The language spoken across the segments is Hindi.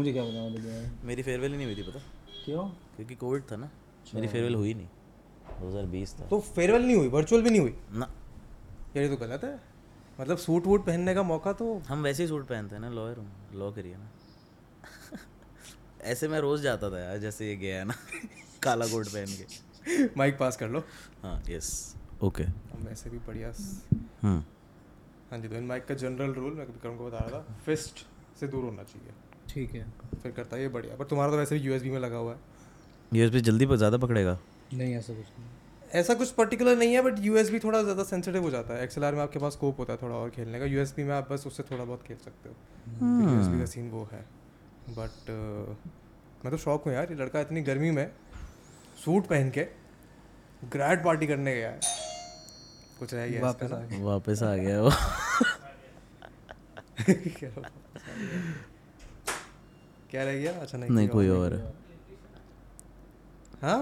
मुझे क्या पता मतलब मेरी फेयरवेल ही नहीं हुई थी पता? क्यों? क्योंकि कोविड था ना। मेरी फेयरवेल हुई नहीं। 2020 था। तो फेयरवेल नहीं हुई? वर्चुअल भी नहीं हुई? ना। यार ये तो गलत है। मतलब सूट वूट पहनने का मौका तो हम वैसे ही सूट पहनते हैं ना लॉयर हूँ। लॉ करिए ना। ऐसे मैं रोज जाता था यार जैसे ये गया है ना काला कोट पहन के। माइक पास कर लो। हाँ यस ओके हम वैसे भी बढ़िया हम्म। हाँ जी तो इन माइक का जनरल रूल मैं विक्रम को बता रहा था। फिस्ट से दूर होना चाहिए। ठीक है। फिर करता है ये बढ़िया। पर तुम्हारा तो वैसे भी यूएसबी में लगा हुआ है। यूएसबी जल्दी पर ज़्यादा पकड़ेगा। नहीं ऐसा कुछ नहीं। ऐसा कुछ पर्टिकुलर नहीं है बट यूएसबी थोड़ा ज़्यादा सेंसिटिव हो जाता है। एक्सएलआर में आपके पास स्कोप होता है थोड़ा और खेलने का। यूएसबी में आप बस उससे थोड़ा बहुत खेल सकते हो। यूएसबी का सीन वो है। बट मैं तो शौक हूँ यार। ये लड़का इतनी गर्मी में सूट पहन के ग्रैड पार्टी करने गया है। कुछ रह गया वापस आ गया। वापस आ गया वो? क्या रह गया? अच्छा नहीं नहीं कोई और है हाँ?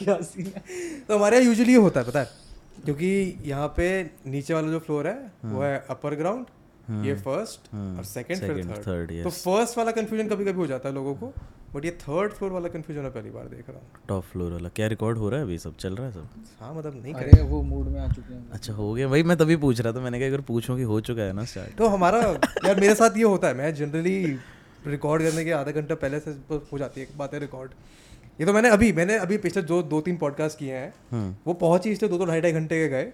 क्या सीन है? तो हमारे यहाँ यूजली होता है पता है? क्योंकि यहाँ पे नीचे वाला जो फ्लोर है वो है। अपर ग्राउंड ये फ़र्स्ट और सेकंड फिर थर्ड तो फ़र्स्ट वाला कंफ्यूजन कभी कभी हो जाता है लोगों को बट ये थर्ड फ्लोर वाला कंफ्यूजन मैं पहली बार देख रहा हूँ। टॉप फ्लोर वाला। क्या रिकॉर्ड हो रहा है अभी? सब चल रहा है सब? हाँ मतलब नहीं अरे वो मूड में आ चुके हैं। अच्छा हो गया। भाई मैं तभी पूछ रहा था मैंने कहा अगर पूछूँ कि हो चुका है ना स्टार्ट तो हमारा यार मेरे साथ ये होता है। मैं जनरली रिकॉर्ड करने के आधा घंटा पहले से हो जाती है बातें रिकॉर्ड ये तो मैंने अभी मैंने अभी पिछले जो दो तीन पॉडकास्ट किए हैं। हम्म वो पहुँच ही इसलिए दो दो ढाई ढाई घंटे के गए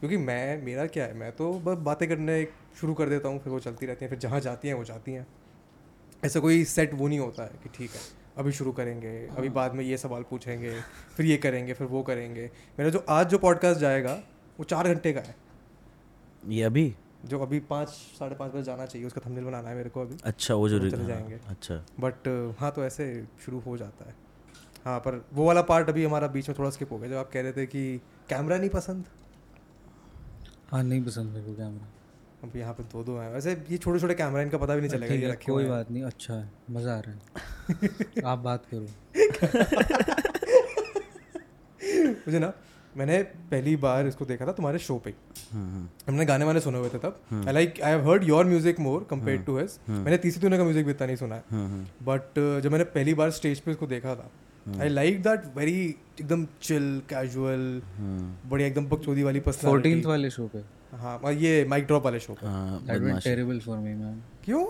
क्योंकि मैं मेरा क्या है? मैं तो बस बातें करने शुरू कर देता हूँ फिर वो चलती रहती हैं फिर जहाँ जाती हैं वो जाती हैं। ऐसा कोई सेट वो नहीं होता है कि ठीक है अभी शुरू करेंगे अभी बाद में ये सवाल पूछेंगे फिर ये करेंगे फिर वो करेंगे। मेरा जो आज जो पॉडकास्ट जाएगा वो चार घंटे का है। ये अभी? जो अभी पाँच साढ़े पाँच बजे जाना चाहिए उसका थंबनेल बनाना है मेरे को अभी। अच्छा वो जो चले हाँ, जाएँगे। अच्छा। बट हाँ तो ऐसे शुरू हो जाता है। हाँ पर वो वाला पार्ट अभी हमारा बीच में थोड़ा स्किप हो गया जब आप कह रहे थे कि कैमरा नहीं पसंद? हाँ नहीं पसंद मेरे को कैमरा अब यहाँ पे दो दो हैं। वैसे ये छोटे छोटे कैमरा इनका पता भी नहीं चलेगा ये रखे कोई बात नहीं अच्छा है मज़ा आ रहा है। आप बात करो। मुझे ना मैंने पहली बार इसको देखा था तुम्हारे शो पे। हम्म हम्म। हमने गाने वाने सुने हुए थे तब। I like I have heard your music more compare to his मैंने तीसरी तूने का म्यूज़िक भी इतना नहीं सुना है। हम्म हम्म। बट जब मैंने पहली बार स्टेज पे इसको देखा था आई लाइक दैट वेरी एकदम चिल कैजुअल बढ़िया एकदम बकचोदी वाली पर्सनालिटी वाले शो पे? हाँ और ये माइक ड्रॉप वाले शो पे। हाँ, that went terrible for me man क्यों?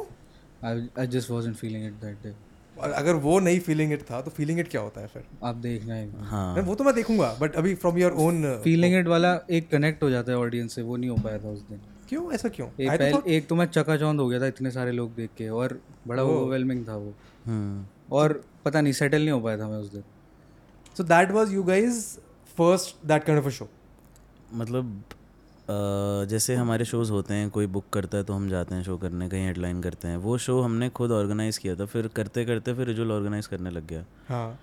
I I just wasn't feeling it that day और अगर वो नहीं फीलिंग इट था तो फीलिंग इट क्या होता है फिर? आप देखना है। हाँ वो तो मैं देखूँगा बट अभी from your own feeling it वाला एक कनेक्ट हो जाता है ऑडियंस से वो नहीं हो पाया था उस दिन। क्यों? ऐसा क्यों? एक I तो thought- एक तो मैं चकाचौंध हो गया था इतने सारे लोग देख के और बड़ा ओवरवेलमिंग था वो। हम्म और पता नहीं सेटल नहीं हो पाया था मैं उस दिन। So that was you guys first that kind of a show. मतलब अ, जैसे हमारे शोज़ होते हैं कोई बुक करता है तो हम जाते हैं शो करने कहीं हेडलाइन करते हैं। वो शो हमने खुद ऑर्गेनाइज़ किया था फिर करते करते फिर रिजुल ऑर्गेनाइज़ करने लग गया। हाँ।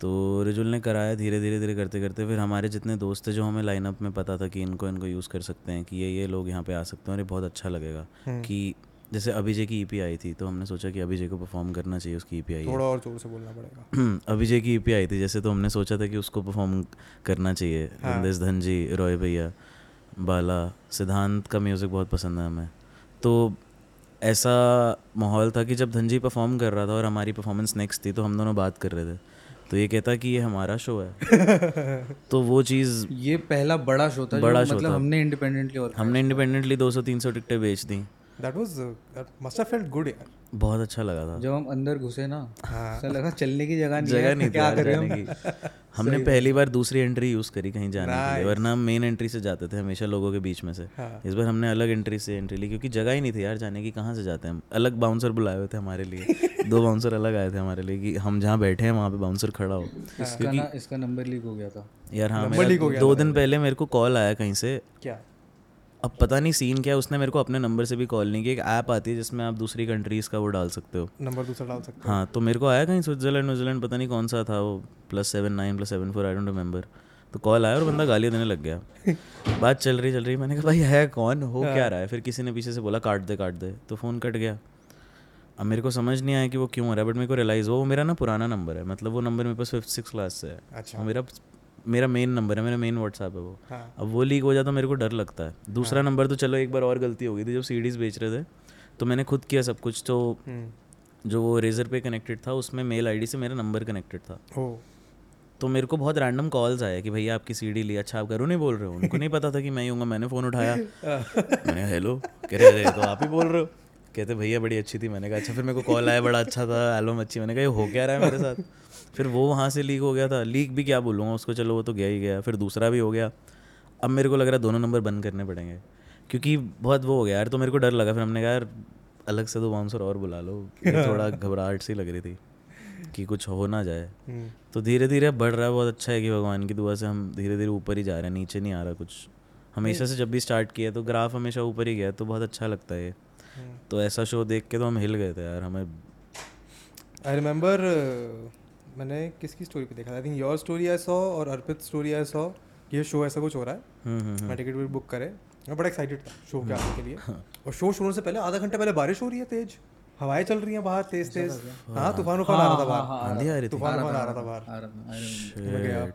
तो रिजुल ने कराया धीरे धीरे धीरे करते करते फिर हमारे जितने दोस्त थे जो हमें लाइनअप में पता था कि इनको इनको यूज़ कर सकते हैं कि ये ये लोग यहाँ पे आ सकते हैं और ये बहुत अच्छा लगेगा। कि जैसे अभिजय की ईपी आई थी तो हमने सोचा कि अभिजय को परफॉर्म करना चाहिए उसकी ईपी आई थोड़ा और ज़ोर से बोलना पड़ेगा। अभिजय की ईपी आई थी जैसे तो हमने सोचा था कि उसको परफॉर्म करना चाहिए। हाँ। धन जी रॉय भैया बाला सिद्धांत का म्यूज़िक बहुत पसंद है हमें। तो ऐसा माहौल था कि जब धनजी परफॉर्म कर रहा था और हमारी परफॉर्मेंस नेक्स्ट थी तो हम दोनों बात कर रहे थे। तो ये कहता कि ये हमारा शो है। तो वो चीज़ ये पहला बड़ा शो था बड़ा शो मतलब था। हमने इंडिपेंडेंटली और हमने इंडिपेंडेंटली दो सौ तीन सौ टिकटें बेच दी। That was uh, that must have felt good यार. बहुत अच्छा लगा था। जब हम अंदर घुसे ना हाँ। ऐसा लगा चलने की जगह नहीं जगह है नहीं क्या करें हम? की। हमने पहली बार दूसरी एंट्री यूज़ करी कहीं जाने के लिए वरना हम मेन एंट्री से जाते थे हमेशा लोगों के बीच में से। हाँ। इस बार हमने अलग एंट्री से एंट्री ली क्योंकि जगह ही नहीं थी यार जाने की कहाँ से जाते हैं हम? अलग बाउंसर बुलाए हुए थे हमारे लिए। दो बाउंसर अलग आए थे हमारे लिए कि हम जहाँ बैठे हैं वहाँ पे बाउंसर खड़ा हो। इसका इसका नंबर लीक हो गया था। यार हाँ हो मेरा दो दिन पहले मेरे को कॉल आया कहीं से। क्या? अब पता नहीं सीन क्या है उसने मेरे को अपने नंबर से भी कॉल नहीं किया एक ऐप आती है जिसमें आप दूसरी कंट्रीज़ का वो डाल सकते हो। नंबर दूसरा डाल सकते हो। हाँ तो मेरे को आया कहीं स्विट्जरलैंड न्यूजीलैंड पता नहीं कौन सा था वो plus seven nine plus seven four I don't remember तो कॉल आया और बंदा गालियाँ देने लग गया। बात चल रही चल रही मैंने कहा भाई है कौन? हो क्या रहा है? फिर किसी ने पीछे से बोला काट दे काट दे। तो फ़ोन कट गया। अब मेरे को समझ नहीं आया कि वो क्यों हो रहा है बट मेरे को रियलाइज़ हुआ वो मेरा ना पुराना नंबर है मतलब वो नंबर मेरे पास फिफ्थ सिक्स क्लास से है। अच्छा। मेरा मेरा मेन नंबर है मेरा मेन व्हाट्सएप है वो। हाँ। अब वो लीक हो जाता है मेरे को डर लगता है। दूसरा हाँ. नंबर तो चलो एक बार और गलती हो गई थी जब सीडीज बेच रहे थे तो मैंने खुद किया सब कुछ। तो हम्म। जो वो रेजर पे कनेक्टेड था उसमें मेल आईडी से मेरा नंबर कनेक्टेड था। तो मेरे को बहुत रैंडम कॉल्स आए कि भैया आपकी सीडी ली अच्छा आप करो नहीं बोल रहे हो? उनको नहीं पता था कि मैं ही हूँगा मैंने फ़ोन उठाया। मैंने हेलो? कह रहे अरे तो आप ही बोल रहे हो? कहते भैया बड़ी अच्छी थी। मैंने कहा अच्छा फिर मेरे को कॉल आया बड़ा अच्छा था। एल्बम अच्छी मैंने कहा ये हो क्या रहा है मेरे साथ? फिर वो वहाँ से लीक हो गया था। लीक भी क्या बोलूँगा उसको चलो वो तो गया ही गया। फिर दूसरा भी हो गया। अब मेरे को लग रहा है दोनों नंबर बंद करने पड़ेंगे। क्योंकि बहुत वो हो गया यार तो मेरे को डर लगा। फिर हमने कहा यार अलग से दो बाउंसर और बुला लो। थोड़ा घबराहट सी लग रही थी कि कुछ हो ना जाए। हम्म। तो धीरे धीरे बढ़ रहा है बहुत अच्छा है कि भगवान की दुआ से हम धीरे धीरे ऊपर ही जा रहे हैं नीचे नहीं आ रहा कुछ। हमेशा से जब भी स्टार्ट किया तो ग्राफ हमेशा ऊपर ही गया तो बहुत अच्छा लगता है हम्म। तो ऐसा शो देख के तो हम हिल गए थे यार हमें आई रिमेंबर uh, मैंने किसकी स्टोरी पे देखा I think your story I saw और अर्पित स्टोरी आई सॉ ये शो ऐसा कुछ हो रहा है। हम्म हम्म मैं टिकट भी बुक करे। मैं बड़ा एक्साइटेड था शो के आने के लिए। और शो शुरू से पहले आधा घंटे पहले बारिश हो रही है तेज। हवाएँ चल रही हैं बाहर तेज तेज। हाँ तूफ़ान उफान आ रहा था बाहर। आ तूफ़ान उफान आ रहा था बाहर।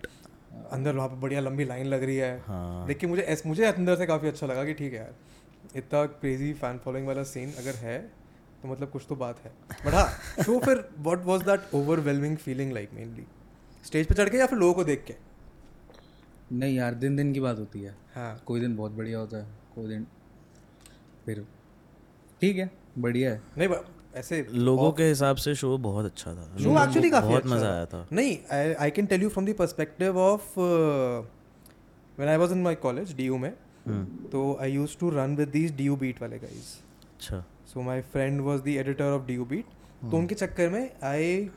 अंदर वहाँ पे बढ़िया लंबी लाइन लग रही है। हाँ। लेकिन मुझे मुझे अंदर से काफ़ी अच्छा लगा कि ठीक है यार इतना क्रेजी फ़ैन फॉलोइंग वाला सीन अगर है तो मतलब कुछ तो बात है। बट हाँ शो फिर what was that overwhelming feeling like mainly stage पे चढ़ के या फिर लोगों को देख के? नहीं यार दिन दिन की बात होती है। हाँ। कोई दिन बहुत बढ़िया होता है कोई दिन फिर ठीक है बढ़िया है। नहीं but ऐसे लोगों के हिसाब से शो बहुत अच्छा था। शो एक्चुअली काफ़ी बहुत अच्छा मज़ा आया था। नहीं I can tell you from the perspective of when I was in my college DU में हम्म। तो I used to run with these DU beat वाले गाइस अच्छा। So my friend was the editor of DU beat तो उनके चक्कर में I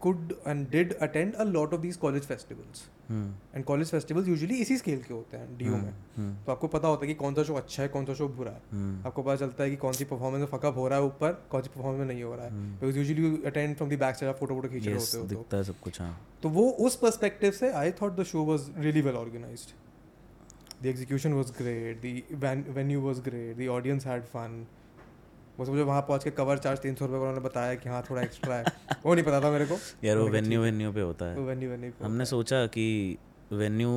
could and did attend a lot of these college festivals and college festivals usually इसी स्केल के होते हैं डीयू में। हम्म तो आपको पता होता है कि कौन सा शो अच्छा है कौन सा शो बुरा है। आपको पता चलता है कि कौन सी परफॉर्मेंस में फकअप हो रहा है ऊपर कौन सी परफॉर्मेंस में नहीं हो रहा है। Because usually you attend from the back side photo वोटो खींच रहे होते हो तो। दिखता है सब कुछ हाँ। तो वो उस पर्सपेक्टिव से I thought the show was really well organised the execution was great the venue was great the audience had fun बस मुझे वहाँ पहुँच के कवर चार्ज तीन सौ रुपये उन्होंने बताया कि हाँ थोड़ा एक्स्ट्रा है। वो नहीं पता था मेरे को। यार वो वेन्यू वेन्यू पे होता है। वेन्यू वेन्यू हमने सोचा कि वेन्यू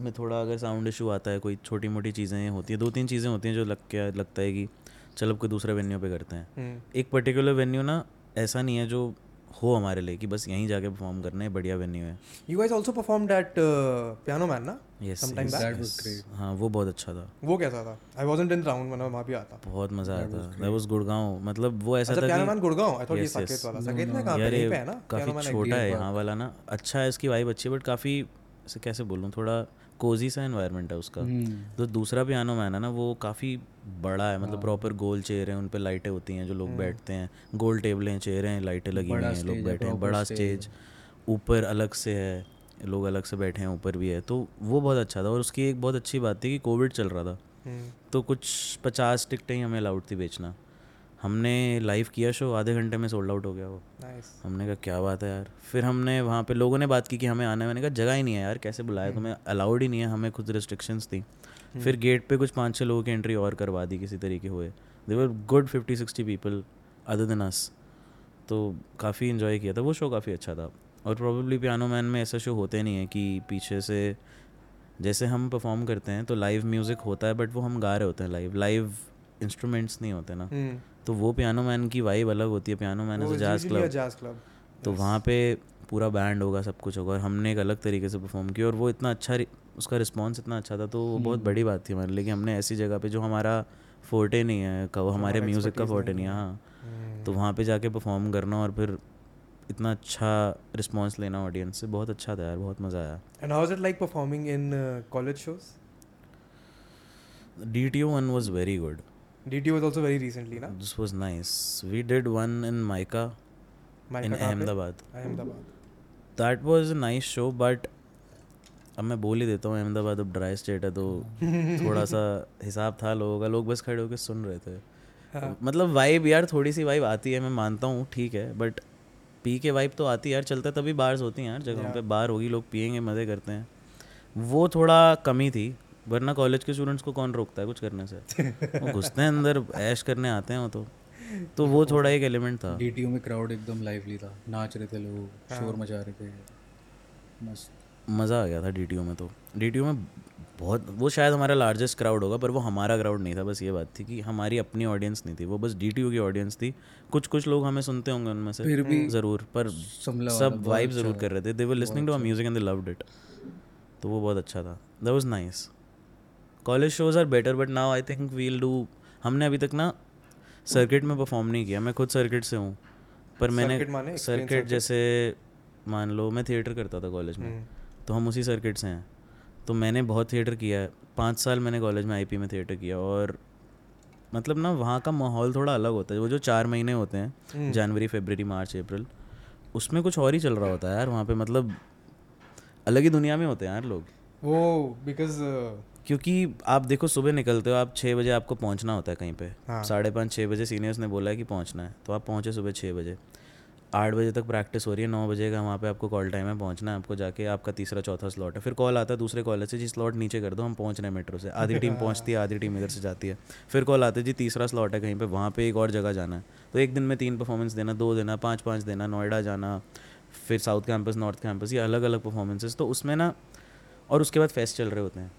में थोड़ा अगर साउंड इशू आता है कोई छोटी मोटी चीज़ें होती हैं दो तीन चीज़ें होती हैं जो लग के लगता है कि चलो कोई दूसरे वेन्यू पे करते हैं। हम्म। एक पर्टिकुलर वेन्यू ना ऐसा नहीं है जो हो हमारे लिए कि बस यहीं जाके परफॉर्म करना है बढ़िया वेन्यू है। You guys also performed at Piano Man ना? That was great. हाँ वो बहुत अच्छा था। वो कैसा था? आई वाजंट इन राउंड मैंने वहाँ भी आता। बहुत मज़ा आया था दैट वाज गुड़गांव मतलब वो ऐसा अच्छा था कि गुड़गांव? आई थॉट ये Yes, yes. साकेत वाला। साकेत में कहाँ पे है ना? काफ़ी छोटा है यहाँ वाला ना। अच्छा है इसकी वाइब अच्छी है बट काफ़ी ऐसे कैसे बोलूँ? थोड़ा कोजी सा एनवायरनमेंट है उसका। हम्म, तो दूसरा पियानो मैन है ना वो काफ़ी बड़ा है मतलब प्रॉपर गोल चेयर है उन पे लाइटें होती हैं जो लोग बैठते हैं। गोल टेबल हैं चेयर हैं लाइटें लगी हुई हैं लोग बैठे हैं बड़ा स्टेज ऊपर अलग से है। लोग अलग से बैठे हैं ऊपर भी है तो वो बहुत अच्छा था। और उसकी एक बहुत अच्छी बात थी कि कोविड चल रहा था। हम्म। तो कुछ पचास टिकटें ही हमें अलाउड थी बेचना। हमने लाइव किया शो आधे घंटे में सोल्ड आउट हो गया वो। नाइस। हमने कहा क्या बात है यार। फिर हमने वहाँ पे लोगों ने बात की कि हमें आना मैंने कहा जगह ही नहीं है यार कैसे बुलाया तुम्हें? अलाउड ही नहीं है हमें खुद रिस्ट्रिक्शंस थी। फिर गेट पे कुछ पाँच छः लोगों की एंट्री और करवा दी किसी तरीके हुए। They there were good fifty sixty people other than us तो काफ़ी इन्जॉय किया था। वो शो काफ़ी अच्छा था। और प्रोबेबली पियानो मैन में ऐसा शो होते नहीं है कि पीछे से जैसे हम परफॉर्म करते हैं तो लाइव म्यूज़िक होता है बट वो हम गा रहे होते हैं लाइव लाइव इंस्ट्रूमेंट्स नहीं होते ना। हम्म। तो वो पियानो मैन की वाइब अलग होती है। Piano Man as jazz club तो वहाँ पे पूरा बैंड होगा सब कुछ होगा और हमने एक अलग तरीके से परफॉर्म किया और वो इतना अच्छा उसका रिस्पांस इतना अच्छा था तो वो बहुत बड़ी बात थी हमारे लिए कि हमने ऐसी जगह पे जो हमारा फोर्टे नहीं है हमारे म्यूज़िक का फोर्टे नहीं है हाँ। तो वहाँ पे जाके परफॉर्म करना और फिर इतना अच्छा रिस्पॉन्स लेना ऑडियंस से बहुत अच्छा था यार बहुत मज़ा आया। And how is it like performing in college shows D T one was very good DT was also very recently ना this was nice we did one in MICA in Ahmedabad Ahmedabad that was a nice show but अब मैं बोल ही देता हूँ अहमदाबाद अब ड्राई स्टेट है तो थोड़ा सा हिसाब था लोगों का। लोग बस खड़े होकर सुन रहे थे। हाँ। मतलब वाइब यार थोड़ी सी वाइब आती है मैं मानता हूँ ठीक है बट पी के वाइब तो आती है यार चलता तभी बार्स होती हैं यार जगहों पे बार होगी लोग पियेंगे मज़े करते हैं। वो थोड़ा कमी थी वरना कॉलेज के स्टूडेंट्स को कौन रोकता है कुछ करने से? वो घुसते हैं अंदर ऐश करने आते हैं वो तो। तो वो थोड़ा एक एलिमेंट था। डीटीयू में क्राउड एकदम लाइवली था नाच रहे थे लोग शोर मचा रहे थे मस्त। मज़ा आ गया था डी में तो। डी में बहुत वो शायद हमारा लार्जेस्ट क्राउड होगा पर वो हमारा क्राउड नहीं था बस ये बात थी कि हमारी अपनी ऑडियंस नहीं थी वो बस डीटीयू की ऑडियंस थी। कुछ कुछ लोग हमें सुनते होंगे उनमें से। फिर भी ज़रूर पर सब वाइब ज़रूर कर रहे थे। They were listening to our music and they loved it तो वो बहुत अच्छा था। That was nice college shows are better but now I think we'll do हमने अभी तक ना सर्किट में परफॉर्म नहीं किया। मैं खुद सर्किट से हूँ पर मैंने सर्किट जैसे मान लो मैं थिएटर करता था कॉलेज में हम्म, तो हम उसी सर्किट से हैं। तो मैंने बहुत थिएटर किया है। पाँच साल मैंने कॉलेज में आईपी में थिएटर किया और मतलब ना वहाँ का माहौल थोड़ा अलग होता है। वो जो चार महीने होते हैं हम्म। जनवरी फरवरी मार्च अप्रैल उसमें कुछ और ही चल रहा होता है यार। वहाँ पे मतलब अलग ही दुनिया में होते हैं यार लोग। वो बिकॉज़ क्योंकि आप देखो सुबह निकलते हो आप छः बजे आपको पहुँचना होता है कहीं पे। हाँ। साढ़े पाँच छः बजे सीनियर्स ने बोला है कि पहुँचना है तो आप पहुँचे सुबह छः बजे। आठ बजे तक प्रैक्टिस हो रही है नौ बजे का वहाँ पे आपको कॉल टाइम है पहुँचना है आपको जाके आपका तीसरा चौथा स्लॉट है। फिर कॉल आता है दूसरे कॉलेज से जी स्लॉट नीचे कर दो हम पहुँच रहे हैं मेट्रो से। आधी टीम पहुँचती है आधी टीम इधर से जाती है। फिर कॉल आते है जी तीसरा स्लॉट है कहीं पर वहाँ पर एक और जगह जाना है। तो एक दिन में तीन परफॉर्मेंस देना दो देना पाँच पाँच देना नोएडा जाना फिर साउथ कैंपस नॉर्थ कैंपस ये अलग अलग परफॉर्मेंसेस तो उसमें ना और उसके बाद फेस्ट चल रहे होते हैं।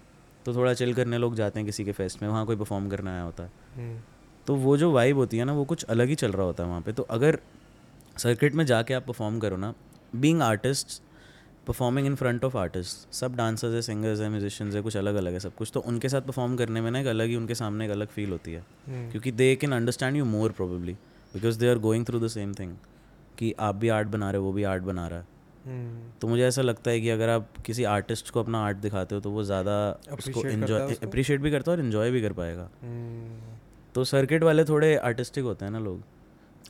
तो थोड़ा चिल करने लोग जाते हैं किसी के फेस्ट में वहाँ कोई परफॉर्म करने आया होता है। हम्म, तो वो जो वाइब होती है ना वो कुछ अलग ही चल रहा होता है वहाँ पे। तो अगर सर्किट में जाके आप परफॉर्म करो ना being artist performing in front of artist सब डांसर्स है सिंगर्स है म्यूजिशियंस है कुछ अलग अलग है सब कुछ तो उनके साथ परफॉर्म करने में ना एक अलग ही उनके सामने एक अलग फील होती है। हम्म, क्योंकि they can understand you more probably because they are going through the same thing कि आप भी आर्ट बना रहे हो वो भी आर्ट बना रहा है। हम्म, तो मुझे ऐसा लगता है कि अगर आप किसी आर्टिस्ट को अपना आर्ट दिखाते हो तो वो ज़्यादा उसको इन्जॉय अप्रिशिएट भी करता है और इन्जॉय भी कर पाएगा। हम्म। तो सर्किट वाले थोड़े आर्टिस्टिक होते हैं ना लोग।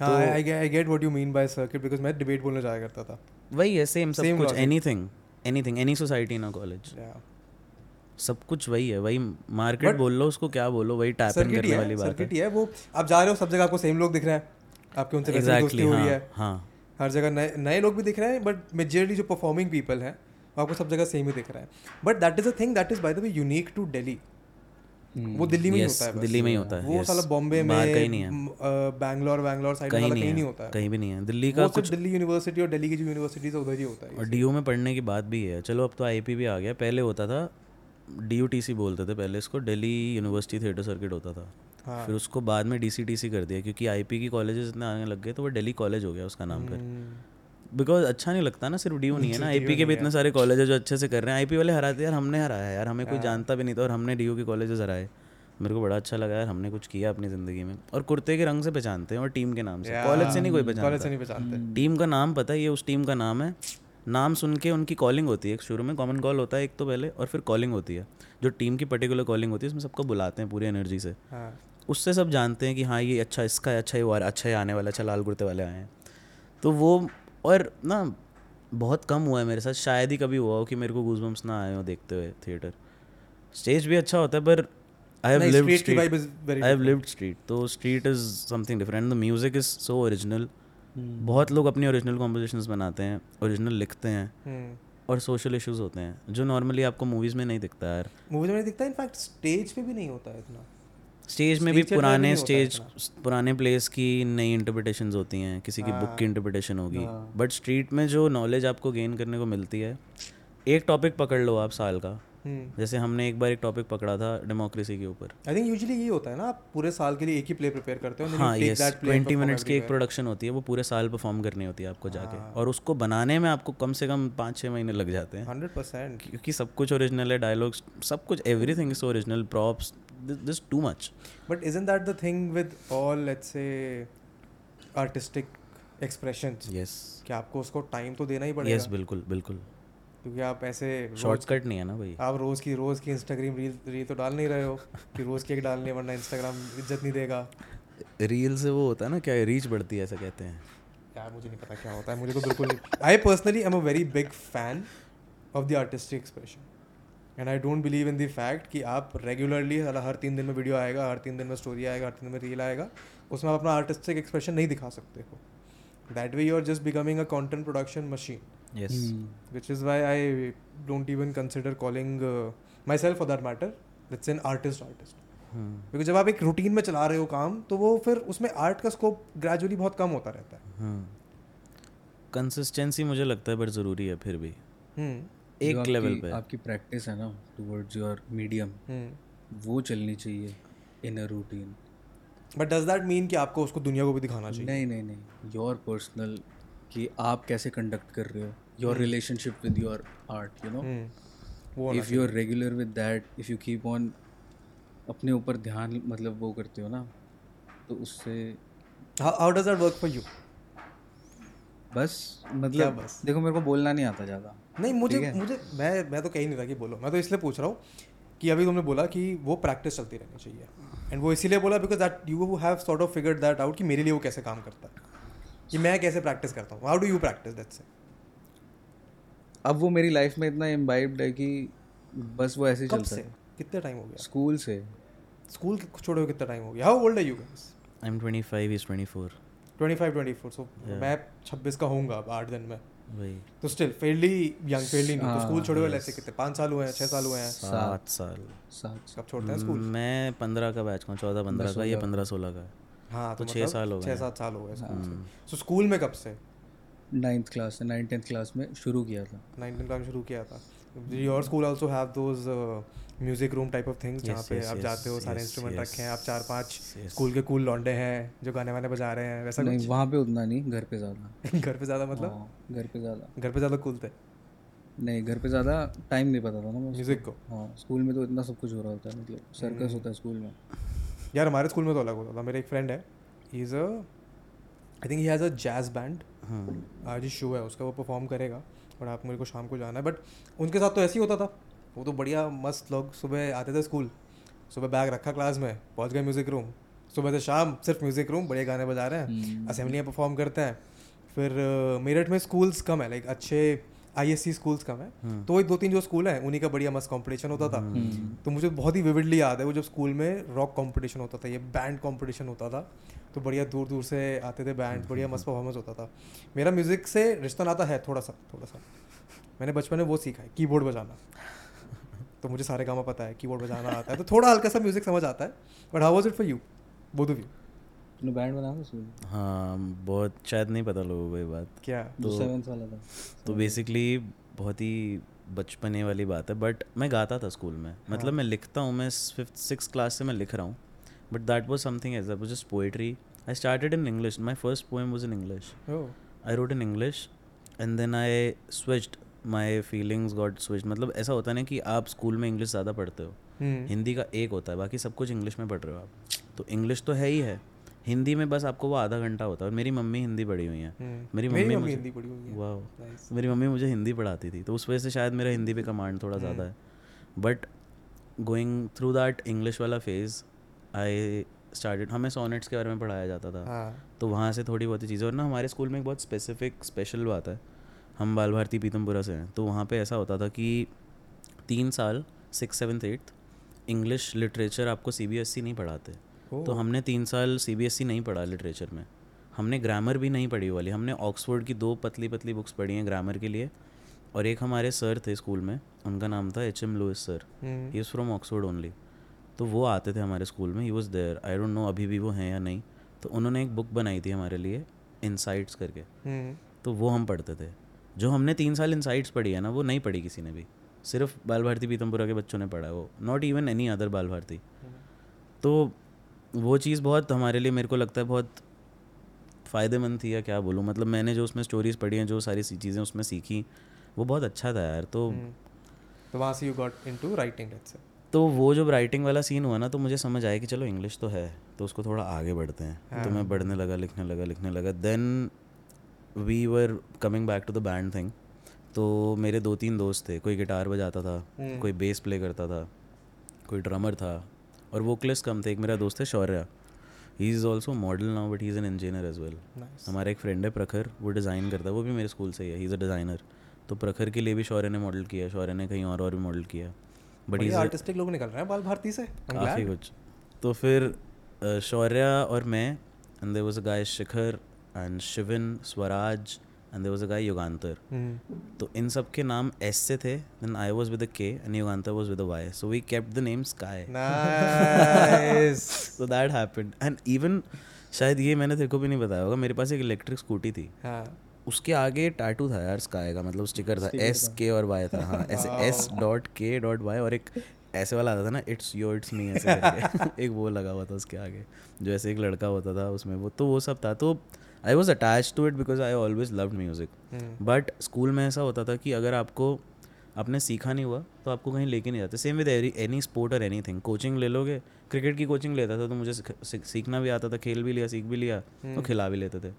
I get what you mean by circuit because मैं डिबेट बोलने जाया करता था। वही है सेम सब कुछ anything anything any society in college सब कुछ वही है वही मार्केट बोल लो उसको क्या बोलो वही टैप इन करने वाली बात सर्किट है। वो आप जा रहे हो सब जगह आपको सेम लोग दिख रहे हैं। आपके उनसे हो रही हाँ है। हाँ। हर जगह नए नए लोग भी दिख रहे हैं बट मेजरली जो परफॉर्मिंग पीपल हैं आपको सब जगह सेम ही दिख रहा है। But that is a thing that is by the way unique to Delhi वो दिल्ली में ही Yes, होता है दिल्ली में ही होता है, वो. साला बॉम्बे में कहीं नहीं है। बैंगलोर बैंगलोर साइड कहीं नहीं नहीं होता है। कहीं भी नहीं है। दिल्ली का कुछ दिल्ली यूनिवर्सिटी और दिल्ली की जो यूनिवर्सिटीज है उधर ही होता है और डी में पढ़ने की बात भी है। चलो अब तो आईपी भी आ गया। पहले होता था DUTC बोलते थे पहले इसको दिल्ली यूनिवर्सिटी थिएटर सर्किट होता था। हाँ। फिर उसको बाद में डी कर दिया क्योंकि आई की कॉलेजेस इतने आने लग गए तो वो दिल्ली कॉलेज हो गया उसका नाम फिर। हम्म, बिकॉज़ अच्छा नहीं लगता ना सिर्फ़ डी नहीं है ना। आईपी के भी इतने सारे कॉलेज है जो अच्छे से कर रहे हैं। आईपी वाले हराते यार हमने हराया यार हमें कोई जानता भी नहीं था और हमने डी के कॉलेजेस हराए। मेरे को बड़ा अच्छा लगा यार हमने कुछ किया अपनी ज़िंदगी में। और कुर्ते के रंग से पहचानते हैं और टीम के नाम से। कॉलेज से नहीं कोई कॉलेज से नहीं पहचानते। टीम का नाम पता है ये उस टीम का नाम है। नाम सुन के उनकी कॉलिंग होती है एक शुरू में। कॉमन कॉल होता है एक तो पहले और फिर कॉलिंग होती है। जो टीम की पर्टिकुलर कॉलिंग होती है उसमें सबको बुलाते हैं पूरी एनर्जी से। हाँ। उससे सब जानते हैं कि हाँ ये अच्छा इसका है अच्छा ये अच्छा ये आने वाला अच्छा लाल कुर्ते वाले आए हैं। तो वो और ना बहुत कम हुआ है मेरे साथ। शायद ही कभी हुआ हो कि मेरे को गूजबम्स ना आए हो देखते हुए थिएटर स्टेज भी अच्छा होता है पर I have lived street very I have lived street तो street is something different the music is so original बहुत लोग अपनी ओरिजिनल कॉम्पोजिशंस बनाते हैं ओरिजिनल लिखते हैं हम्म और सोशल इश्यूज़ होते हैं जो नॉर्मली आपको मूवीज़ में नहीं दिखता यार। मूवीज़ में नहीं दिखता इनफैक्ट स्टेज पे भी नहीं होता है इतना। स्टेज में भी पुराने है स्टेज पुराने प्लेस की नई इंटरप्रिटेशन होती हैं किसी की बुक की इंटरप्रिटेशन होगी। बट स्ट्रीट में जो नॉलेज आपको गेन करने को मिलती है एक टॉपिक पकड़ लो आप साल का। हम्म। जैसे हमने एक बार एक टॉपिक पकड़ा था डेमोक्रेसी के ऊपर। आई थिंक यूजुअली ये होता है ना आप पूरे साल के लिए एक ही प्ले प्रिपेयर करते हो हाँ यस ट्वेंटी मिनट्स की एक प्रोडक्शन होती है वो पूरे साल परफॉर्म करनी होती है आपको जाके। हाँ। और उसको बनाने में आपको कम से कम पाँच छः महीने लग जाते हैं। हंड्रेड परसेंट क्योंकि सब कुछ ओरिजिनल है डायलॉग्स सब कुछ everything is original props this too much but isn't that the thing with all let's say artistic expressions yes कि आपको उसको टाइम तो देना ही पड़ेगा। यस बिल्कुल बिल्कुल। क्योंकि आप ऐसे शॉर्टकट नहीं है ना भाई। आप रोज की रोज की इंस्टाग्राम रील रील तो डाल नहीं रहे हो कि रोज की एक डालनी वरना इंस्टाग्राम इज़्ज़त नहीं देगा। रील से वो होता है ना क्या रीच बढ़ती है ऐसा कहते हैं। यार मुझे नहीं पता क्या होता है मुझे तो बिल्कुल I personally am a very big fan of the artistic expression and I don't believe in the fact कि आप रेगुलरली हर तीन दिन में वीडियो आएगा हर तीन दिन में स्टोरी आएगा हर तीन दिन में रील आएगा उसमें आप अपना आर्टिस्टिक एक्सप्रेशन नहीं दिखा सकते हो। That way you are just becoming a content production machine yes is why I don't even consider calling uh, myself for that matter. It's an artist artist. हम्म, क्योंकि जब आप एक रूटीन में चला रहे हो काम तो वो फिर उसमें आर्ट का स्कोप ग्रेजुअली बहुत कम होता रहता है। कंसिस्टेंसी मुझे लगता है पर ज़रूरी है फिर भी। हम्म एक लेवल पे आपकी प्रैक्टिस है ना टुवर्ड्स योर मीडियम वो चलनी चाहिए in a routine but does that mean कि आपको उसको दुनिया को भी दिखाना चाहिए? नहीं नहीं नहीं। योर पर्सनल कि आप कैसे कंडक्ट कर रहे हो। Your relationship with your art you know if you are regular with that if you keep on अपने ऊपर ध्यान मतलब वो करते हो ना तो उससे how does that work for you बस मतलब बस? देखो मेरे को बोलना नहीं आता ज़्यादा। नहीं मुझे मुझे मैं मैं तो कहीं नहीं था कि बोलो। मैं तो इसलिए पूछ रहा हूँ कि अभी तुमने बोला कि वो प्रैक्टिस चलती रहनी चाहिए। एंड वो इसीलिए बोला because that you have sort of figured that out कि मेरे लिए वो कैसे काम करता है। कि मैं कैसे प्रैक्टिस करता हूँ? How do you practice that से अब वो मेरी लाइफ में इतना इम्बाइब्ड है कि बस वो ऐसे ही चलता है। कितने टाइम हो गया? स्कूल से। स्कूल छोड़े हुए कितना टाइम हो गया? How old are you guys I am twenty five is twenty four 25 24 so मैं 26 का होऊँगा अब आठ दिन में। तो still fairly young fairly new तो स्कूल छोड़े हुए ऐसे कितने? पाँच साल हुए हैं छः साल हुए हैं? सात साल। साथ कब छोड़ते हैं स्कूल मैं पंद्रह का बैच का हूँ चौदह पंद्रह का। ये पंद्रह सोलह का। हाँ तो तो छः साल हो छः गए सात साल हो गए हम्म। सो। स्कूल में कब से? नाइन्थ क्लास से नाइन टेंथ क्लास में शुरू किया था। नाइनटीन का शुरू किया था। Your school also have those music room type of things जहाँ पे yes, आप yes, जाते हो सारे इंस्ट्रूमेंट yes, रखे हैं आप चार पाँच yes. स्कूल के कूल लौंडे हैं जो गाने वाने बजा रहे हैं वैसा नहीं वहाँ पे उतना नहीं घर पे ज़्यादा। घर पे ज़्यादा मतलब? हाँ, घर पे ज़्यादा। घर पे ज़्यादा कूल थे? नहीं घर पे ज़्यादा टाइम नहीं पता था ना म्यूज़िक को? हाँ स्कूल में तो इतना सब कुछ हो रहा होता है मतलब सर्कस होता है स्कूल में। यार हमारे स्कूल में तो अलग होता था मेरा एक फ्रेंड है he is a I think he has a jazz band आज ही शो है उसका वो परफॉर्म करेगा और आप मेरे को शाम को जाना है बट उनके साथ तो ऐसे ही होता था। वो तो बढ़िया मस्त लोग। सुबह आते थे स्कूल सुबह बैग रखा क्लास में पहुँच गए म्यूज़िक रूम। सुबह से शाम सिर्फ़ म्यूज़िक रूम बढ़िया गाने बजा रहे हैं असेंबलियाँ परफॉर्म करते हैं। फिर मेरठ में स्कूल्स कम है लाइक अच्छे आई एस सी स्कूल्स कम है। तो वही दो तीन जो स्कूल हैं उन्हीं का बढ़िया मस्त कंपटीशन होता था। तो मुझे बहुत ही विविडली याद है वो जब स्कूल में रॉक कॉम्पिटिशन होता था ये बैंड कॉम्पिटिशन होता था तो बढ़िया दूर दूर से आते थे बैंड बढ़िया मस्त परफॉर्मेंस होता था। मेरा म्यूज़िक से रिश्ता नाता है थोड़ा सा थोड़ा सा। मैंने बचपन में वो सीखा है कीबोर्ड बजाना। तो मुझे सारे गामा पता है कीबोर्ड बजाना आता है तो थोड़ा हल्का सा म्यूज़िक समझ आता है but how was it for you both of you तूने बैंड बना था हाँ बहुत शायद नहीं पता लोगों को ये बात। क्या? सेवेंथ वाला था। तो बेसिकली बहुत ही बचपने वाली बात है बट मैं गाता था स्कूल में। हाँ. मतलब मैं लिखता हूँ मैं फिफ्थ सिक्स क्लास से मैं लिख रहा हूँ but that was something as that was just poetry I started in English my first poem was in English. I wrote in English and then I switched my feelings got switch मतलब ऐसा होता ना कि आप स्कूल में इंग्लिश ज़्यादा पढ़ते हो। हम्म। हिंदी का एक होता है बाकी सब कुछ इंग्लिश में पढ़ रहे हो आप। तो इंग्लिश तो है ही है। हिंदी में बस आपको वो आधा घंटा होता है। और मेरी मम्मी हिंदी पढ़ी हुई है। हम्म। मेरी मम्मी मुझे हिंदी पढ़ी हुई है। वाह मेरी मम्मी मुझे हिंदी पढ़ाती थी। तो उस वजह से शायद मेरा हिंदी पे कमांड थोड़ा ज़्यादा है। But going through that English वाला फ़ेज़ आई स्टार्टेड हमें सोनेट्स के बारे में पढ़ाया जाता था। हाँ। तो वहाँ से थोड़ी बहुत चीज़ें और ना हमारे स्कूल में एक बहुत स्पेसिफिक स्पेशल बात है। हम बाल भारती पीतमपुरा से हैं। तो वहाँ पे ऐसा होता था कि तीन साल six seventh eighth English literature आपको सी बी एस सी नहीं पढ़ाते। तो हमने तीन साल सी बी एस सी नहीं पढ़ा लिटरेचर में। हमने ग्रामर भी नहीं पढ़ी वाली। हमने ऑक्सफोर्ड की दो पतली पतली बुक्स पढ़ी हैं ग्रामर के लिए। और एक हमारे सर थे स्कूल में उनका नाम था H M Lewis sir he is from Oxford only तो वो आते थे हमारे स्कूल में। He was there I don't know अभी भी वो हैं या नहीं। तो उन्होंने एक बुक बनाई थी हमारे लिए इनसाइट्स करके। हम्म। तो वो हम पढ़ते थे। जो हमने तीन साल इनसाइट्स पढ़ी है ना वो नहीं पढ़ी किसी ने भी। सिर्फ़ बाल भारती पीतमपुरा के बच्चों ने पढ़ा है वो। नॉट इवन एनी अदर बाल भारती तो वो चीज़ बहुत हमारे लिए मेरे को लगता है बहुत फ़ायदेमंद थी या क्या बोलूँ? मतलब मैंने जो उसमें स्टोरीज़ पढ़ी हैं जो सारी चीज़ें उसमें सीखी वो बहुत अच्छा था यार। तो हम्म। तो वहाँ से यू गॉट इनटू राइटिंग तो वो जब राइटिंग वाला सीन हुआ ना तो मुझे समझ आया कि चलो इंग्लिश तो है तो उसको थोड़ा आगे बढ़ते हैं। तो मैं बढ़ने लगा लिखने लगा लिखने लगा। Then we were coming back to the band thing तो मेरे दो तीन दोस्त थे कोई गिटार बजाता था hmm. कोई बेस प्ले करता था कोई ड्रमर था और वोकलिस्ट कम थे। एक मेरा दोस्त है Shaurya. He is also model now but he is an engineer as well हमारा एक फ्रेंड है प्रखर वो डिज़ाइन करता है। वो भी मेरे स्कूल से ही है ही इज़ अ डिज़ाइनर तो प्रखर के लिए भी शौर्य ने मॉडल किया शौर्य ने कहीं और और भी मॉडल किया। बट इज़ आर्टिस्टिक लोग निकल रहे हैं बाल भारती से काफ़ी कुछ। तो फिर शौर्या और मैं and there was a guy Shikhar and Shivin Swaraj and there was a guy हम्म तो इन सब के नाम एस से थे then I was with K and Yugantar was with Y so we kept the name Sky so that happened and even शायद ये मैंने तेरे को भी नहीं बताया होगा मेरे पास एक इलेक्ट्रिक स्कूटी थी। हाँ। उसके आगे टैटू था यार स्काई का मतलब स्टिकर था। एस के और वाई था। हाँ ऐसे S dot K dot Y और एक ऐसे वाला आता था ना इट्स योर इट्स मी ऐसे एक वो लगा हुआ था उसके आगे जो ऐसे एक लड़का होता था उसमें वो तो वो सब था। तो I was attach to it because I always love music. But school में ऐसा होता था कि अगर आपको आपने सीखा नहीं हुआ तो आपको कहीं लेके नहीं जाते। सेम विद एनी स्पोर्ट और एनी थिंग कोचिंग ले लोगे क्रिकेट की कोचिंग लेता था तो मुझे सीख- सीख- सीखना भी आता था खेल भी लिया सीख भी लिया तो खिला भी लेते थे।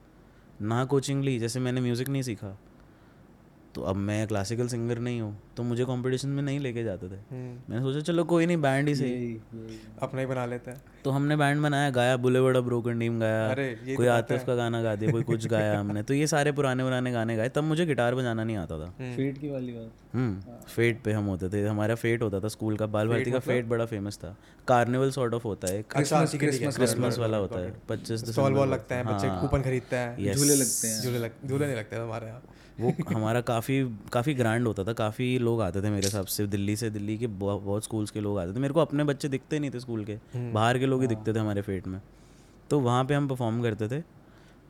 ना कोचिंग ली जैसे मैंने म्यूज़िक नहीं सीखा तो अब मैं क्लासिकल सिंगर नहीं हूँ तो मुझे कंपटीशन में नहीं लेके जाते थे। हम्म, मैंने सोचा चलो कोई नहीं बैंड ही सही। अपना ही बना लेते हैं। तो हमने बैंड बनाया गाया बुले बड़ा ब्रोकन टीम गाया। अरे, यही कोई तो आतिफ का गाना गा दिया कोई कुछ गाया हमने। तो ये सारे पुराने पुराने गाने गाए। तब मुझे गिटार बजाना नहीं आता था। फीट की वाली बात। हम्म फेट पे हम होते थे। हमारा फेट होता था स्कूल का। बाल भारती का फेट बड़ा फ़ेमस था। कार्निवल सॉर्ट ऑफ़ होता है। है है क्रिसमस वाला होता है। पच्चीस दिसंबर लगता है बच्चे हाँ। कूपन खरीदते हैं। झूले लगते हैं। झूले झूले नहीं लगते हमारे यहाँ। वो हमारा काफ़ी काफ़ी ग्रैंड होता था। काफ़ी लोग आते थे मेरे हिसाब से। दिल्ली से दिल्ली के बहुत बहुत स्कूल्स के लोग आते थे। मेरे को अपने बच्चे दिखते नहीं थे स्कूल के। बाहर के लोग ही दिखते थे हमारे फेट में। तो वहाँ पे हम परफॉर्म करते थे।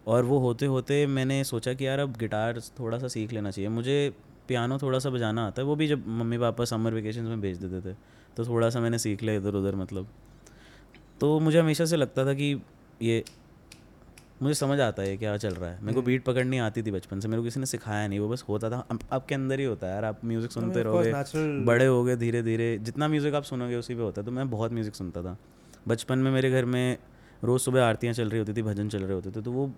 और वो होते होते मैंने सोचा कि यार अब गिटार थोड़ा सा सीख लेना चाहिए। मुझे पियानो थोड़ा सा बजाना आता है। वो भी जब मम्मी पापा समर वेकेशन में भेज देते थे। तो थोड़ा सा मैंने सीख लिया इधर उधर मतलब। तो मुझे हमेशा से लगता था कि ये मुझे समझ आता है क्या चल रहा है। मेरे को बीट पकड़नी आती थी बचपन से मेरे को किसी ने सिखाया नहीं वो बस होता था। अब आपके अंदर ही होता है यार आप म्यूज़िक सुनते रहोगे बड़े हो गए धीरे धीरे जितना म्यूज़िक आप सुनोगे उसी पे होता है तो मैं बहुत म्यूज़िक सुनता था। बचपन में मेरे घर में रोज़ सुबह आरतियाँ चल रही होती थी भजन चल रहे होते थे तो वो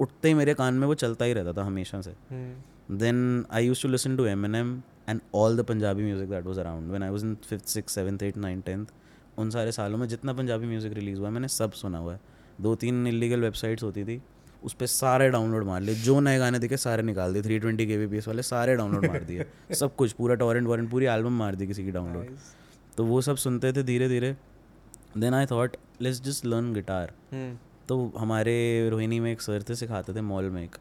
उठते ही मेरे कान में वो चलता ही रहता था हमेशा से। हम्म, then I used to listen to Eminem and all the Punjabi music that was around when I was in fifth, sixth, seventh, eighth, ninth, tenth. उन सारे सालों में जितना पंजाबी म्यूज़िक रिलीज़ हुआ है मैंने सब सुना हुआ है। दो तीन इलीगल वेबसाइट्स होती थी उस पर सारे डाउनलोड मार लिए। जो नए गाने दिखे सारे निकाल दिए। थ्री ट्वेंटी के बी वाले सारे डाउनलोड मार दिए। सब कुछ पूरा टॉरेंट वॉरेंट पूरी एल्बम मार दी किसी की डाउनलोड तो वो सब सुनते थे धीरे धीरे then I thought let's just learn guitar हम्म, तो हमारे रोहिणी में एक सर थे सिखाते थे मॉल में एक।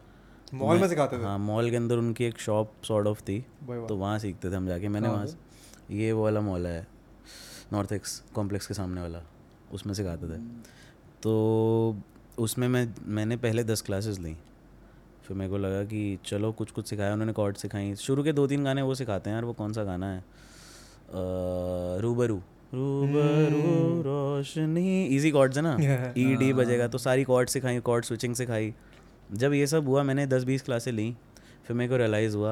मॉल में सिखाते थे? हाँ मॉल के अंदर उनकी एक शॉप सॉर्ट ऑफ़ थी। तो वहाँ सीखते थे हम जाके। मैंने वहाँ से- ये वो वाला मॉल है नॉर्थ एक्स कॉम्प्लेक्स के सामने वाला। उसमें सिखाते थे। तो उसमें मैं मैंने पहले दस क्लासेस ली। फिर मेरे को लगा कि चलो कुछ कुछ सिखाया उन्होंने कॉर्ड सिखाई। शुरू के दो तीन गाने वो सिखाते हैं यार वो कौन सा गाना है? रूबरू। रूबरू रोशनी। इजी कॉर्ड्स है ना? ई डी बजेगा तो सारी कॉर्ड सिखाई कॉर्ड स्विचिंग सिखाई। जब ये सब हुआ मैंने दस बीस क्लासें ली। फिर मेरे को रियलाइज़ हुआ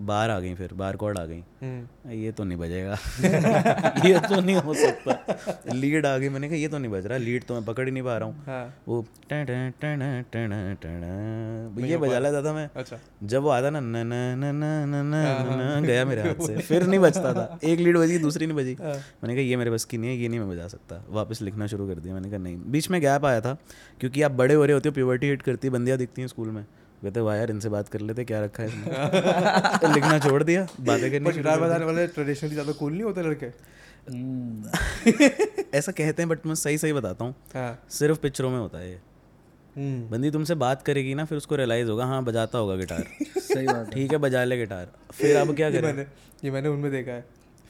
बार आ गई फिर बार कॉर्ड आ गई। हम्म, ये तो नहीं बजेगा। ये तो नहीं हो सकता। लीड आ गई मैंने कहा ये तो नहीं बज रहा लीड तो मैं पकड़ ही नहीं पा रहा हूँ। हाँ। वो टन टन टन टन टन ये बजा लेता था मैं। अच्छा। जब वो आता ना न न न न न न न गया मेरे हाथ से। फिर नहीं बजता था। एक लीड बजी दूसरी नहीं बजी। मैंने कहा ये मेरे बस की नहीं है ये नहीं मैं बजा सकता। वापस लिखना शुरू कर दिया। मैंने कहा नहीं। बीच में गैप आया था क्योंकि आप बड़े हो रहे होते हो प्योवर्टी हिट करती है बंदियाँ दिखती हैं स्कूल में। कहते वाह यार इनसे बात कर लेते क्या रखा है इसमें तो लिखना छोड़ दिया बातें करनी गिटार बजाने वाले ट्रेडिशनली ज़्यादा कूल नहीं होते लड़के? हम्म, ऐसा कहते हैं बट मैं सही सही बताता हूँ। हाँ। सिर्फ़ पिक्चरों में होता है ये। हम्म, बंदी तुमसे बात करेगी ना फिर उसको रियलाइज़ होगा हाँ बजाता होगा गिटार सही बात ठीक है बजा ले गिटार फिर अब क्या करें? मैंने ये मैंने उनमें देखा है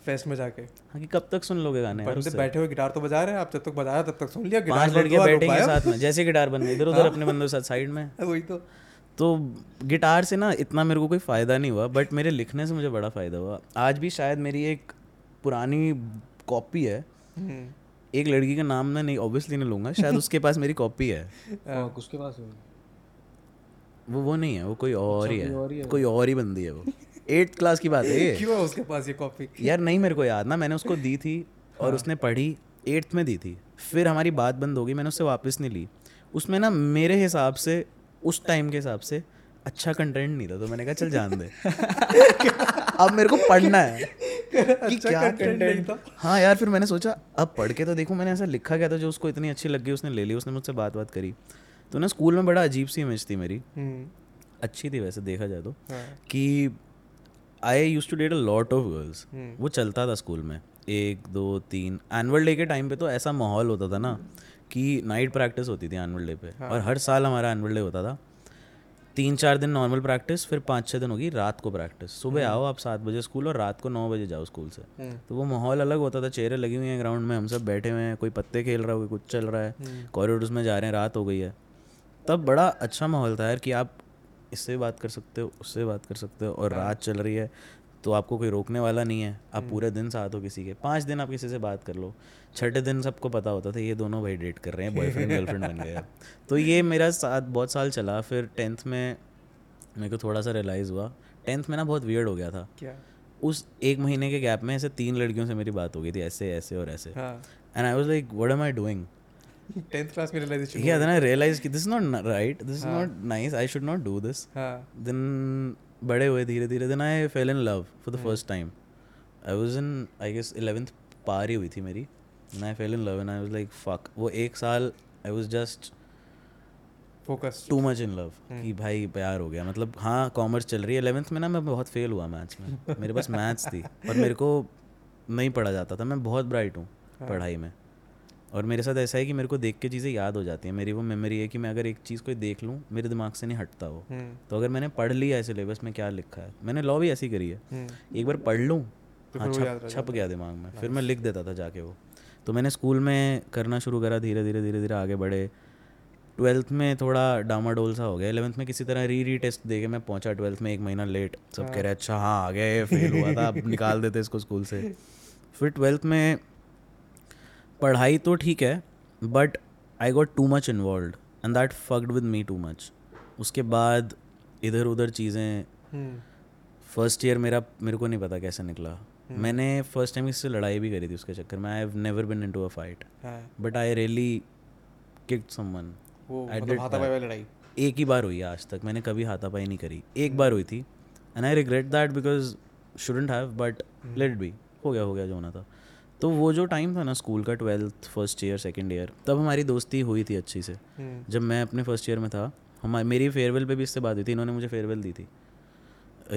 फेस्ट में जाके। हाँ कि कब तक सुन लोगे गाने बंदे बैठे हुए गिटार तो बजा रहे हैं आप जब तक बजाया तब तक सुन लिया गिटार हुआ, बैठेंगे साथ में जैसे गिटार बन गए इधर उधर अपने बंदों के साथ साइड में। वही तो। तो गिटार से ना इतना मेरे को कोई फ़ायदा नहीं हुआ बट मेरे लिखने से मुझे बड़ा फ़ायदा हुआ। आज भी शायद मेरी एक पुरानी कॉपी है। हम्म, एक लड़की का नाम मैं नहीं ऑब्वियसली नहीं लूँगा शायद उसके पास मेरी कॉपी है। उसके पास है? वो वो नहीं है वो कोई और ही कोई और ही है। है कोई और ही बंदी है वो। एट्थ क्लास की बात है ये। क्यों है उसके पास ये कॉपी यार नहीं मेरे को याद ना मैंने उसको दी थी और उसने पढ़ी एट्थ में दी थी। फिर हमारी बात बंद हो गई मैंने उससे वापस नहीं ली। उसमें ना मेरे हिसाब से उस टाइम के हिसाब से अच्छा कंटेंट नहीं था तो मैंने कहा चल जान दे। अब मेरे को पढ़ना है कि अच्छा क्या कंटेंट था। हाँ यार फिर मैंने सोचा अब पढ़ के तो देखूँ मैंने ऐसा लिखा गया था जो उसको इतनी अच्छी लग गई उसने ले ली उसने मुझसे बात बात करी। तो ना स्कूल में बड़ा अजीब सी इमेज थी मेरी। हम्म, अच्छी थी वैसे देखा जाए तो। हाँ, कि I use to date a lot of girls. वो चलता था स्कूल में एक दो तीन। एनुअल डे के टाइम पे तो ऐसा माहौल होता था ना कि नाइट प्रैक्टिस होती थी एनुअल डे पे। हाँ. और हर साल हमारा एनुअल डे होता था। तीन चार दिन नॉर्मल प्रैक्टिस फिर पाँच छः दिन होगी रात को प्रैक्टिस सुबह आओ आप सात बजे स्कूल और रात को नौ बजे जाओ स्कूल से। हम्म, तो वो माहौल अलग होता था चेहरे लगी हुई हैं ग्राउंड में हम सब बैठे हुए हैं कोई पत्ते खेल रहा है कोई कुछ चल रहा है कॉरिडोर्स में जा रहे हैं रात हो गई है। तब बड़ा अच्छा माहौल था यार कि आप इससे बात कर सकते हो उससे बात कर सकते हो और रात चल रही है तो आपको कोई रोकने वाला नहीं है। आप पूरे दिन साथ हो किसी के। पाँच दिन आप किसी से बात कर लो। छठे दिन सबको पता होता था ये दोनों भाई डेट कर रहे हैं बॉयफ्रेंड गर्लफ्रेंड बन गए तो ये मेरा साथ बहुत साल चला। फिर टेंथ में मेरे को थोड़ा सा रियलाइज़ हुआ। टेंथ में ना बहुत वियर्ड हो गया था। क्या? उस एक महीने के गैप में ऐसे तीन लड़कियों से मेरी बात हो गई थी ऐसे ऐसे और ऐसे। And I was like what am I doing tenth class में realization yeah then i realized कि not right? This is not nice. I should not do this. हाँ। Then बड़े हुए धीरे धीरे then I fell in love for the first time. I was in i guess 11th पार ही हुई थी मेरी। And i fell in love and i was like fuck. वो एक साल i was just focus too much in love कि भाई प्यार हो गया। मतलब हाँ कॉमर्स चल रही है। 11th में ना मैं बहुत फेल हुआ मैथ्स में। मेरे पास मैथ्स थी। और मेरे को नहीं पढ़ा जाता था। मैं बहुत ब्राइट हूँ। पढ़ाई में। और मेरे साथ ऐसा है कि मेरे को देख के चीज़ें याद हो जाती हैं। मेरी वो मेमोरी है कि मैं अगर एक चीज़ को देख लूँ मेरे दिमाग से नहीं हटता वो। हम्म। तो अगर मैंने पढ़ लिया है सिलेबस में क्या लिखा है? मैंने लॉ भी ऐसी करी है। हम्म। एक बार पढ़ लूँ तो हाँ छप छप गया दिमाग में। फिर मैं लिख देता था जाके वो। तो मैंने स्कूल में करना शुरू करा धीरे धीरे धीरे धीरे आगे बढ़े। ट्वेल्थ में थोड़ा डामाडोल सा हो गया। इलेवंथ में किसी तरह री री टेस्ट दे के मैं पहुँचा ट्वेल्थ में एक महीना लेट सब कह रहे अच्छा हाँ आ गया ये फेल हुआ था अब निकाल देते इसको स्कूल से। फिर ट्वेल्थ में पढ़ाई तो ठीक है but I got too much involve and that fucked with me too much उसके बाद इधर उधर चीज़ें हम्म। फ़र्स्ट ईयर मेरा मेरे को नहीं पता कैसे निकला। हम्म। मैंने फ़र्स्ट टाइम इससे लड़ाई भी करी थी उसके चक्कर में। I have never been into a fight but I really kicked someone वो I did हाथापाई वाली लड़ाई। एक ही बार हुई आज तक मैंने कभी हाथापाई नहीं करी। एक बार हुई थी and I regret that because shouldn't have but let be हो गया हो गया जो होना था। तो वो जो टाइम था ना स्कूल का twelfth first year second year तब हमारी दोस्ती हुई थी अच्छी से। हम्म। जब मैं अपने फ़र्स्ट ईयर में था हमारी मेरी फेयरवेल पे भी इससे बात हुई थी इन्होंने मुझे फेयरवेल दी थी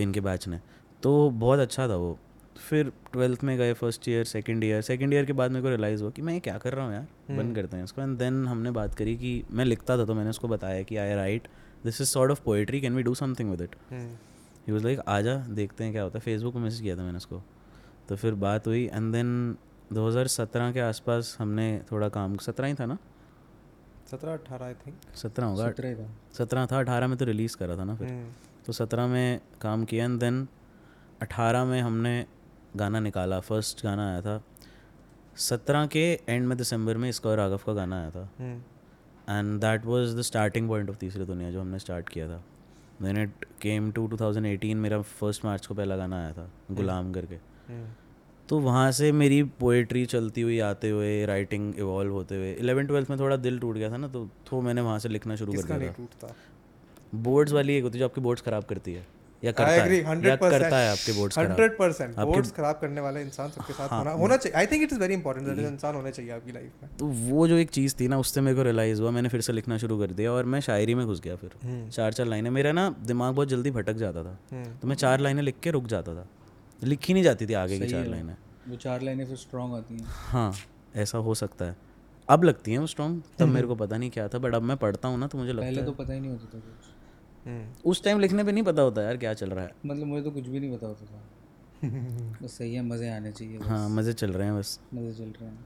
इनके बैच ने। तो बहुत अच्छा था वो। फिर ट्वेल्थ में गए first year second year second year के बाद मेरे को रियलाइज़ हुआ कि मैं ये क्या कर रहा हूँ यार बंद करते हैं इसको। एंड देन हमने बात करी कि मैं लिखता था तो मैंने उसको बताया कि I write this is sort of poetry can we do something with it hmm. He was like आजा देखते हैं क्या होता है। फेसबुक पे मैसेज किया था मैंने उसको। तो फिर बात हुई एंड देन 2017 के आसपास हमने थोड़ा काम सत्रह ही था ना? सत्रह अठारह आई थिंक सत्रह होगा। सत्रह था। सत्रह था अठारह में तो रिलीज़ करा था ना फिर। हम्म। तो सत्रह में काम किया एंड देन अठारह में हमने गाना निकाला। फ़र्स्ट गाना आया था। सत्रह के एंड में दिसंबर में इसका और राघव का गाना आया था। हम्म। And that was the starting point of तीसरी दुनिया जो हमने स्टार्ट किया था। देन इट केम टू 2018 मेरा फ़र्स्ट मार्च को पहला गाना आया था गुलाम करके। हम्म। तो वहाँ से मेरी पोएट्री चलती हुई आते हुए राइटिंग इवॉल्व होते हुए इलेवन ट्वेल्थ में थोड़ा दिल टूट गया था ना तो तो मैंने वहाँ से लिखना शुरू कर दिया बोर्ड्स वाली एक होती है जो आपके बोर्ड्स खराब करती है या करता एग्री है या करता है आपके बोर्ड्स हंड्रेड परसेंट बोर्ड्स खराब करने वाला इंसान सबके साथ हाँ। होना होना चाहिए। I think it is very important that इंसान होने चाहिए आपकी लाइफ में। तो वो जो एक चीज़ थी ना उससे मेरे को रियलाइज़ हुआ मैंने फिर से लिखना शुरू कर दिया और मैं शायरी में घुस गया फिर। हम्म। चार चार लाइनें मेरा ना दिमाग बहुत जल्दी भटक जाता था। हम्म। तो मैं चार लाइनें लिख के रुक जाता था। लिख नहीं जाती थी आगे की चार। लाइनें। वो चार लाइनें फिर स्ट्रॉन्ग आती हैं। हाँ ऐसा हो सकता है। अब लगती हैं वो स्ट्रॉन्ग तब मेरे को पता नहीं क्या था बट अब मैं पढ़ता हूँ ना तो मुझे लगता पहले है। तो पता ही नहीं होता था कुछ। हम्म। उस टाइम लिखने पे नहीं पता होता यार क्या चल रहा है। मतलब मुझे तो कुछ भी नहीं पता होता था। बस सही है मज़े आने चाहिए हाँ मज़े चल रहे हैं बस। मज़े चल रहे हैं।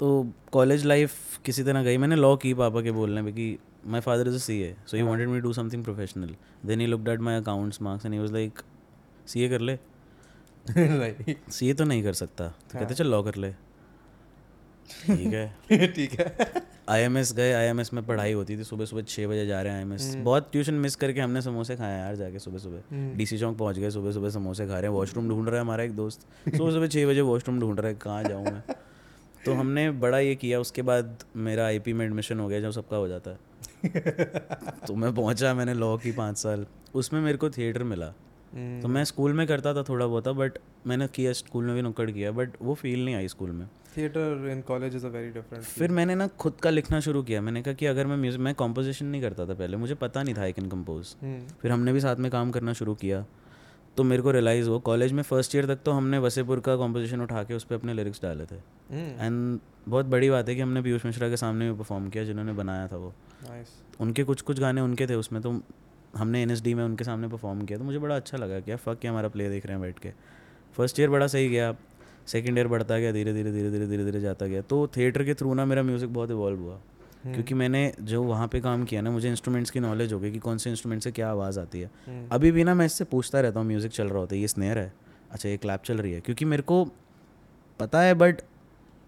तो कॉलेज लाइफ किसी तरह गई। मैंने लॉ की पापा के बोलने पे कि my father is a CA so he. Wanted me do something professional then he looked at my accounts marks and he was like CA कर ले। नहीं सीए तो नहीं कर सकता। तो कहते चल लॉ कर ले। ठीक है। ठीक है। आईएमएस गए आईएमएस में पढ़ाई होती थी सुबह सुबह छः बजे जा रहे हैं आईएमएस बहुत ट्यूशन मिस करके हमने समोसे खाए यार जाके सुबह सुबह डीसी चौक पहुँच गए सुबह सुबह समोसे खा रहे हैं। वॉशरूम ढूंढ रहा है हमारा एक दोस्त। सुबह सुबह छः बजे वॉशरूम ढूंढ रहा है कहाँ जाऊँ मैं? तो हमने बड़ा ये किया उसके बाद मेरा आईपी में एडमिशन हो गया जो सबका हो जाता। है तो मैं पहुँचा मैंने लॉ की पाँच साल। उसमें मेरे को थिएटर मिला। तो मैं स्कूल में करता था थोड़ा बहुत बट मैंने किया स्कूल में भी नुक्कड़ किया बट वो फील नहीं आई स्कूल में। Theatre in college is a very different फिर मैंने ना खुद का लिखना शुरू किया। मैंने कहा कि अगर मैं म्यूज़िक मैं कॉम्पोजिशन नहीं करता था पहले मुझे पता नहीं था आई कैन कंपोज फिर हमने भी साथ में काम करना शुरू किया। तो मेरे को रियलाइज़ हुआ कॉलेज में फ़र्स्ट ईयर तक तो हमने वसेपुर का कॉम्पोजिशन उठा के उस पर अपने लिरिक्स डाले थे। एंड बहुत बड़ी बात है कि हमने पीयूष मिश्रा के सामने भी परफॉर्म किया जिन्होंने बनाया था वो। उनके कुछ कुछ गाने उनके थे उसमें तो हमने एनएसडी में उनके सामने परफॉर्म किया तो मुझे बड़ा अच्छा लगा क्या फ़क के हमारा प्ले देख रहे हैं बैठ के। फ़र्स्ट ईयर बड़ा सही गया सेकेंड ईयर बढ़ता गया धीरे धीरे धीरे धीरे धीरे धीरे जाता गया। तो थिएटर के थ्रू ना मेरा म्यूज़िक बहुत इवॉल्व हुआ क्योंकि मैंने जो वहाँ पे काम किया ना मुझे इंस्ट्रूमेंट्स की नॉलेज हो गई कि कौन से इंस्ट्रूमेंट से क्या आवाज़ आती है। हम्म। अभी भी ना मैं इससे पूछता रहता हूँ म्यूज़िक चल रहा होता है ये स्नेयर है। अच्छा ये क्लैप चल रही है क्योंकि मेरे को पता है बट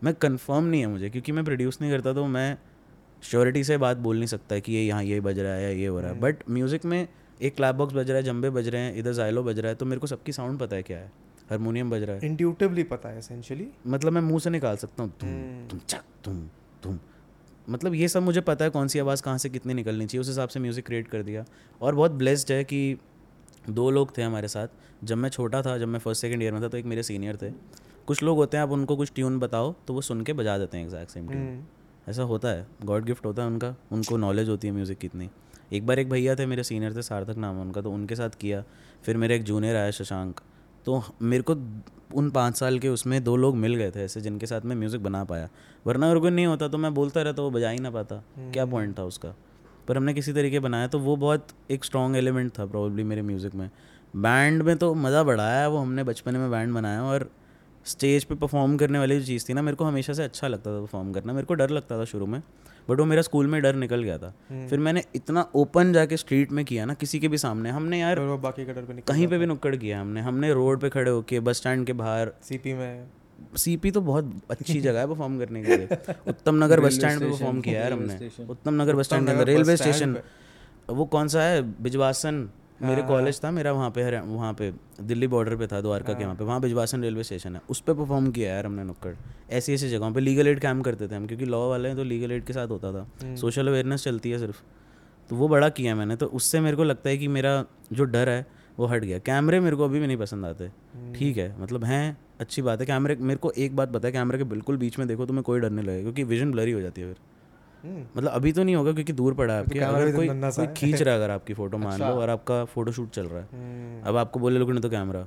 मैं कंफर्म नहीं है मुझे क्योंकि मैं प्रोड्यूस नहीं करता तो मैं श्योरिटी से बात बोल नहीं सकता कि ये यहाँ ये बज रहा है या ये हो रहा है। बट म्यूज़िक में एक क्लैप बॉक्स बज रहा है जंबे बज रहे हैं इधर जाइलो बज रहा है तो मेरे को सबकी साउंड पता है क्या है। हारमोनियम बज रहा है। इंट्यूटिवली पता है एसेंशियली मतलब मैं मुँह से निकाल सकता हूँ तुम तुम चक तुम तुम। मतलब ये सब मुझे पता है कौन सी आवाज़ कहाँ से कितनी निकलनी चाहिए उस हिसाब से म्यूज़िक क्रिएट कर दिया। और बहुत ब्लेस्ड है कि दो लोग थे हमारे साथ। जब मैं छोटा था जब मैं फ़र्स्ट सेकंड ईयर में था तो एक मेरे सीनियर थे। कुछ लोग होते हैं आप उनको कुछ ट्यून बताओ तो वो सुन के बजा देते हैं एग्जैक्ट सेम ट्यून ऐसा होता है। गॉड गिफ्ट होता है उनका उनको नॉलेज होती है म्यूज़िक की इतनी। एक बार एक भैया थे मेरे सीनियर थे सार्थक नाम है उनका तो उनके साथ किया। फिर मेरे एक जूनियर आया शशांक। तो मेरे को उन पाँच साल के उसमें दो लोग मिल गए थे ऐसे जिनके साथ मैं म्यूज़िक बना पाया। वरना अगर कोई नहीं होता तो मैं बोलता रहता वो बजा ही ना पाता। क्या पॉइंट था उसका? पर हमने किसी तरीके बनाया तो वो बहुत एक स्ट्रॉन्ग एलिमेंट था प्रॉब्ली मेरे म्यूज़िक में। बैंड में तो मज़ा बढ़ाया वो हमने बचपन में बैंड बनाया और स्टेज पे परफॉर्म करने वाली जो चीज़ थी ना मेरे को हमेशा से अच्छा लगता था परफॉर्म करना। मेरे को डर लगता था शुरू में बट वो मेरा स्कूल में डर निकल गया था। फिर मैंने इतना ओपन जाके स्ट्रीट में किया ना किसी के भी सामने हमने यार वो बाकी का डर पे कहीं पे भी नुक्कड़ किया हमने। हमने रोड पे खड़े होके बस स्टैंड के बाहर। सीपी में। सीपी तो बहुत अच्छी जगह है परफॉर्म करने के लिए। उत्तम नगर बस स्टैंड पे परफॉर्म किया यार हमने। उत्तम नगर बस स्टैंड के अंदर रेलवे स्टेशन वो कौन सा है? बिजवासन। मेरे हाँ, कॉलेज था मेरा वहाँ पे वहाँ पे दिल्ली बॉर्डर पे था द्वारका हाँ। के वहाँ पे। वहाँ बिजवासन रेलवे स्टेशन है। उस पर परफॉर्म किया यार हमने नुक्कड़। ऐसी ऐसी जगहों पे लीगल एड कैम्प करते थे हम क्योंकि लॉ वाले हैं तो लीगल एड के साथ होता था। हम्म। सोशल अवेयरनेस चलती है सिर्फ़। तो वो बड़ा किया मैंने। तो उससे मेरे को लगता है कि मेरा जो डर है वो हट गया। कैमरे मेरे को अभी भी नहीं पसंद आते। हम्म। ठीक है मतलब हैं अच्छी बात है। कैमरे मेरे को एक बात पता है कैमरे के बिल्कुल बीच में देखो तो मैं कोई डर नहीं लगेगा क्योंकि विजन ब्लरी हो जाती है फिर। हम्म। मतलब अभी तो नहीं होगा क्योंकि दूर पड़ा है आपके। अगर कोई कोई खींच रहा है अगर आपकी फ़ोटो मान लो और आपका फ़ोटो शूट चल रहा है। हम्म। अब आपको बोले लोग तो कैमरा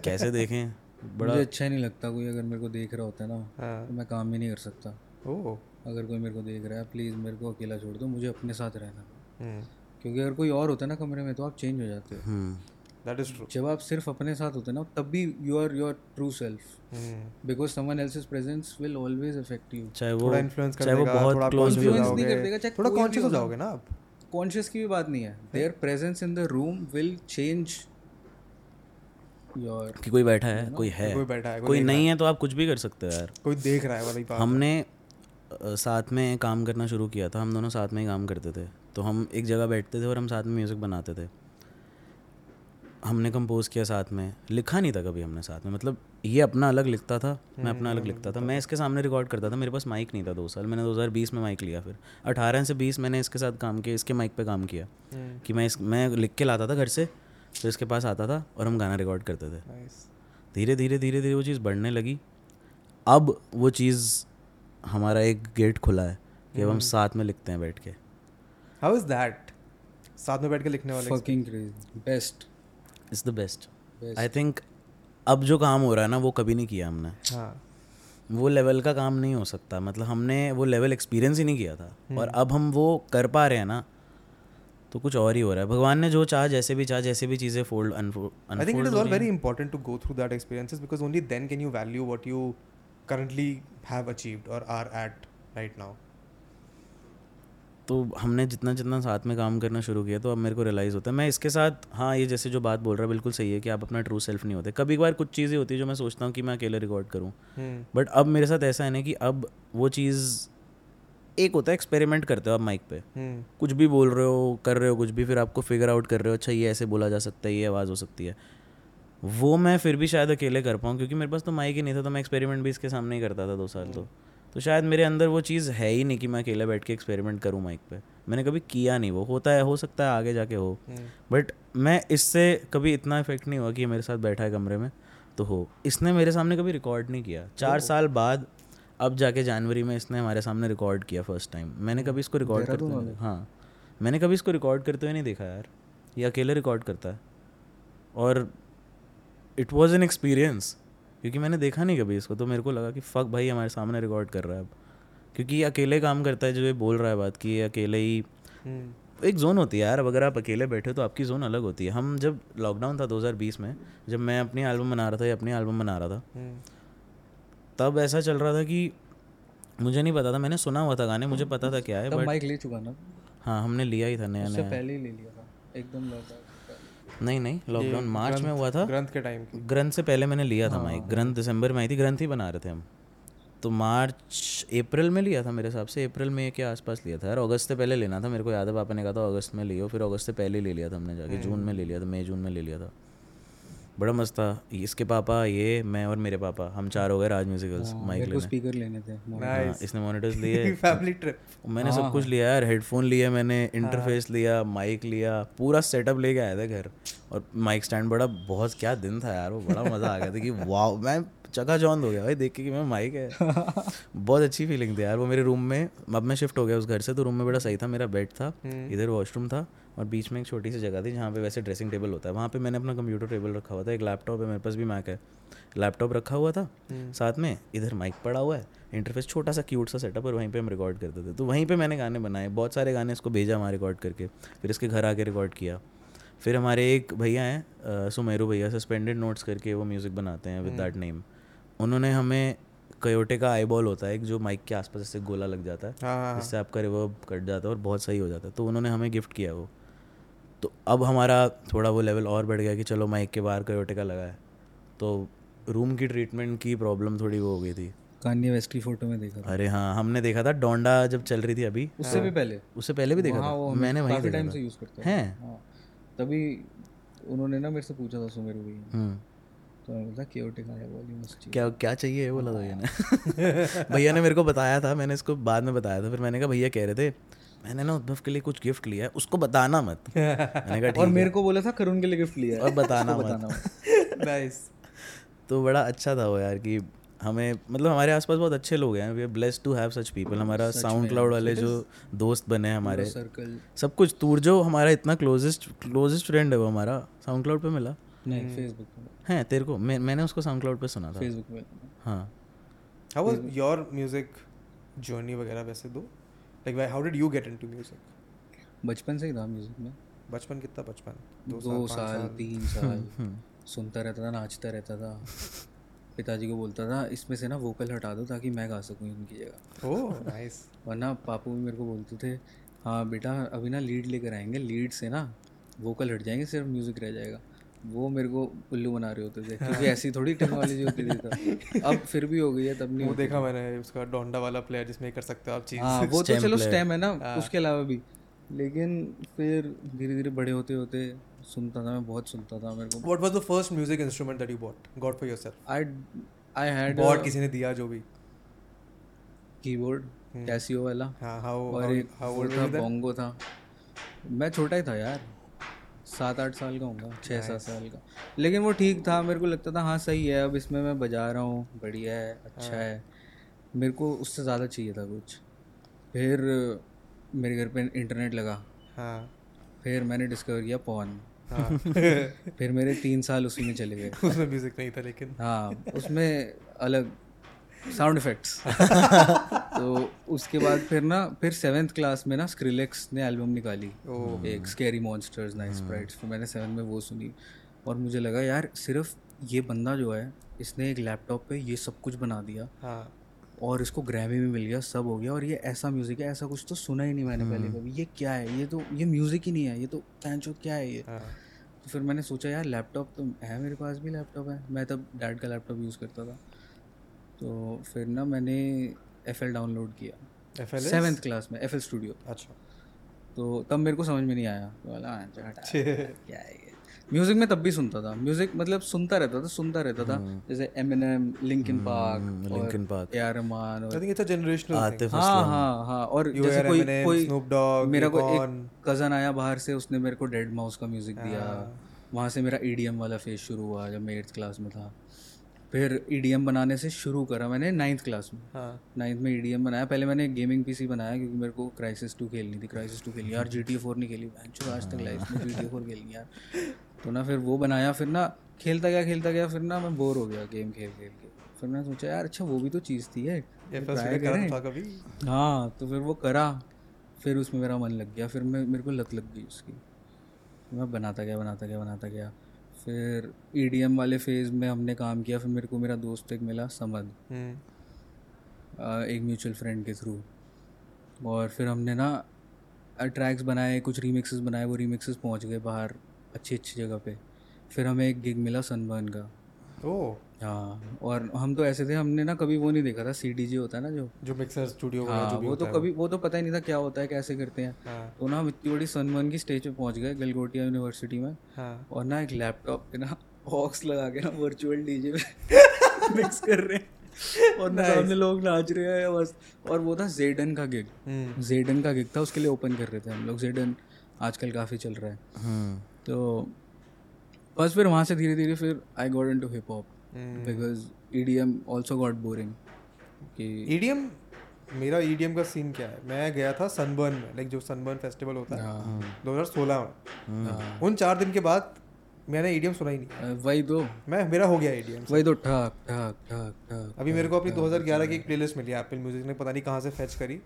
कैसे देखें? बड़ा मुझे अच्छा ही नहीं लगता कोई अगर मेरे को देख रहा होता है ना हाँ। तो मैं काम ही नहीं कर सकता। ओह। अगर कोई मेरे को देख रहा है प्लीज़ मेरे को अकेला छोड़ दो मुझे अपने साथ रहना हम्म। क्योंकि अगर कोई और होता है ना कमरे में तो आप चेंज हो जाते हो। हम्म। दैट इज़ ट्रू जब आप सिर्फ़ अपने साथ होते ना तब भी you are your true self because someone else's presence will always affect you चाहे वो इन्फ्लुएंस कर देगा थोड़ा क्लोज भी हो influence नहीं जाओगे कर देगा, चाहे थोड़ा कॉन्शियस हो जाओगे ना आप। कॉन्शियस की भी बात नहीं है। Their presence in the room will change your कि कोई बैठा है कोई है। कोई बैठा है कोई नहीं है। तो आप कुछ भी कर सकते हो यार। कोई देख रहा है वाली बात। हमने साथ में काम करना शुरू किया था हम दोनों साथ में ही काम करते थे। तो हम एक जगह बैठते थे और हम साथ में म्यूज़िक बनाते थे। हमने कंपोज किया साथ में लिखा नहीं था कभी हमने साथ में। मतलब ये अपना अलग लिखता था मैं अपना अलग लिखता था। मैं इसके सामने रिकॉर्ड करता था मेरे पास माइक नहीं था दो साल। मैंने 2020 में माइक लिया फिर। 18 से 20 मैंने इसके साथ काम किया इसके माइक पे काम किया हम्म। कि मैं इस मैं लिख के लाता था घर से तो इसके पास आता था और हम गाना रिकॉर्ड करते थे। धीरे धीरे धीरे धीरे वो चीज़ बढ़ने लगी। अब वो चीज़ हमारा एक गेट खुला है कि अब हम साथ में लिखते हैं बैठ के। हाउ इज़ दैट साथ में बैठ के लिखने वाले fucking crazy best is the best I think अब जो काम हो रहा है ना वो कभी नहीं किया हमने। वो लेवल का काम नहीं हो सकता। मतलब हमने वो लेवल एक्सपीरियंस ही नहीं किया था। और अब हम वो कर पा रहे हैं ना तो कुछ और ही हो रहा है। भगवान ने जो चाह जैसे भी चाह जैसे भी चीज़ें fold I think it is all very important to go through that experiences because only then can you value what you currently have achieved और आर एट राइट नाउ तो हमने जितना जितना साथ में काम करना शुरू किया तो अब मेरे को रियलाइज़ होता है। मैं इसके साथ हाँ ये जैसे जो बात बोल रहा है बिल्कुल सही है कि आप अपना ट्रू सेल्फ नहीं होते। कभी बार कुछ चीज़ें होती है जो मैं सोचता हूँ कि मैं अकेले रिकॉर्ड करूँ. बट अब मेरे साथ ऐसा है ना कि अब वो चीज़ एक होता है एक्सपेरिमेंट करते हो आप माइक पे। Hmm. कुछ भी बोल रहे हो कर रहे हो कुछ भी फिर आपको फिगर आउट कर रहे हो अच्छा ये ऐसे बोला जा सकता है ये आवाज़ हो सकती है। वो मैं फिर भी शायद अकेले कर पाऊँ क्योंकि मेरे पास तो माइक ही नहीं था तो मैं एक्सपेरिमेंट भी इसके सामने ही करता था दो साल तो। तो शायद मेरे अंदर वो चीज़ है ही नहीं कि मैं अकेले बैठ के एक्सपेरिमेंट करूँ माइक पे। मैंने कभी किया नहीं वो होता है हो सकता है आगे जाके हो. बट मैं इससे कभी इतना इफ़ेक्ट नहीं हुआ कि मेरे साथ बैठा है कमरे में तो हो। इसने मेरे सामने कभी रिकॉर्ड नहीं किया। चार साल बाद अब जाके जनवरी में इसने हमारे सामने रिकॉर्ड किया फ़र्स्ट टाइम मैंने कभी इसको रिकॉर्ड करते हुए हाँ। मैंने कभी इसको रिकॉर्ड करते हुए नहीं देखा यार। ये अकेले रिकॉर्ड करता है। और इट वॉज़ एन एक्सपीरियंस क्योंकि मैंने देखा नहीं कभी इसको तो मेरे को लगा कि फ़क भाई हमारे सामने रिकॉर्ड कर रहा है अब। क्योंकि ये अकेले काम करता है जो ये बोल रहा है बात कि ये अकेले ही Hmm. एक जोन होती है यार अब अगर आप अकेले बैठे हो तो आपकी जोन अलग होती है। हम जब लॉकडाउन था 2020 में जब मैं अपनी एल्बम बना रहा था या अपनी एल्बम बना रहा था Hmm. तब ऐसा चल रहा था कि मुझे नहीं पता था मैंने सुना हुआ था गाने मुझे पता था क्या है बट माइक ले चुका ना? हाँ हमने लिया ही था नया नया। पहले ही ले लिया था एकदम नहीं नहीं लॉकडाउन मार्च में हुआ था। ग्रंथ के टाइम ग्रंथ से पहले मैंने लिया था माइक। ग्रंथ दिसंबर में आई थी ग्रंथ ही बना रहे थे हम। तो मार्च अप्रैल में लिया था मेरे हिसाब से। अप्रैल में के आसपास लिया था। यार अगस्त से पहले लेना था मेरे को याद है पापा ने कहा था अगस्त में लियो। फिर अगस्त से पहले ले लिया था हमने जाके। जून में ले लिया था मई जून में ले लिया था। बड़ा मस्त था। इसके पापा ये मैं और मेरे पापा हम चार हो गए राज म्यूजिकल्स माइक लेने। स्पीकर लेने थे हाँ, इसने मॉनिटर्स लिए। फैमिली ट्रिप मैंने सब कुछ लिया यार हेडफोन लिए मैंने इंटरफेस लिया माइक लिया पूरा सेटअप लेके आया था घर। और माइक स्टैंड बड़ा बहुत क्या दिन था यार वो बड़ा मज़ा आ गया था कि वाह मैं चका चौंध हो गया भाई देख के कि मैं माइक है। बहुत अच्छी फीलिंग थी यार वो मेरे रूम में अब मैं शिफ्ट हो गया उस घर से तो रूम में बड़ा सही था मेरा बेड था इधर वॉशरूम था और बीच में एक छोटी सी जगह थी जहाँ पे वैसे ड्रेसिंग टेबल होता है। वहाँ पे मैंने अपना कंप्यूटर टेबल रखा हुआ था एक लैपटॉप है मेरे पास भी मैक है। लैपटॉप रखा हुआ था साथ में इधर माइक पड़ा हुआ है इंटरफेस छोटा सा क्यूट सा सेटअप और वहीं पे हम रिकॉर्ड करते थे। तो वहीं पे मैंने गाने बनाए बहुत सारे गाने इसको भेजा वहाँ रिकॉर्ड करके फिर इसके घर आके रिकॉर्ड किया। फिर हमारे एक भैया हैं सुमेरू भैया सस्पेंडेड नोट्स करके वो म्यूज़िक बनाते हैं विद दैट नेम उन्होंने हमें कयोटे का आई बॉल होता है एक जो माइक के आसपास ऐसे गोला लग जाता है हाँ हाँ जिससे आपका रिवर्ब कट जाता है और बहुत सही हो जाता है। तो उन्होंने हमें गिफ्ट किया वो। तो अब हमारा थोड़ा वो लेवल और बढ़ गया कि चलो माइक के बाहर कयोटे का लगा है। तो रूम की ट्रीटमेंट की प्रॉब्लम थोड़ी वो हो गई थी। कान्ये वेस्ट की फ़ोटो में देखा था। अरे हाँ हमने देखा था डोंडा जब चल रही थी अभी। उससे भी पहले? उससे पहले भी देखा था। मैंने वहीं काफ़ी टाइम से यूज़ करते हैं। हाँ। तभी उन्होंने ना मेरे से पूछा था सुमेर भैया हम्म। तो बोला है? क्या क्या चाहिए बोला भैया ने। भैया ने मेरे को बताया था मैंने इसको बाद में बताया था। फिर मैंने कहा भैया कह रहे थे मैंने ना उद्भव के लिए कुछ गिफ्ट लिया है उसको बताना मत। मैंने कहा और मेरे को बोला था करुण के लिए गिफ्ट लिया है। और बताना मत। नाइस तो बड़ा अच्छा था वो यार कि हमें मतलब हमारे आसपास बहुत अच्छे लोग हैं we are blessed to have such people हमारा साउंड क्लाउड वाले जो दोस्त बने हैं हमारे सर्कल सब कुछ तूरजो हमारा इतना क्लोजेस्ट क्लोजेस्ट फ्रेंड है वो हमारा साउंड क्लाउड पे मिला। नहीं फेसबुक पे है तेरे को मैं मैंने उसको साउंड क्लाउड पे सुना था। फेसबुक पे हाँ। How was your music journey वगैरह वैसे though? Like how did you get into music बचपन से ही था म्यूज़िक में। बचपन कितना बचपन? दो साल तीन साल। हम्म। सुनता रहता था नाचता रहता था। पिताजी को बोलता था इसमें से ना वोकल हटा दो ताकि मैं गा सकूँ इनकी जगह। ओह नाइस वरना पापू भी मेरे को बोलते थे हाँ बेटा अभी ना लीड लेकर आएँगे लीड से ना वोकल हट जाएँगे सिर्फ़ म्यूज़िक रह जाएगा। वो मेरे को उल्लू बना रहे होते थे क्योंकि ऐसी थोड़ी टेक्नोलॉजी होती थी अब फिर भी हो गई है तब नहीं वो देखा मैंने उसका डोंडा वाला प्लेयर जिसमें कर सकते हो आप चीज़। हाँ वो तो चलो स्टेम है ना हाँ। उसके अलावा भी। लेकिन फिर धीरे धीरे बड़े होते होते सुनता था मैं बहुत सुनता था मेरे को। What was the first music instrument that you bought got for yourself I I had bought किसी ने दिया जो भी। कीबोर्ड कैसियो वाला। हाँ हाउ और एक हाउ ओल्ड था बोंगो था। मैं छोटा ही था यार। सात आठ साल का होगा छः सात साल का। लेकिन वो ठीक था मेरे को लगता था हाँ सही है अब इसमें मैं बजा रहा हूँ बढ़िया है अच्छा है। मेरे को उससे ज़्यादा चाहिए था कुछ। फिर मेरे घर पे इंटरनेट लगा। हाँ। फिर मैंने डिस्कवर किया पॉन हाँ। फिर मेरे तीन साल उसी में चले गए। उसमें म्यूज़िक नहीं था लेकिन। हाँ उसमें अलग साउंड इफेक्ट्स तो उसके बाद फिर ना फिर सेवेंथ क्लास में ना स्क्रिलेक्स ने एल्बम निकाली। oh. एक स्कैरी मॉन्स्टर्स नाइस स्प्राइट्स फिर मैंने सेवन में वो सुनी और मुझे लगा यार सिर्फ़ ये बंदा जो है इसने एक लैपटॉप पे ये सब कुछ बना दिया हाँ। और इसको ग्रैमी भी मिल गया सब हो गया और ये ऐसा म्यूज़िक है ऐसा कुछ तो सुना ही नहीं मैंने पहले कभी। ये क्या है? ये तो ये म्यूज़िक ही नहीं है ये तो कैंचो क्या है ये? हाँ। तो फिर मैंने सोचा यार लैपटॉप तो है मेरे पास भी लैपटॉप है। मैं तब डैड का लैपटॉप यूज़ करता था। तो फिर ना मैंने एफएल डाउनलोड किया। FLS? सेवेंथ क्लास में एफ़ स्टूडियो अच्छा। तो तब मेरे को समझ में नहीं आया। तो "हाँ, क्या है म्यूज़िक में तब भी सुनता था। म्यूज़िक मतलब सुनता रहता था सुनता रहता था। जैसे Eminem Linkin Park Linkin Park. A R Rahman I think it's a generational Atif हाँ हाँ हाँ और जैसे कोई कोई Snoop Dogg, मेरा कोई एक कज़न आया बाहर से उसने मेरे को डेड माउस का म्यूज़िक दिया। हाँ। वहाँ से मेरा ई वाला फ़ेज़ शुरू हुआ जब मैं एट्थ क्लास में था। फिर ईडीएम बनाने से शुरू करा मैंने नाइन्थ क्लास में। हाँ। नाइन्थ में ईडीएम बनाया। पहले मैंने गेमिंग पीसी बनाया क्योंकि मेरे को क्राइसिस टू खेलनी थी। क्राइसिस टू खेली। यार जी टी फोर नहीं खेली। मैं आज तक लाइफ में जी टी फोर खेलनी यार। तो ना फिर वो बनाया। फिर ना खेलता गया खेलता गया। फिर ना मैं बोर हो गया गेम खेल खेल के फिर मैंने सोचा यार अच्छा वो भी तो चीज़ थी है हाँ तो फिर वो करा। फिर उसमें मेरा मन लग गया। फिर मैं मेरे को लत लग गई उसकी। मैं बनाता गया बनाता गया बनाता गया। फिर ई वाले फ़ेज़ में हमने काम किया फिर मेरे को मेरा दोस्त एक मिला समद हम्म। एक म्यूचुअल फ्रेंड के थ्रू और फिर हमने ना ट्रैक्स बनाए कुछ रीमिक्सेस बनाए वो रीमिक्सेस पहुँच गए बाहर अच्छी अच्छी जगह पे। फिर हमें एक गिग मिला सनबर्न का। ओ। हाँ और हम तो ऐसे थे हमने ना कभी वो नहीं देखा था सी डी जी होता है ना जो। जो मिक्सर स्टूडियो हाँ जो भी वो तो कभी वो तो पता ही नहीं था क्या होता है कैसे करते हैं। हाँ। तो ना हम इतनी बड़ी सनबर्न की स्टेज पे पहुँच गए गलगोटिया यूनिवर्सिटी में। हाँ। और ना एक लैपटॉप पे ना ऑक्स लगा के ना वर्चुअल डीजे पे मिक्स कर रहे हैं। और ना सामने लोग नाच रहे हैं बस। और वो था जेडन का गिग हम्म। जेडन का गिग था उसके लिए ओपन कर रहे थे हम लोग। जेडन आजकल काफ़ी चल रहा है। हम्म। तो बस फिर वहाँ से धीरे धीरे फिर I got into hip hop hmm. Because E D M also got boring कि ईडीएम E मेरा ईडीएम का सीन क्या है? मैं गया था सनबर्न में लाइक जो सनबर्न फेस्टिवल होता है। हाँ, 2016 में। हाँ, उन चार दिन के बाद मैंने ईडीएम सुना ही नहीं। वही तो। मैं मेरा हो गया ईडीएम वही तो ठक ठक ठक ठक अभी मेरे को अपनी 2011 की एक प्लेलिस्ट मिली एप्पल म्यूज़िक ने पता नहीं कहाँ से फेच करी।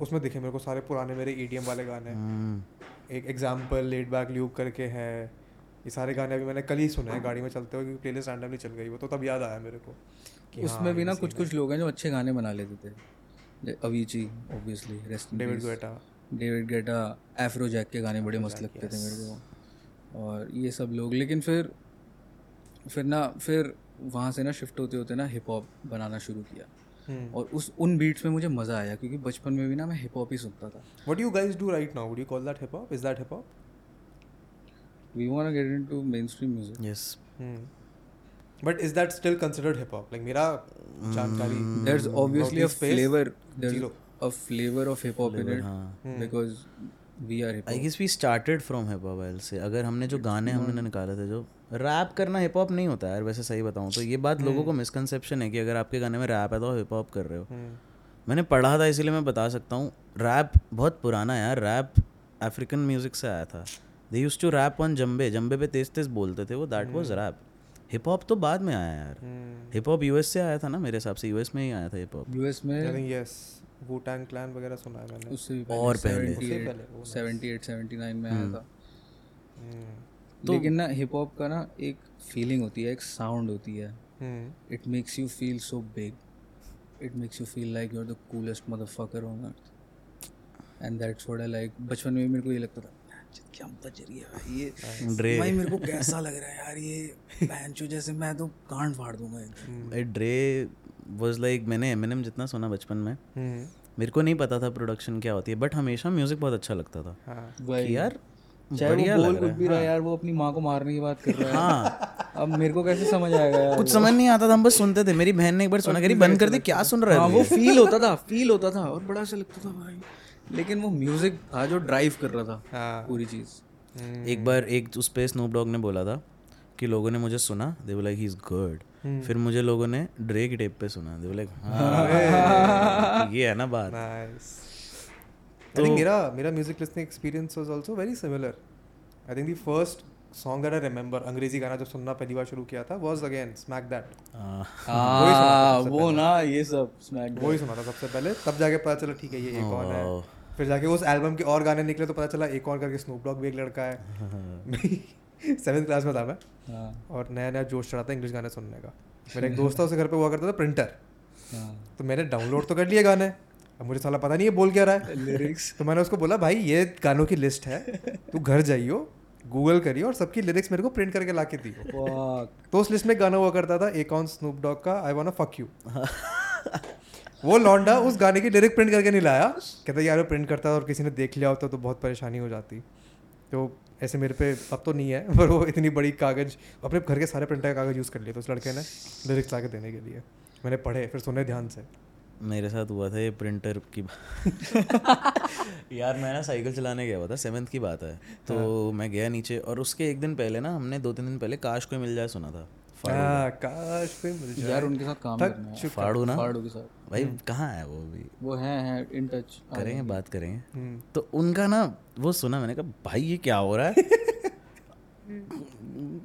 उसमें दिखे मेरे को सारे पुराने मेरे ईडीएम वाले गाने। एक एग्ज़ाम्पल लेट बैक ल्यूक करके है। ये सारे गाने अभी मैंने कल ही सुने हैं गाड़ी में चलते हुए क्योंकि प्लेलिस्ट रैंडमली चल गई वो तो तब याद आया मेरे को उसमें हाँ, भी ना कुछ कुछ लोग हैं जो अच्छे गाने बना लेते थे। Avicii obviously rest David Guetta David Guetta Afrojack के गाने बड़े मस्त लगते थे मेरे को। और ये सब लोग लेकिन फिर फिर ना फिर वहाँ से ना शिफ्ट होते होते ना हिप हॉप बनाना शुरू किया। हम्म। और उस उन बीट्स में मुझे मज़ा आया क्योंकि बचपन में भी ना मैं हिप हॉप ही सुनता था। What you you do right right now? Would you call that hip hop? Is that hip hop? We want get into mainstream music yes Hmm. But is that still considered hip hop? Like मेरा जानकारी there's obviously a space, flavor there's zero. a flavor of hip hop in it हाँ। because we are I guess we started from hip hop L से अगर हमने जो गाने हमने निकाले थे जो रैप करना हिप हॉप नहीं होता यार वैसे सही बताऊँ तो ये बात लोगों को मिसकंसेप्शन है कि अगर आपके गाने में रैप है तो हिप हॉप कर रहे हो Hmm. मैंने पढ़ा था इसीलिए मैं बता सकता हूँ रैप बहुत पुराना है यार रैप अफ्रीकन म्यूज़िक से आया था they use to rap on djembe djembe पे तेज तेज बोलते थे वो that was rap hip hop तो बाद में आया यार। Hmm. हिप हॉप यूएस से आया था ना मेरे हिसाब से यूएस में ही आया था हिप हॉप यूएस में? Yes. Wu Tang Clan वगैरह सुना है मैंने. उससे भी और पहले। उससे पहले, 78 79 में आया था। Hmm. लेकिन ना हिप हॉप का ना एक फीलिंग होती है एक साउंड होती है। Hmm. It makes you feel so big it makes you feel like you are the coolest motherfucker on earth and that's what I like बचपन में मेरे को ये लगता था। क्या बज रही है ये? भाई मेरे को कैसा लग रहा है यार ये जैसे मैं तो कांड फाड़ दूँगा एकदम ड्रे वाज लाइक मैंने जितना सुना बचपन में Hmm. मेरे को नहीं पता था प्रोडक्शन क्या होती है बट हमेशा म्यूज़िक बहुत अच्छा लगता था। हाँ. कि यार बढ़िया बोल लग रहा कुछ भी रहा यार वो अपनी माँ को मारने की बात कर रहा है। हाँ। अब मेरे को कैसे समझ आएगा यार कुछ समझ नहीं आता था हम बस सुनते थे। मेरी बहन ने एक बार सुना करी बंद कर दे क्या सुन। रहा हाँ है वो फील होता था फील होता था और बड़ा अच्छा लगता था भाई। लेकिन वो म्यूज़िक था जो ड्राइव कर रहा था हाँ. पूरी चीज़। Hmm. एक बार एक उस पे स्नूप डॉग ने बोला था कि लोगों ने मुझे सुना they like he is good फिर मुझे लोगों ने ड्रे की टेप पे सुना दे लाइक हाँ ये है ना बात? Nice. I मेरा मेरा music listing experience was also very similar I think the first song that I remember अंग्रेज़ी गाना जब सुनना पहली बार शुरू किया था वाज अगेन स्मैक दैट हाँ, हाँ वो ना ये सब स्मैक वो ही सुना था सबसे पहले तब जाके पता चला ठीक है ये एक और है. फिर जाके उस एल्बम के और गाने निकले तो पता चला एक और करके स्नूप डॉग भी एक लड़का है। सेवेंथ क्लास में था मैं। हाँ। और नया नया जोश चढ़ा था इंग्लिश गाने सुनने का। मेरा एक दोस्त था उसके घर पे हुआ करता था प्रिंटर हाँ। तो मैंने डाउनलोड तो कर लिए गाने। अब मुझे साला पता नहीं है बोल क्या रहा है। लिरिक्स तो मैंने उसको बोला भाई ये गानों की लिस्ट है। तू घर जाइयो गूगल करियो और सबकी लिरिक्स मेरे को प्रिंट करके ला के दी तो उस लिस्ट में गाना हुआ करता था एक ऑन स्नूप डॉग का आई वॉन्ट फक यू वो लौंडा उस गाने की लिरिक प्रिंट करके नहीं लाया। कहता यार वो प्रिंट करता और किसी ने देख लिया होता तो बहुत परेशानी हो जाती। तो ऐसे मेरे पे अब तो नहीं है पर वो इतनी बड़ी कागज़ अपने घर के सारे प्रिंटर का कागज़ यूज़ कर लिए तो उस लड़के ने लिरिक्स ला के देने के लिए। मैंने पढ़े फिर सुने ध्यान से। मेरे साथ हुआ था ये प्रिंटर की यार मैं ना साइकिल चलाने गया हुआ था सेवन्थ की बात है। तो हाँ। मैं गया नीचे और उसके एक दिन पहले ना हमने दो तीन दिन पहले काश कोई मिल जाए सुना था हाँ, काश कोई मिल जाए। यार उनके साथ काम करना है। फाड़ू ना। फाड़ू के साथ। भाई कहाँ है वो भी वो है हैं इन टच करेंगे बात करेंगे। हम्म, तो उनका ना वो सुना मैंने कहा भाई ये क्या हो रहा है?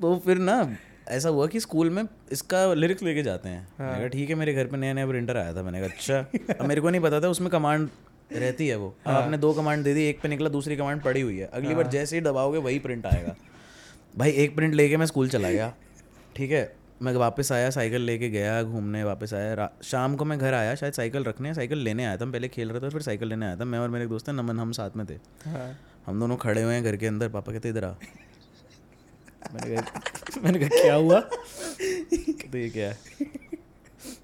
तो फिर ना ऐसा हुआ कि स्कूल में इसका लिरिक्स लेके जाते हैं। मैंने कहा ठीक है मेरे घर पे नया नया प्रिंटर आया था। मैंने कहा अच्छा। अब मेरे को नहीं पता था उसमें कमांड रहती है वो। अब आपने दो कमांड दे दी एक पे निकला दूसरी कमांड पड़ी हुई है। अगली बार जैसे ही दबाओगे वही प्रिंट आएगा। भाई एक प्रिंट लेके मैं स्कूल चला गया। ठीक है? मैं वापस आया साइकिल लेके गया घूमने वापस आया। शाम को मैं घर आया शायद साइकिल रखने साइकिल लेने आया था मैं पहले खेल रहा था फिर साइकिल लेने आया था। मैं और मेरे दोस्त है नमन हम साथ में थे। हाँ। हम दोनों खड़े हुए हैं घर के अंदर पापा कहते इधर आ। मैंने कहा मैंने कहा क्या हुआ? तो ये क्या है?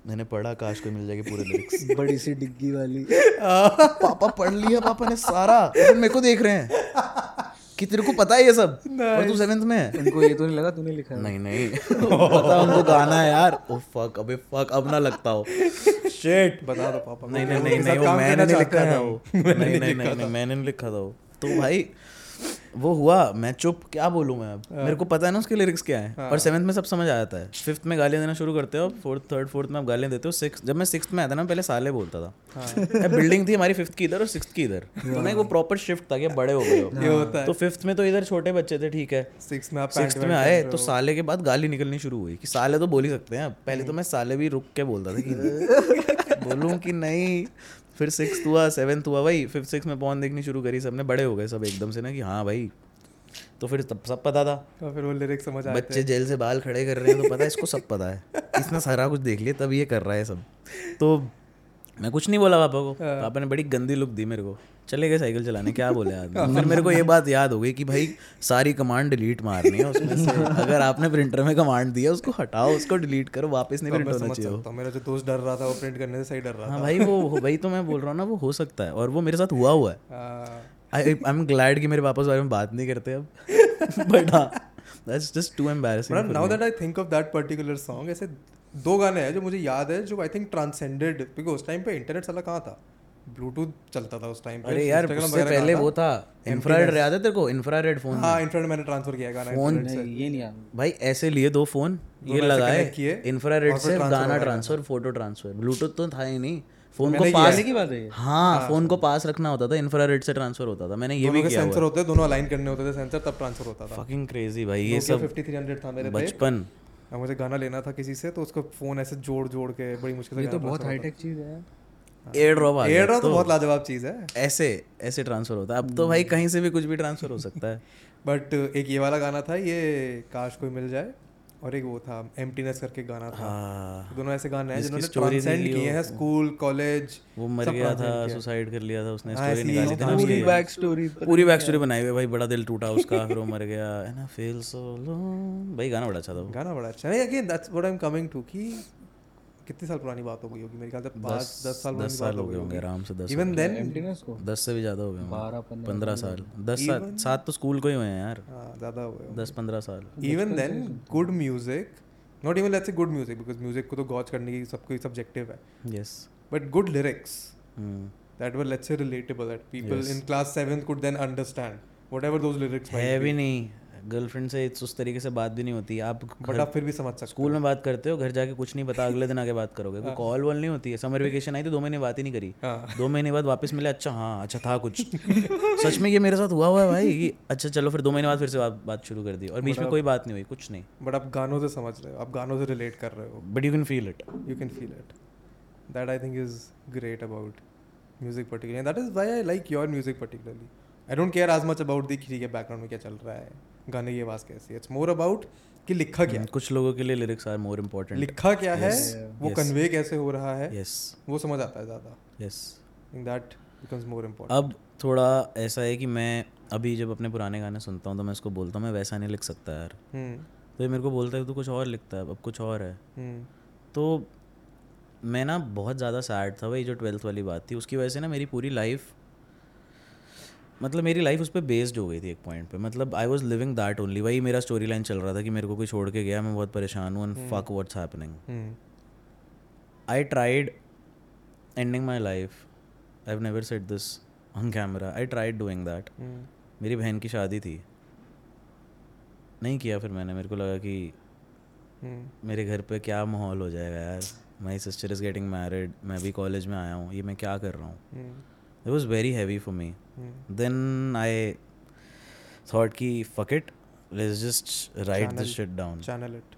मैंने पढ़ा काश को मिल जाएगी पूरे लिरिक्स बड़ी सी डिग्गी वाली। पापा पढ़ लिया पापा ने सारा। मेरे को देख रहे हैं। कि तेरे को पता है ये सब? और तू सेवेंथ में है? उनको ये तो नहीं लगा तूने लिखा नहीं नहीं। पता उनको गाना है यार। ओ फक अबे फक अब ना लगता हो। शिट बता दो पापा नहीं नहीं नहीं नहीं वो मैंने नहीं लिखा था वो। नहीं नहीं नहीं नहीं मैंने नहीं लिखा था वो। तो भाई वो हुआ मैं चुप क्या बोलूँ मैं अब? मेरे को पता है ना उसके लिरिक्स क्या है। और सेवन्थ में सब समझ आ जाता है। फिफ्थ में गालियाँ देना शुरू करते हो फोर्थ थर्ड फोर्थ में आप गालियाँ देते हो सिक्स जब मैं सिक्स में आया था ना पहले साले बोलता था। बिल्डिंग थी हमारी फिफ्थ की इधर और सिक्स की इधर। तो ना वो प्रॉपर शिफ्ट था कि बड़े हो गए हो। तो फिफ्थ में तो इधर छोटे बच्चे थे ठीक है। सिक्स में आप सिक्स में आए तो साले के बाद गाली निकलनी शुरू हुई कि साले तो बोल ही सकते हैं। पहले तो मैं साले भी रुक के बोलता था कि बोलूँ कि नहीं। फिर सिक्स हुआ सेवन्थ हुआ भाई फिफ्थ सिक्स में पॉन देखनी शुरू करी सबने बड़े हो गए सब एकदम से ना कि हाँ भाई। तो फिर तब सब पता था। तो फिर वो लिरिक्स समझ आते बच्चे जेल से बाल खड़े कर रहे हैं तो पता है इसको सब पता है। इसने सारा कुछ देख लिया तब ये कर रहा है सब। तो मैं कुछ नहीं बोला पापा को। पापा ने बड़ी गंदी लुक दी मेरे को। चले गए साइकिल चलाने क्या बोले आदमी? फिर मेरे को ये बात याद हो गई कि भाई सारी कमांड डिलीट मारनी है उसमें से अगर आपने प्रिंटर में कमांड दिया उसको हटाओ उसको डिलीट करो वापस नहीं तो प्रिंट मैं होना चाहिए। वो। मेरा जो दोस्त डर रहा था वो प्रिंट करने से सही डर रहा हाँ भाई वो वही तो मैं बोल रहा हूँ ना वो हो सकता है और वो मेरे साथ हुआ हुआ है। आई आई एम ग्लैड कि मेरे पापा बारे में बात नहीं करते अब। बट हाँ that's just too embarrassing now that I think of that particular song ऐसे दो गाने हैं जो मुझे याद है जो आई थिंक ट्रांसेंडेड क्योंकि उस टाइम पे इंटरनेट साला कहाँ था? ब्लूटूथ चलता था उस टाइम पे अरे यार उससे पहले वो था। इंफ्रारेड याद है तेरे को इंफ्रारेड फ़ोन हाँ इनफ्रारेड मैंने ट्रांसफ़र किया गाना फ़ोन ये नहीं याद भाई ऐसे लिए दो फ़ोन ये लगाए इंफ्रारेड से गाना ट्रांसफ़र फ़ोटो ट्रांसफ़र ब्लूटूथ तो था ही नहीं। फ़ोन को पास की बात है हाँ फ़ोन को पास रखना होता था इंफ्रारेड से ट्रांसफ़र होता था। मैंने ये भी किया सेंसर होते दोनों अलाइन करने होते थे सेंसर तब ट्रांसफ़र होता था। फकिंग क्रेजी भाई ये सब 5300 था मेरे पे। बचपन। मुझे गाना लेना था किसी से तो उसको फ़ोन ऐसे जोड़ जोड़ के बड़ी मुश्किल से ये तो बहुत हाईटेक चीज़ है एयर ड्रॉप आ होता गया तो बहुत लाजवाब चीज़ है। ऐसे ऐसे ट्रांसफ़र होता है। अब तो भाई कहीं से भी कुछ भी ट्रांसफ़र हो सकता है। बट एक ये वाला गाना था ये काश कोई मिल जाए और एक वो था एम्प्टीनेस करके गाना था। हाँ। दोनों ऐसे गाने हैं जिन्होंने ट्रांसेंड किए हैं। स्कूल कॉलेज वो मर गया था सुसाइड कर लिया था उसने हाँ, स्टोरी निकाली थी ना पूरी बैक स्टोरी पूरी बैक स्टोरी बनाई हुई भाई बड़ा दिल टूटा उसका फिर वो मर गया। And I feel so lone भाई गाना बड़ा अच्छा था गाना बड़ा अच्छा। है again that's what I am coming to कि कितनी साल पुरानी बात हो गई होगी? मेरे ख्याल से पाँच दस साल दस साल हो हो गए होंगे आराम से दस इवन देन दस से भी ज़्यादा हो गए पंद्रह पंद्रह साल दस साल सात तो स्कूल को ही हुए हैं यार। ज़्यादा हो गए दस पंद्रह साल। Even then good music not even let's say good music because music को तो गॉच करने की सबको सब्जेक्टिव है। Yes but good lyrics that were let's say relatable that people Yes. in class 7 could then understand whatever those है भी नहीं। गर्लफ्रेंड से उस तरीके से बात भी नहीं होती। आप बट आप फिर भी समझ सकते स्कूल में बात करते हो घर जाके कुछ नहीं पता अगले दिन आके बात करोगे। कोई कॉल वॉल नहीं होती है समर वेकेशन आई तो दो महीने बात ही नहीं करी। हाँ। दो महीने बाद वापस मिले अच्छा हाँ अच्छा था कुछ। सच में ये मेरे साथ हुआ हुआ है भाई कि अच्छा चलो फिर दो महीने बाद फिर से बात बात शुरू कर दी। और बीच में कोई बात नहीं हुई कुछ नहीं। बट आप गानों से समझ रहे हो आप गानों से रिलेट कर रहे हो। But you can feel it can feel it. That i think is great about music particularly. And that is why i like your music particularly. I don't care as much about the ठीक है बैकग्राउंड में क्या चल रहा है। गाने की आवाज़ कैसी है? इट्स मोर अबाउट कि लिखा क्या कुछ लोगों के लिए लिरिक्स आर मोर इम्पोर्टेंट लिखा क्या है? Yes, वो yes. कन्वे कैसे हो रहा है? यस वो समझ आता है ज़्यादा। Yes in that becomes more important अब थोड़ा ऐसा है कि मैं अभी जब अपने पुराने गाने सुनता हूँ तो मैं इसको बोलता हूँ मैं वैसा नहीं लिख सकता यार। तो ये मेरे को बोलता है तू कुछ और लिखता है अब कुछ और है। तो मैं ना बहुत ज़्यादा सैड था वही जो ट्वेल्थ वाली बात थी। उसकी वजह से ना मेरी पूरी लाइफ मतलब मेरी लाइफ उस पर बेस्ड हो गई थी एक पॉइंट पे। मतलब I was living that only वही मेरा स्टोरी लाइन चल रहा था कि मेरे को कोई छोड़ के गया मैं बहुत परेशान हूँ and fuck what's happening I tried ending my life I have never said this on camera I tried doing that मेरी बहन की शादी थी। नहीं किया फिर मैंने। मेरे को लगा कि मेरे घर पे क्या माहौल हो जाएगा यार। My sister is getting married मैं भी कॉलेज में आया हूँ। ये मैं क्या कर रहा हूँ? It was very heavy for me then I thought कि fuck it let's just write this Channel- shit down channel it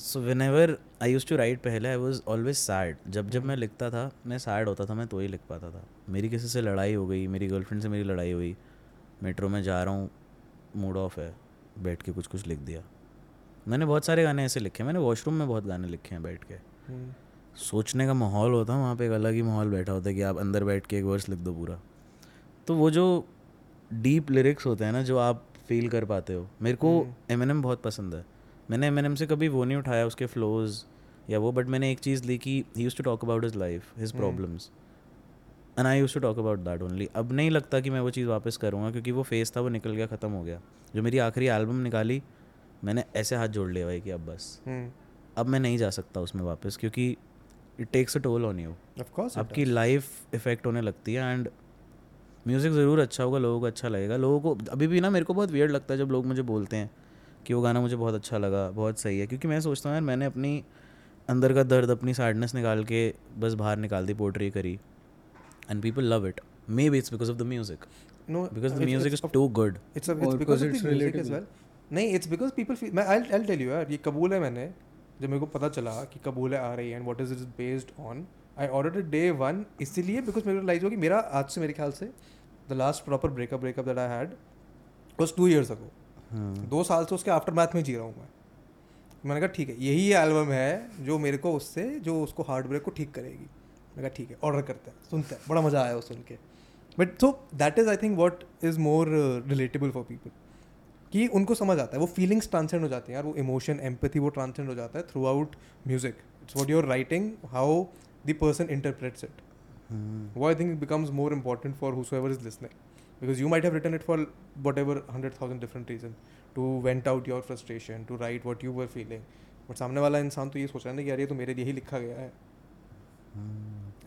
so whenever I use to write पहले आई वॉज़ ऑलवेज सैड जब जब मैं लिखता था मैं सैड होता था मैं तो ही लिख पाता था. मेरी किसी से लड़ाई हो गई मेरी गर्लफ्रेंड से मेरी लड़ाई हुई मेट्रो में जा रहा हूँ मूड ऑफ़ है बैठ के कुछ कुछ लिख दिया. मैंने बहुत सारे गाने ऐसे लिखे हैं मैंने वॉशरूम में बहुत गाने लिखे हैं बैठ के. हम्म, सोचने का माहौल होता है वहाँ पे एक अलग ही माहौल बैठा होता है कि आप अंदर बैठ के एक वर्स लिख दो पूरा। तो वो जो डीप लिरिक्स होते हैं ना जो आप फील कर पाते हो मेरे को एम एन एम बहुत पसंद है। मैंने एम एन एम से कभी वो नहीं उठाया उसके फ्लोज या वो बट मैंने एक चीज़ ली कि he use to talk about his life his problems and I use to talk about that only अब नहीं लगता कि मैं वो चीज़ वापस करूँगा क्योंकि वो फेस था वो निकल गया ख़त्म हो गया। जो मेरी आखिरी एल्बम निकाली मैंने ऐसे हाथ जोड़ लिया भाई कि अब बस। हम्म, अब मैं नहीं जा सकता उसमें वापस क्योंकि it takes a toll on you of course it आपकी लाइफ इफ़ेक्ट होने लगती है एंड म्यूज़िक ज़रूर अच्छा होगा लोगों को अच्छा लगेगा। लोगों को अभी भी ना मेरे को बहुत वियर्ड लगता है जब लोग मुझे बोलते हैं कि वो गाना मुझे बहुत अच्छा लगा बहुत सही है। क्योंकि मैं सोचता हूँ यार मैंने अपनी अंदर का दर्द अपनी सैडनेस निकाल के बस बाहर निकाल दी पोट्री करी। And people love it maybe it's because of the music no because the music is too good it's the music as relatable. well. नहीं इट्स बिकॉज़ पीपल फील मैं आई आई टेल यू यार ये कबूल है मैंने जब मेरे को पता चला कि कबूल है आ रही है and what is it based on I order day one इसीलिए बिकॉज़ मेरे को रियलाइज़ हुआ कि मेरा आज से मेरे ख्याल से the last proper breakup breakup that I had बस टू ईयर्स अगो. दो साल से उसके आफ्टर मैथ में जी रहा हूँ मैं। मैंने कहा ठीक है यही एल्बम है जो मेरे को उससे जो उसको हार्ट ब्रेक को ठीक करेगी। मैंने कहा ठीक है ऑर्डर करते हैं सुनते हैं बड़ा मज़ा आया वो सुन के। But so that is I think what is more relatable for people कि उनको समझ आता है वो फीलिंग्स ट्रांसेंड हो जाती हैं यार वो इमोशन एम्पथी वो ट्रांसेंड हो जाता है throughout music it's what your writing how the person interprets it वो I think becomes more important for whosoever is listening. Because you might have written it for whatever hundred thousand different reasons to vent out your frustration to write what you were feeling. But सामने वाला इंसान तो ये सोच रहा है ना कि यार ये तो मेरे लिए ही लिखा गया है।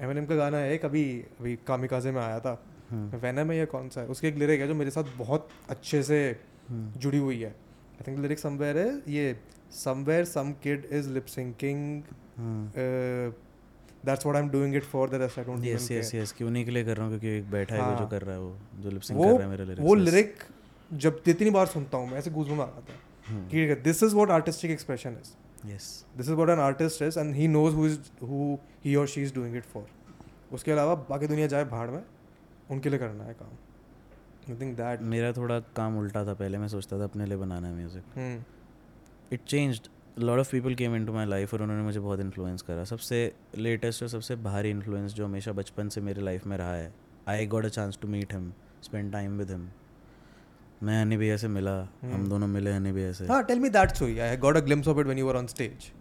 एम एन एम का गाना है कभी अभी कामिकाजे में आया था। वैनम में ये कौन सा है? उसके एक लिरिक है जो मेरे साथ बहुत अच्छे से जुड़ी हुई है। आई थिंक लिरिक समवेयर है ये somewhere some kid is lip syncing that's what I am doing it for the rest I don't yes yes yes कि उन्हीं के लिए कर रहा हूँ क्योंकि एक बैठा है वो जो हाँ। कर रहा है वो जो लिपसिंग वो कर रहा है मेरे lyrics, वो. लिरिक जब जितनी बार सुनता हूँ मैं ऐसे गूजबम्स आ जाता है। हम्म, कि this is what artistic expression is yes. This is what an artist is and he knows who is who he और she is doing it for उसके अलावा बाकी दुनिया जाए भाड़ में उनके लिए करना है काम। आई थिंक दैट मेरा थोड़ा काम उल्टा था पहले मैं सोचता था अपने लिए बनाना है music it changed lot of people came into my life और उन्होंने मुझे बहुत इन्फ्लुएंस करा. सबसे लेटेस्ट और सबसे भारी इन्फ्लुएंस जो हमेशा बचपन से मेरे लाइफ में रहा है I got a chance to meet him spend time with him मैं हनी भैया से मिला. हम दोनों मिले हनी भैया से. हाँ tell me that story I got a glimpse of it when you were on stage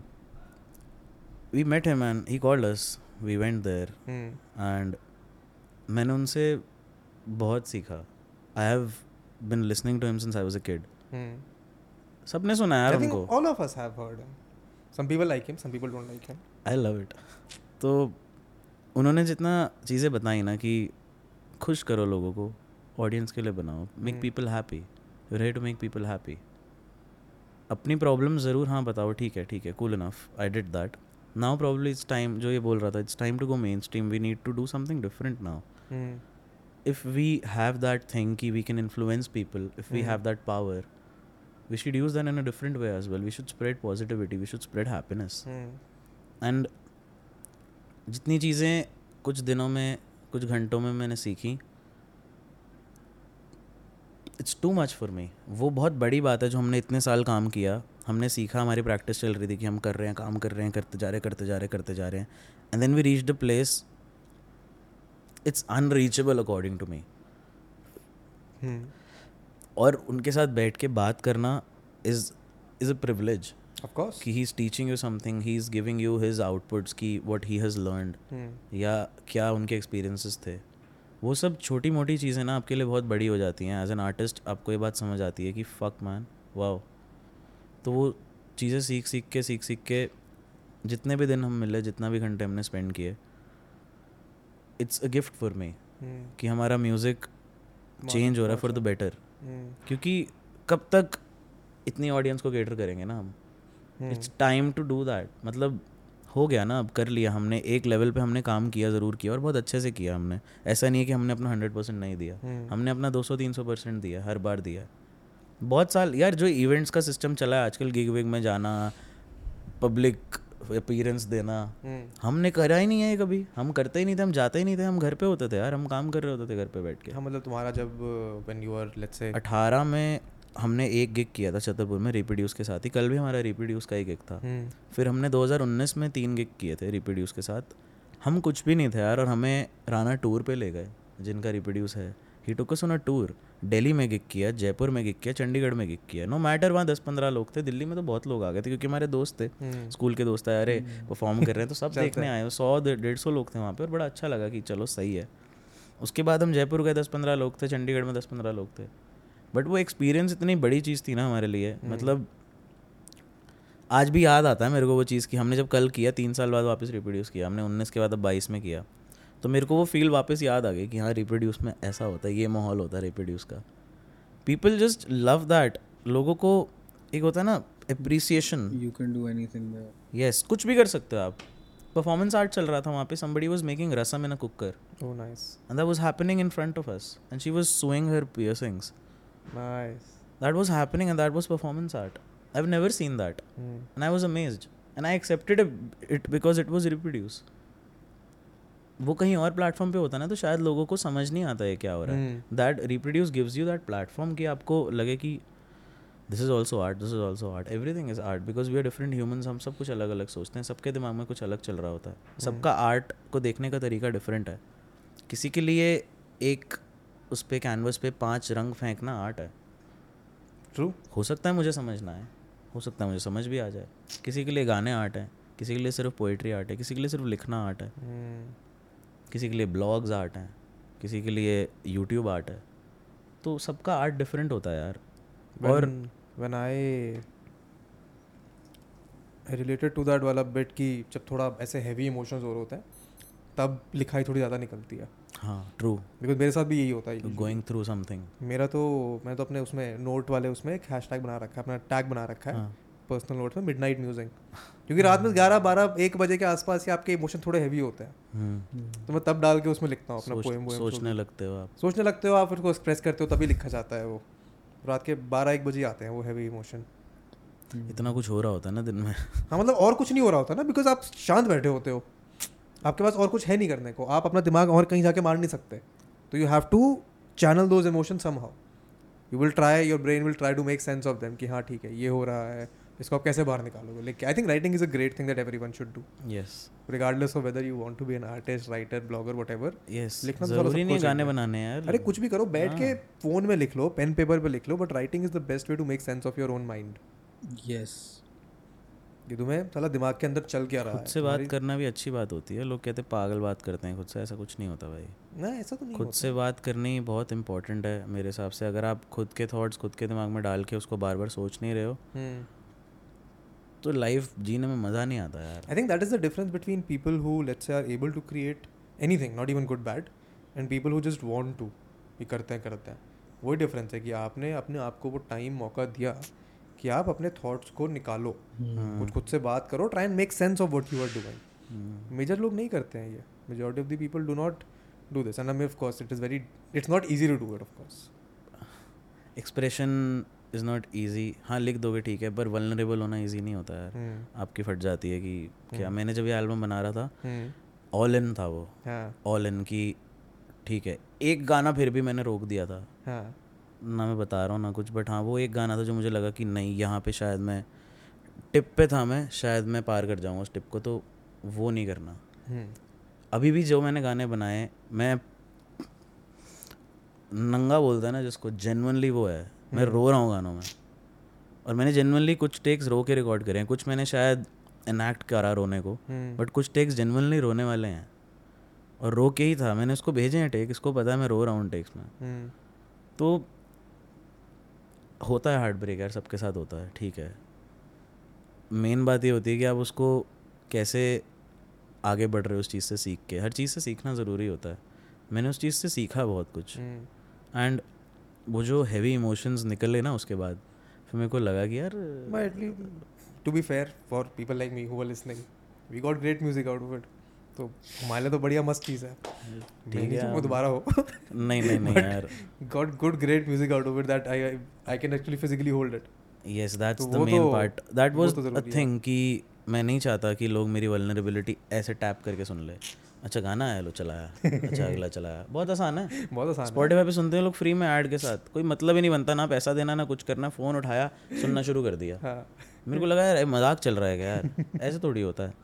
we met him and he called us we went there and मैंने उनसे बहुत सीखा. I have been listening to him since I was a kid सबने सुना है यार उनको। All of us have heard him some people like him some people don't like him I love it तो उन्होंने जितना चीज़ें बताई ना कि खुश करो लोगों को ऑडियंस के लिए बनाओ मेक। पीपल हैप्पी रे टू मेक पीपल हैप्पी अपनी प्रॉब्लम ज़रूर हाँ बताओ ठीक है ठीक है cool enough I did that now problem it's time जो ये बोल रहा था it's time to go mainstream we need to do something different now if we have that thing की we can influence people if we have that power we should use then in a different way as well we should spread positivity we should spread happiness and जितनी चीज़ें कुछ दिनों में कुछ घंटों में मैंने सीखी it's too much for me वो बहुत बड़ी बात है जो हमने इतने साल काम किया। हमने सीखा हमारी प्रैक्टिस चल रही थी कि हम कर रहे हैं काम कर रहे हैं करते जा रहे करते जा रहे करते जा रहे हैं। And then we reach the place it's unreachable according to me और उनके साथ बैठ के बात करना इज़ इज़ अ प्रिविलेज कि he is teaching you something he is giving you his outputs की what he has learned hmm या क्या उनके एक्सपीरियंसेस थे. वो सब छोटी मोटी चीज़ें ना आपके लिए बहुत बड़ी हो जाती हैं. एज एन आर्टिस्ट आपको ये बात समझ आती है कि फ़क मैन वाओ तो वो चीज़ें सीख सीख के सीख सीख के जितने भी दिन हम मिले जितना भी घंटे हमने स्पेंड किए it's a gift for me कि हमारा म्यूज़िक चेंज हो रहा है फॉर द बेटर क्योंकि कब तक इतनी ऑडियंस को केटर करेंगे ना हम? It's time to do that मतलब हो गया ना अब कर लिया हमने एक लेवल पे हमने काम किया ज़रूर किया और बहुत अच्छे से किया हमने। ऐसा नहीं है कि हमने अपना हंड्रेड परसेंट नहीं दिया। हम्म हमने अपना दो सौ तीन सौ परसेंट दिया हर बार दिया। बहुत साल यार जो इवेंट्स का सिस्टम चला है आजकल गिग विग में जाना पब्लिक अपीयरेंस देना। हम्म। हमने करा ही नहीं है कभी। हम करते ही नहीं थे हम जाते ही नहीं थे हम घर पे होते थे यार। हम काम कर रहे होते थे घर पे बैठ के। हाँ मतलब तुम्हारा जब when you are let's say अठारह में हमने एक गिग किया था छतरपुर में रिप्रोड्यूस के साथ ही। कल भी हमारा रिप्रोड्यूस का ही गिग था। हम्म। फिर हमने 2019 में तीन गिग किए थे रिप्रोड्यूस के साथ। हम कुछ भी नहीं थे यार और हमें राना टूर पे ले गए जिनका रिप्रोड्यूस है। He took us on a tour Delhi में गिक किया जयपुर में गिक किया चंडीगढ़ में गिक किया. नो मैटर वहाँ दस पंद्रह लोग थे दिल्ली में तो बहुत लोग आ गए थे क्योंकि हमारे दोस्त थे. हम्म। स्कूल के दोस्त आए अरे परफॉर्म कर रहे हैं तो सब देखने। आए सौ डेढ़ सौ लोग थे वहाँ पर और बड़ा अच्छा लगा कि चलो सही है. उसके बाद हम जयपुर गए दस पंद्रह लोग थे. चंडीगढ़ में दस पंद्रह लोग थे. बट वो एक्सपीरियंस इतनी बड़ी चीज़ थी ना हमारे लिए. मतलब आज भी याद आता है मेरे को वो चीज़ कि हमने जब कल किया तीन साल बाद वापस रिप्रोड्यूस किया. हमने उन्नीस के बाद अब बाईस में किया. तो मेरे को वो फील वापस याद आ गई कि हाँ रिप्रोड्यूस में ऐसा होता है ये माहौल होता है रिप्रोड्यूस का। पीपल जस्ट लव दैट लोगों को एक होता है ना appreciation you can do anything yes कुछ भी कर सकते हो आप। परफॉर्मेंस आर्ट चल रहा था वहाँ पे। Somebody was making rasam in a cooker was happening in front of us and she was sewing her piercings nice that was happening and that was performance art I have never seen that and I was amazed and I accepted it because it was reproduced वो कहीं और प्लेटफॉर्म पे होता ना तो शायद लोगों को समझ नहीं आता है क्या हो रहा है। हम्म। That reproduce gives you that platform कि आपको लगे कि this is also art this is also art everything is art because we are different humans हम सब कुछ अलग अलग सोचते हैं सबके दिमाग में कुछ अलग चल रहा होता है। सबका आर्ट को देखने का तरीका डिफरेंट है। किसी के लिए एक उस पर कैनवस पे पाँच रंग फेंकना आर्ट है। ट्रू हो सकता है मुझे समझना है हो सकता है मुझे समझ भी आ जाए। किसी के लिए गाने आर्ट है किसी के लिए सिर्फ़ पोइट्री आर्ट है किसी के लिए सिर्फ़ लिखना आर्ट है। Hmm. किसी के लिए ब्लॉग्स आर्ट हैं किसी के लिए यूट्यूब आर्ट है तो सबका आर्ट डिफरेंट होता है यार। और when, when I I related to that वाला bit कि जब थोड़ा ऐसे हैवी emotions हो रहे होते हैं तब लिखाई थोड़ी ज़्यादा निकलती है। हाँ ट्रू बिकॉज़ मेरे साथ भी यही होता है गोइंग थ्रू समथिंग मेरा तो मैं तो अपने उसमें नोट वाले उसमें एक हैश टैग बना रखा है अपना टैग बना रखा है। हाँ। पर्सनल नोट में मिड नाइट म्यूज़िक क्योंकि रात में ग्यारह बारह एक बजे के आसपास ही आपके इमोशन थोड़े हैवी होते हैं। हम्म, तो मैं तब डाल के उसमें लिखता हूँ अपना पोएम सोचने लगते हो आप। सोचने लगते हो आप उसको एक्सप्रेस करते हो तभी लिखा जाता है वो। रात के बारह एक बजे आते हैं वो हैवी इमोशन इतना कुछ हो रहा होता है ना दिन में। हाँ मतलब और कुछ नहीं हो रहा होता ना बिकॉज़ आप शांत बैठे होते हो। आपके पास और कुछ है नहीं करने को। आप अपना दिमाग और कहीं जाके मार नहीं सकते। तो you have to channel those emotion somehow you will try your brain will try to make sense of them कि हाँ ठीक है ये हो रहा है। इसको आप कैसे बाहर निकालोगे? लेकिन I think writing is a great thing that everyone should do yes regardless of whether you want to be an artist writer blogger whatever yes लिखना तो ज़रूरी नहीं गाने बनाने यार। अरे कुछ भी करो बैठ के हाँ। फ़ोन में लिख लो पेन पेपर पे लिख लो but writing is the best way to make sense of your own mind Yes. ये तुम्हें साला दिमाग के अंदर चल क्या रहा है? खुद से बात करना भी अच्छी बात होती है। लोग कहते हैं पागल बात करते हैं खुद से। ऐसा कुछ नहीं होता भाई। ना ऐसा तो नहीं खुद से बात करनी बहुत इंपॉर्टेंट है मेरे हिसाब से। अगर आप खुद के थॉट्स खुद के दिमाग में डाल के उसको बार बार सोच नहीं रहे हो हम्म। तो लाइफ जीने में मज़ा नहीं आता यार। I think that is the difference between people who, let's say, are able to create anything, not even good, bad, and people who just want to. ये करते हैं करते हैं। वही डिफरेंस है कि आपने अपने आप को वो टाइम मौका दिया कि आप अपने थॉट्स को निकालो। कुछ खुद से बात करो try and make sense of what you are doing major लोग नहीं करते हैं ये। Majority of the people do not do this and of course it is very it's not easy to do it of course expression is not easy हाँ लिख दोगे ठीक है पर वलनरेबल होना ईजी नहीं होता यार। हम्म। आपकी फट जाती है कि क्या मैंने जब ये एल्बम बना रहा था हम्म। ऑल इन था वो। ऑल इन की ठीक है एक गाना फिर भी मैंने रोक दिया था। हाँ। ना मैं बता रहा हूँ ना कुछ बट हाँ वो एक गाना था जो मुझे लगा कि नहीं यहाँ पे शायद मैं टिप पे था मैं शायद मैं पार कर जाऊँगा उस टिप को तो वो नहीं करना। हम्म। अभी भी जो मैंने गाने बनाए मैं नंगा बोलता है ना जिसको जेनवनली वो है मैं रो रहा हूँ गानों में। और मैंने जेनवनली कुछ टेक्स रो के रिकॉर्ड करे हैं। कुछ मैंने शायद इनैक्ट करा रोने को हम्म। बट कुछ टेक्स जेनवनली रोने वाले हैं। और रो के ही था। मैंने उसको भेजे हैं टेक इसको पता है मैं रो रहा हूँ टेक्स में। हम्म। तो होता है हार्ट ब्रेक यार सबके साथ होता है। ठीक है। मेन बात ये होती है कि आप उसको कैसे आगे बढ़ रहे हो उस चीज़ से सीख के। हर चीज़ से सीखना ज़रूरी होता है। मैंने उस चीज़ से सीखा बहुत कुछ। हम्म। एंड वो जो हैवी इमोशंस निकले ना उसके बाद फिर मेरे को लगा कि यार to be fair, for people like me who are listening, we got great music out of it. तो हमारे लिए तो बढ़िया मस्त चीज़ है। मैं नहीं है, चाहूँगा दोबारा हो। नहीं नहीं नहीं यार। Got good great music out of it that I I can actually physically hold it yes that's the main part that वो वाज अ थिंग कि मैं नहीं चाहता कि लोग मेरी वलनरेबिलिटी ऐसे टैप करके सुन ले। अच्छा गाना आया लो चलाया। अच्छा अगला चलाया। बहुत आसान है। बहुत आसान स्पॉटिफाई पे सुनते हैं लोग फ्री में ऐड के साथ। कोई मतलब ही नहीं बनता ना पैसा देना ना कुछ करना। फ़ोन उठाया सुनना शुरू कर दिया। हाँ। मेरे को लगा यार मज़ाक चल रहा है क्या यार? ऐसे थोड़ी होता है।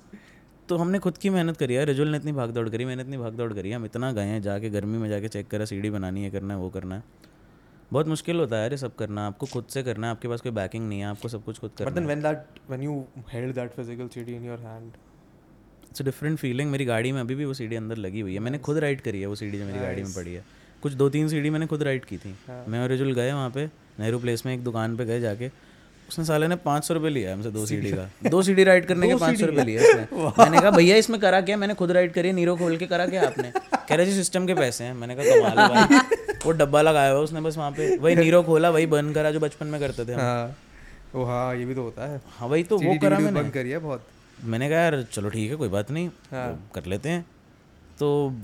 तो हमने खुद की मेहनत करी है रिजुल ने इतनी भाग दौड़ करी मैंने इतनी भाग दौड़ करी। हम इतना गए हैं जाके गर्मी में जाके चेक करा सीढ़ी बनानी है करना है वो करना है। बहुत मुश्किल होता है यार ये सब करना। आपको खुद से करना है आपके पास कोई बैकिंग नहीं है आपको सब कुछ खुद करना है। hand, इट्स डिफरेंट फीलिंग मेरी गाड़ी में अभी भी वो सीढ़ी अंदर लगी हुई है। मैंने खुद राइड करी है वो सीढ़ी जो मेरी गाड़ी में पड़ी है। कुछ दो तीन सीढ़ी मैंने खुद राइड की थी। मैं और रिजुल गए वहाँ पे नेहरू प्लेस में एक दुकान पे गए जाके। उसने साले ने पाँच सौ रुपये लिया हमसे दो सीढ़ी का। दो सीढ़ी राइड करने के पाँच सौ रुपये लिए उसने। मैंने कहा भैया इसमें करा क्या? मैंने खुद राइड करी नीरो खोल के करा क्या आपने? कह रहे जी सिस्टम के पैसे हैं। मैंने कहा कमाल भाई। वो डब्बा लगाया हुआ उसने बस वहाँ पे। वही नीरो खोला वही बंद करा जो बचपन में करते थे हाँ। हाँ ये भी तो होता है। हाँ वही तो वो करा मैंने। बंद करी है बहुत। मैंने कहा यार चलो ठीक है कोई बात नहीं हाँ। तो कर लेते हैं। तो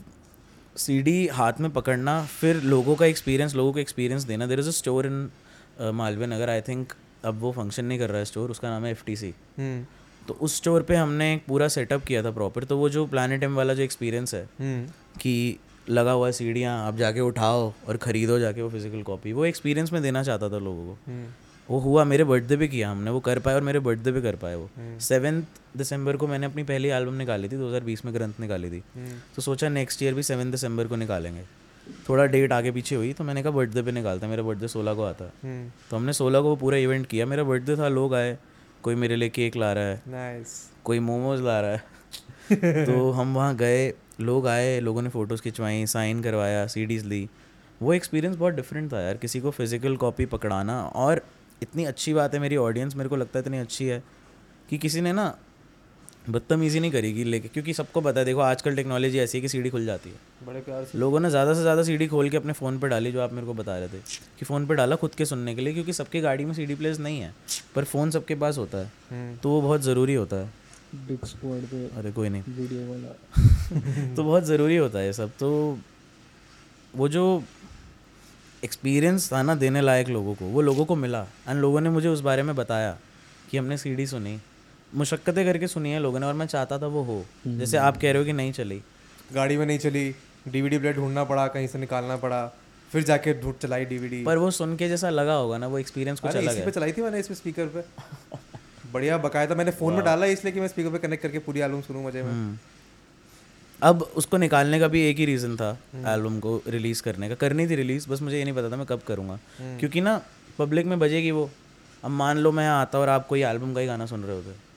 सीडी हाथ में पकड़ना फिर लोगों का एक्सपीरियंस लोगों को एक्सपीरियंस देना। There is a store in Malviya Nagar I think अब वो फ़ंक्शन नहीं कर रहा है स्टोर उसका नाम है एफ़ हम्म। तो उस स्टोर पे हमने एक पूरा सेटअप किया था प्रॉपर तो वो जो प्लानट एम वाला जो एक्सपीरियंस है हम्म। कि लगा हुआ है सीढ़ियाँ आप जाके उठाओ और ख़रीदो जाके वो फ़िज़िकल कॉपी वो एक्सपीरियंस में देना चाहता था लोगों को। हम्म। वो हुआ मेरे बर्थडे पे किया हमने वो कर पाए और मेरे बर्थडे पे कर पाए वो। सेवन्थ दिसंबर को मैंने अपनी पहली एल्बम निकाली थी 2020 में ग्रंथ निकाली थी। तो सोचा नेक्स्ट ईयर भी सेवन दिसंबर को निकालेंगे। थोड़ा डेट आगे पीछे हुई तो मैंने कहा बर्थडे पे निकालते मेरा बर्थडे सोलह को आता हम्म। तो हमने सोलह को वो पूरा इवेंट किया मेरा बर्थडे था लोग आए कोई मेरे लिए केक ला रहा है नाइस कोई मोमोज ला रहा है। तो हम वहाँ गए लोग आए लोगों ने फ़ोटोज़ खिंचवाई साइन करवाया सीडीज़ ली। वो एक्सपीरियंस बहुत डिफरेंट था यार किसी को फ़िज़िकल कॉपी पकड़ाना और इतनी अच्छी बात है मेरी ऑडियंस मेरे को लगता है इतनी अच्छी है कि किसी ने ना बदतमीज़ी नहीं करेगी लेके क्योंकि सबको पता है देखो आजकल टेक्नोलॉजी ऐसी है कि सीढ़ी खुल जाती है। बड़े प्यार से। लोगों ने ज़्यादा से ज़्यादा सीडी खोल के अपने फ़ोन पे डाली जो आप मेरे को बता रहे थे कि फ़ोन पे डाला खुद के सुनने के लिए क्योंकि सबके गाड़ी में सीडी प्लेस नहीं है पर फ़ोन सबके पास होता है। हम्म। तो वो बहुत ज़रूरी होता है। पे अरे कोई नहीं। वीडियो वाला। तो बहुत ज़रूरी होता है सब। तो वो जो एक्सपीरियंस था ना देने लायक लोगों को वो लोगों को मिला। एंड लोगों ने मुझे उस बारे में बताया कि हमने सीडी सुनी। मुशक्क़तें करके सुनी है लोगों ने और मैं चाहता था वो हो। जैसे आप कह रहे हो कि नहीं चली। गाड़ी में नहीं चली डीवीडी प्लेयर ढूंढना पड़ा कहीं से निकालना पड़ा फिर जाके ढूंढ चलाई डीवीडी पर वो सुन के जैसा लगा होगा ना वो एक्सपीरियंस कुछ अलग है। पे चलाई थी मैंने इसमें स्पीकर पे। बढ़िया बकायदा मैंने फ़ोन में डाला इसलिए कि मैं स्पीकर पे कनेक्ट करके पूरी एल्बम सुनूं मज़े में। हम्म। अब उसको निकालने का भी एक ही रीज़न था एल्बम को रिलीज़ करने का। करनी थी रिलीज़ बस मुझे ये नहीं पता था मैं कब करूँगा। क्योंकि ना पब्लिक में बजेगी वो। अब मान लो मैं यहाँ आता और आप कोई एल्बम का ही गाना सुन रहे होते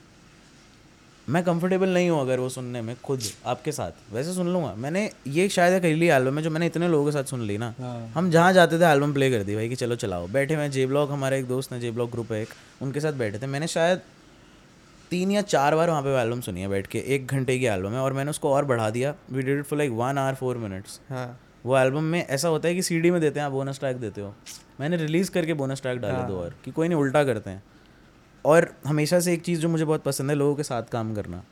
मैं कंफर्टेबल नहीं हूँ अगर वो सुनने में खुद आपके साथ। वैसे सुन लूँगा। मैंने ये शायद पहली एल्बम है जो मैंने इतने लोगों के साथ सुन ली ना। हाँ। हम जहाँ जाते थे एल्बम प्ले कर दी भाई कि चलो चलाओ। बैठे हुए जे ब्लॉक हमारे एक दोस्त हैं जे ब्लॉक ग्रुप है एक उनके साथ बैठे थे। मैंने शायद तीन या चार बार वहाँ पे एल्बम सुनी है बैठ के एक घंटे की एल्बम है और मैंने उसको और बढ़ा दिया। We did it for like one hour four minutes हाँ। वो एल्बम में ऐसा होता है कि सीडी में देते हैं आप बोनस ट्रैक देते हो। मैंने रिलीज़ करके बोनस ट्रैक डाले दो और कि कोई नहीं उल्टा करते हैं। और हमेशा से एक चीज़ जो मुझे बहुत पसंद है लोगों के साथ काम करना।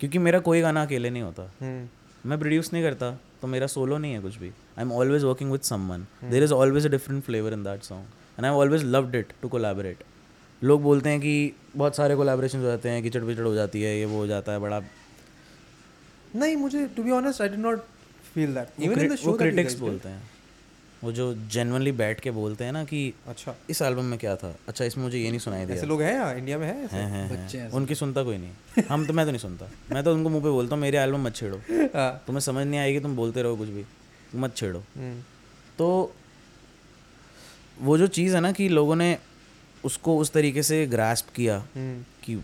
क्योंकि मेरा कोई गाना अकेले नहीं होता। हम्म। मैं प्रोड्यूस नहीं करता तो मेरा सोलो नहीं है कुछ भी। I am always working with someone there is always a different flavour in that song and I always loved it to collaborate लोग बोलते हैं कि बहुत सारे कोलैबोरेशन हो जाते हैं कीचड़ पिचड़ हो जाती है ये वो हो जाता है बड़ा नहीं मुझे to be honest I did not feel that even in the show critics बोलते हैं। वो जो जेनवनली बैठ के बोलते हैं ना कि अच्छा। इस एल्बम में क्या था? अच्छा इसमें मुझे ये नहीं सुनाई दिया। ऐसे लोग हैं इंडिया में है ऐसे? हैं हैं बच्चे हैं। हैं उनकी सुनता कोई नहीं। हम तो मैं तो नहीं सुनता। मैं तो उनको मुँह पे बोलता हूँ मेरे एल्बम मत छेड़ो। हाँ। तुम्हें समझ नहीं आएगी तुम बोलते रहो कुछ भी। मत छेड़ो। हम्म, तो वो जो चीज़ है ना कि लोगों ने उसको उस तरीके से ग्रास्प किया हम्म, कि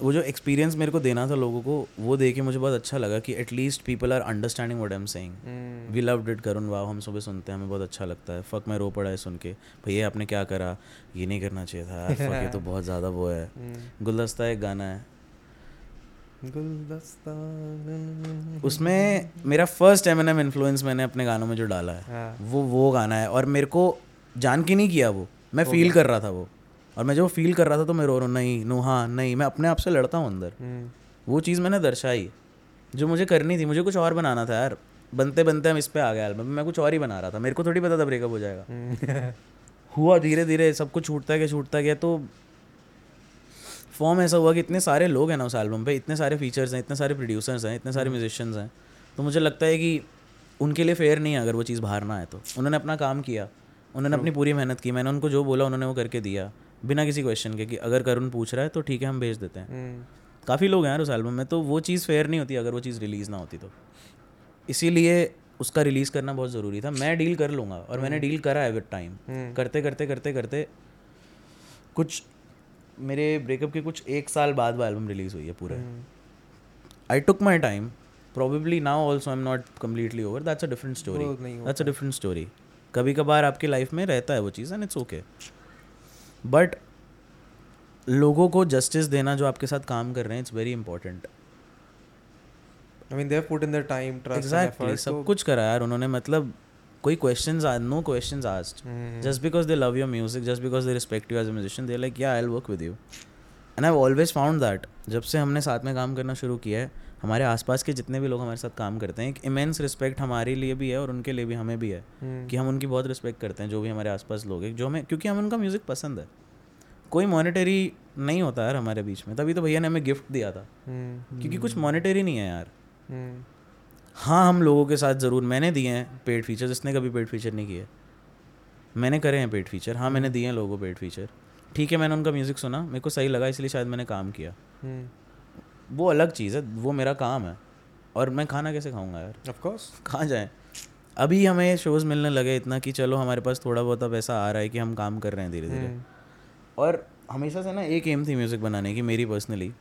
वो जो एक्सपीरियंस मेरे को देना था लोगों को वो दे के मुझे बहुत अच्छा लगा कि at least people are understanding what I am saying we love it Karun वाह हम सुबह सुनते हैं हमें बहुत अच्छा लगता है। फक मैं रो पड़ा है सुन के। भैया आपने क्या करा? ये नहीं करना चाहिए था। फक ये तो बहुत ज़्यादा वो है। हम्म। गुलदस्ता एक गाना है। गुलदस्ता उसमें मेरा first M N M influence मैंने अपने गानों में जो डाला है हाँ। वो वो गाना है। और मेरे को जान के नहीं किया वो। मैं फील कर रहा था वो। और मैं जब फील कर रहा था तो मैं रो रहा हूँ नहीं नो हाँ नहीं मैं अपने आप से लड़ता हूँ अंदर। हम्म, वो चीज़ मैंने दर्शाई जो मुझे करनी थी। मुझे कुछ और बनाना था यार। बनते बनते हम इस पे आ गए एल्बम मैं कुछ और ही बना रहा था। मेरे को थोड़ी पता था ब्रेकअप हो जाएगा। हम्म, हुआ धीरे धीरे सब कुछ छूटता गया छूटता गया। तो फॉर्म ऐसा हुआ कि इतने सारे लोग हैं ना उस एल्बम पे इतने सारे फीचर्स हैं इतने सारे प्रोड्यूसर्स हैं इतने सारे म्यूजिशियंस हैं। तो मुझे लगता है कि उनके लिए फेयर नहीं है अगर वो चीज़ बाहर ना आए तो। उन्होंने अपना काम किया। उन्होंने अपनी पूरी मेहनत की मैंने उनको जो बोला उन्होंने वो करके दिया बिना किसी क्वेश्चन के कि अगर करुण पूछ रहा है तो ठीक है हम भेज देते हैं। हम्म, काफ़ी लोग हैं यार उस एल्बम में तो वो चीज़ फेयर नहीं होती अगर वो चीज़ रिलीज़ ना होती तो। इसीलिए उसका रिलीज़ करना बहुत ज़रूरी था। मैं डील कर लूँगा और मैंने डील करा है विद टाइम हम्म, करते करते करते करते कुछ मेरे ब्रेकअप के कुछ एक साल बाद वो एल्बम रिलीज़ हुई है पूरे। I took my time now also i'm not completely over that's a different story वो नहीं that's a different story कभी कभार आपकी लाइफ में रहता है वो चीज़ एंड इट्स ओके बट लोगों को जस्टिस देना जो आपके साथ काम कर रहे हैं it's very important I mean they've put in time सब कुछ करा यार उन्होंने मतलब कोई questions uh no questions asked just because they love your music just because they respect you as a they like yeah I work with you and I always found that जब से हमने साथ में काम करना शुरू किया है हमारे आसपास के जितने भी लोग हमारे साथ काम करते हैं एक इमेंस रिस्पेक्ट हमारे लिए भी है और उनके लिए भी हमें भी है हम्म, कि हम उनकी बहुत रिस्पेक्ट करते हैं जो भी हमारे आसपास लोग हैं जो हमें क्योंकि हमें उनका म्यूज़िक पसंद है। कोई मॉनेटरी नहीं होता यार हमारे बीच में तभी तो भैया ने हमें गिफ्ट दिया था। हम्म, क्योंकि कुछ मॉनिटरी नहीं है यार। हम्म, हाँ हम लोगों के साथ ज़रूर मैंने दिए हैं पेड फीचर जिसने कभी पेड फीचर नहीं किए। मैंने करे हैं पेड फीचर हाँ मैंने दिए हैं लोगों को पेड फीचर ठीक है मैंने उनका म्यूज़िक सुना मेरे को सही लगा इसलिए शायद मैंने काम किया। वो अलग चीज़ है वो मेरा काम है। और मैं खाना कैसे खाऊँगा यार? Of course. कहाँ जाएँ? अभी हमें शोज़ मिलने लगे इतना कि चलो हमारे पास थोड़ा बहुत अब ऐसा आ रहा है कि हम काम कर रहे हैं धीरे धीरे हम्म, और हमेशा से ना एक एम थी म्यूज़िक बनाने की मेरी पर्सनली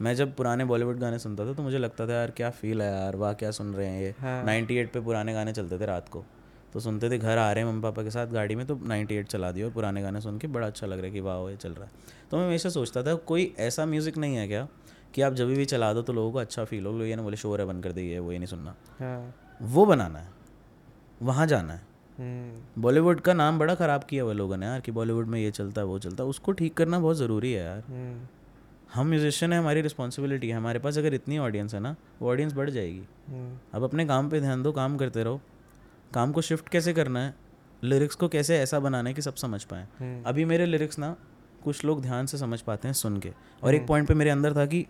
मैं जब पुराने बॉलीवुड गाने सुनता था तो मुझे लगता था यार क्या फील है यार? वाह क्या सुन रहे हैं ये? नाइन्टी एट पे पुराने गाने चलते थे रात को। तो सुनते थे घर आ रहे हैं मम्मी पापा के साथ गाड़ी में तो 98 चला दिया और पुराने गाने सुन के बड़ा अच्छा लग रहा है कि वाह ये चल रहा है। तो मैं हमेशा सोचता था कोई ऐसा म्यूज़िक नहीं है क्या कि आप जब भी चला दो तो लोगों को अच्छा फील हो लोग ये ना बोले शोर है बंद कर दिए वो ये नहीं सुनना। हाँ, वो बनाना है वहाँ जाना है। हम्म, बॉलीवुड का नाम बड़ा ख़राब किया हुआ लोगों ने यार कि बॉलीवुड में ये चलता है वो चलता है। उसको ठीक करना बहुत ज़रूरी है यार। हम्म, हम म्यूजिशियन है हमारी रिस्पॉन्सिबिलिटी है। हमारे पास अगर इतनी ऑडियंस है ना वो ऑडियंस बढ़ जाएगी। हम्म, अब अपने काम पे ध्यान दो काम करते रहो। काम को शिफ्ट कैसे करना है? लिरिक्स को कैसे ऐसा बनाना है कि सब समझ पाएँ? अभी मेरे लिरिक्स ना कुछ लोग ध्यान से समझ पाते हैं सुन के। और एक पॉइंट पे मेरे अंदर था कि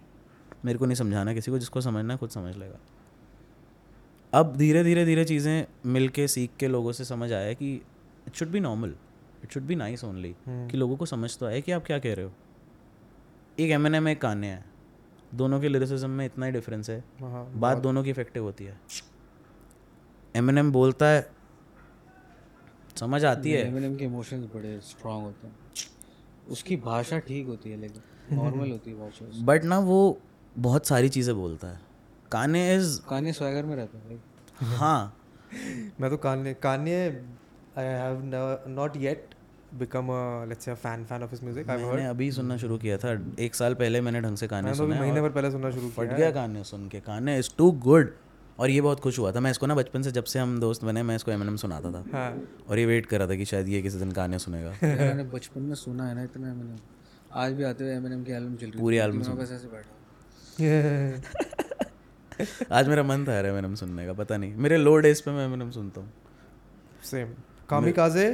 मेरे को नहीं समझाना किसी को जिसको समझना है खुद समझ लेगा। अब धीरे धीरे धीरे चीज़ें मिल के सीख के लोगों से समझ आया कि it should be normal it should be nice only कि लोगों को समझ तो आए कि आप क्या कह रहे हो। एक एम एन एम एक कान्य है। दोनों के लिरिसिज्म में इतना ही डिफरेंस है। हाँ, बात दोनों की इफ़ेक्टिव होती है। एम एन एम बोलता है समझ आती है। एमिनेम के इमोशंस बड़े स्ट्रांग होते हैं। उसकी भाषा ठीक होती है लेकिन नॉर्मल होती है भाषा बट ना वो बहुत सारी चीज़ें बोलता है। कान्य इज़ कान्य स्वैगर में रहता है भाई। हाँ। मैं तो Kanye Kanye I have not yet become let's say a fan fan of his music I मैंने अभी सुनना शुरू किया था एक साल पहले मैंने ढंग से कान्य मैं तो सुना महीने भर पहले सुनना शुरू फट किया गया कान्य सुन के। कान्य इज़ टू गुड और ये बहुत खुश हुआ था। मैं इसको ना बचपन से जब से हम दोस्त बने मैं इसको एम सुनाता था। हाँ। और ये वेट कर रहा था कि शायद ये किसी दिन कान्य सुनेगा। मैंने बचपन में सुना है ना इतना एमिनेम आज भी आते हुए एमिनेम की एल्बम चल रही पूरी album तो बस ऐसे बैठा। आज मेरा मन था एम सुनने का पता नहीं। मेरे लो डेज़ पे मैं एम सुनता हूँ। Same Kamikaze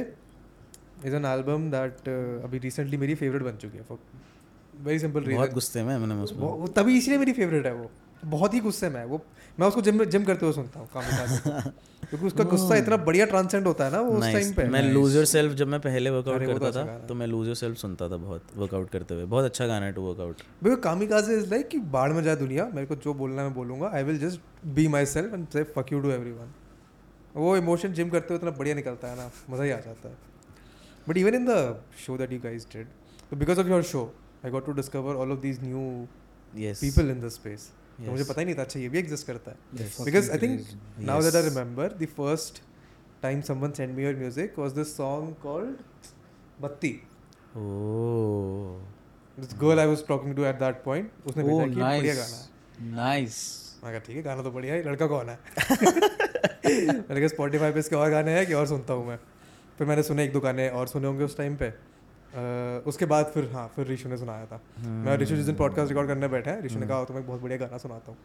is an album that अभी रिसेंटली मेरी फेवरेट बन चुकी है फॉर वेरी सिंपल बहुत गुस्से में एम उसमें। वो तभी इसलिए मेरी फेवरेट है वो। बहुत ही गुस्से में है। वो मैं उसको जिम जिम करते हुए सुनता हूँ क्योंकि उसका गुस्सा इतना बढ़िया ट्रांसेंड होता है ना वो उस Nice. टाइम पे। मैं लूज योर सेल्फ जब मैं पहले वर्कआउट वो तो करता अच्छा था तो मैं लूज योर सेल्फ सुनता था बहुत वर्कआउट करते हुए। बहुत अच्छा गाना है to workout because Kamikaze is like कि बाढ़ में जाए दुनिया मेरे को जो बोलना है मैं बोलूँगा। I will just be myself and say fuck you to every वो इमोशन जिम करते हुए इतना बढ़िया निकलता है ना मज़ा ही आ जाता है। But even in the show that you guys did because of your show I got to discover all of these new people in the space तो मुझे पता ही नहीं था अच्छा ये भी एग्जिस्ट करता है। Because I think now that I remember the first time someone send me your music was this song called Batti oh this girl I was talking to at that point उसने Oh, भेजा कि बढ़िया गाना nice. है। Nice. मैं कहा ठीक है गाना तो बढ़िया है लड़का कौन है? मैंने कहा स्पॉटीफाई पे इसके और गाने हैं कि और सुनता हूँ मैं? फिर मैंने सुने एक दो गाने और सुने होंगे उस टाइम पे। उसके बाद फिर हाँ फिर ऋषु ने सुनाया था। मैं ऋषु जिस दिन पॉडकास्ट रिकॉर्ड करने बैठे हैं ऋषु ने कहा तो मैं बहुत बढ़िया गाना सुनाता हूँ।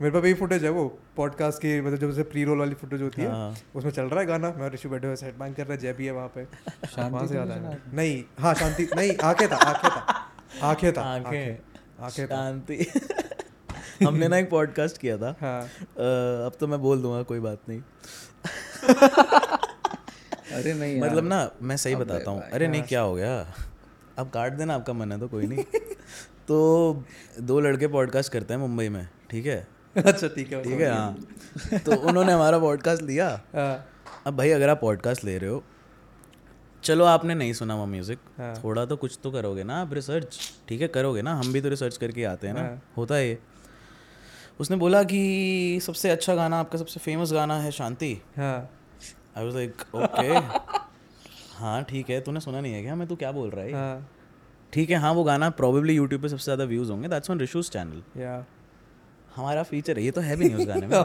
मेरे पास भी फुटेज है वो पॉडकास्ट की मतलब जब से प्री रोल वाली फुटेज होती है हाँ। उसमें चल रहा है गाना। मैं ऋषु बैठे हुए सेट बैंक कर रहा है जय भी है वहाँ पे। वहाँ से याद नहीं आया। नहीं हाँ शांति नहीं आँखें था आँखें था आँखें था आँखें। आँखें शांति। हमने ना एक पॉडकास्ट किया था। हाँ। अब तो मैं बोल दूँगा कोई बात नहीं। अरे नहीं मतलब ना मैं सही बताता हूँ। अरे नहीं क्या हो गया? अब काट देना आपका मन है तो कोई नहीं। तो दो लड़के पॉडकास्ट करते हैं मुंबई में ठीक है? अच्छा ठीक है ठीक है हाँ तो उन्होंने हमारा पॉडकास्ट लिया। हाँ। अब भाई अगर आप पॉडकास्ट ले रहे हो चलो आपने नहीं सुना वो म्यूज़िक हाँ। थोड़ा तो कुछ तो करोगे ना आप रिसर्च ठीक है करोगे ना? हम भी तो रिसर्च करके आते हैं ना। हाँ। होता है ये। उसने बोला कि सबसे अच्छा गाना आपका सबसे फ़ेमस गाना है शांति। हाँ। आई वाज लाइक ओके हाँ ठीक है तूने सुना नहीं है क्या? मैं तू क्या बोल रहा है? हाँ। ठीक है हाँ वो गाना प्रोबेबली यूट्यूब पे सबसे ज़्यादा व्यूज़ होंगे। दैट्स ऑन रिशूज चैनल या हमारा फीचर है ये तो है भी नहीं उस गाने में।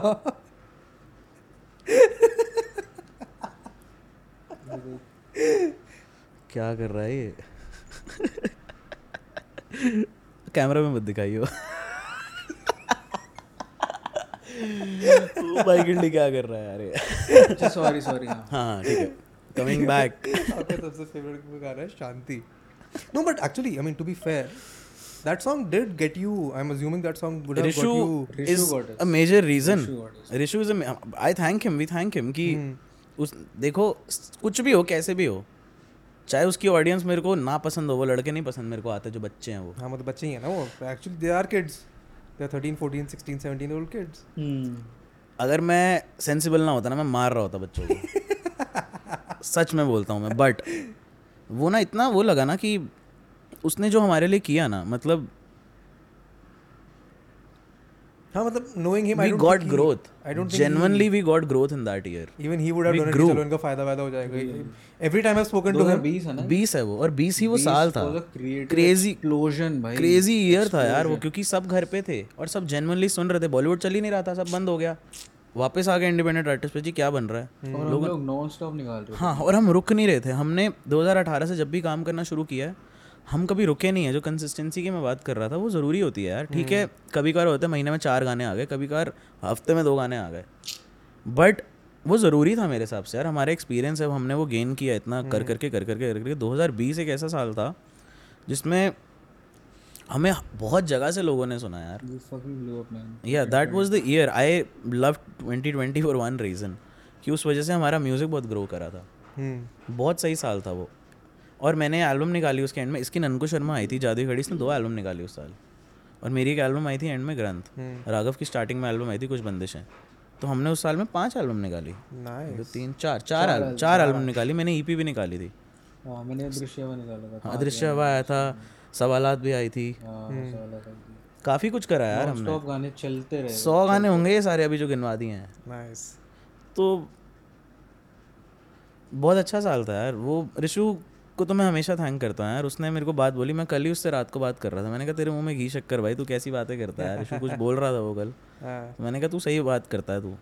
क्या कर रहा है ये? कैमरा में मत दिखाइयो। भाई गिल्ली क्या कर रहा है यार अच्छा सॉरी सॉरी हाँ। हाँ ठीक है। कमिंग बैक आपका सबसे फेवरेट गाना है Shanti. No but actually I mean to be fair that song did get you i'm assuming that song would have Rishu got you Rishu is got us. a major reason. Rishu got us. Rishu is a I thank him. We thank him कि उस देखो कुछ भी हो कैसे भी हो चाहे उसकी ऑडियंस मेरे को ना पसंद हो वो लड़के नहीं पसंद मेरे को आते जो बच्चे हैं वो। हाँ मतलब बच्चे ही है ना वो। Actually they are kids they are 13 14 16 17 old kids अगर मैं सेंसिबल ना होता ना मैं मार रहा होता बच्चों को। सच में बोलता हूँ मैं बट वो ना इतना वो लगा ना कि उसने जो हमारे लिए किया ना मतलब हाँ मतलब knowing him I don't got think he- growth I don't think genuinely we got growth in that year he, even he would have we done grew. कि चलो इनका फ़ायदा वायदा हो जाएगा। Every time I've spoken to him 2020 है ना? बीस है वो और बीस ही वो साल था। क्रेजी क्रेजी एक्सप्लोजन भाई। क्रेजी ईयर था यार वो क्योंकि सब घर पे थे और सब जेनुअनली सुन रहे थे। बॉलीवुड चल ही नहीं रहा था सब बंद हो गया। वापस आ गए इंडिपेंडेंट आर्टिस्ट पे जी क्या बन रहा है? और हम लोग नॉन स्टॉप निकाल रहे हाँ और हम रुक नहीं रहे थे। हमने 2018 से जब भी काम करना शुरू किया है हम कभी रुके नहीं है जो कंसिस्टेंसी की मैं बात कर रहा था वो ज़रूरी होती है यार। ठीक है कभी कभार होता है महीने में चार गाने आ गए कभी कभार हफ़्ते में दो गाने आ गए। बट वो ज़रूरी था मेरे हिसाब से यार हमारा एक्सपीरियंस है हमने वो गेन किया इतना कर करके कर करके कर करके 2020 एक ऐसा साल था जिसमें हमें बहुत जगह से लोगों ने सुना यार। Yeah that was the year I love 2020 for one reason कि उस वजह से हमारा म्यूज़िक बहुत ग्रो करा था। हम्म। बहुत सही साल था वो। और मैंने एल्बम निकाली उसके एंड में। इसकी ननको शर्मा आई थी जादू घड़ी इसने दो एल्बम निकाली उस साल। और मेरी एक एल्बम आई थी एंड में ग्रंथ। राघव की स्टार्टिंग में एल्बम आई थी कुछ बंदिशें। तो हमने उस साल में पाँच एल्बम निकाली। तो तीन चार चार एल्बम चार एल्बम निकाली। मैंने ईपी भी निकाली थी। हाँ मैंने दृश्य में निकाला था। हाँ दृश्य हवा आया था। सवालात भी आई थी। हाँ था। काफ़ी कुछ करा यार हमने। गाने चलते रहे। सौ गाने होंगे ये सारे अभी जो गिनवा दिए हैं। नाइस तो बहुत अच्छा साल था यार। वो ऋषु को तो मैं हमेशा थैंक करता हूँ यार। उसने मेरे को बात बोली मैं कल ही उससे रात को बात कर रहा था। मैंने कहा तेरे मुँह में घी शक्कर भाई तू कैसी बातें करता है यार? कुछ बोल रहा था वो कल। हाँ। तो मैंने कहा तू सही बात करता है तू।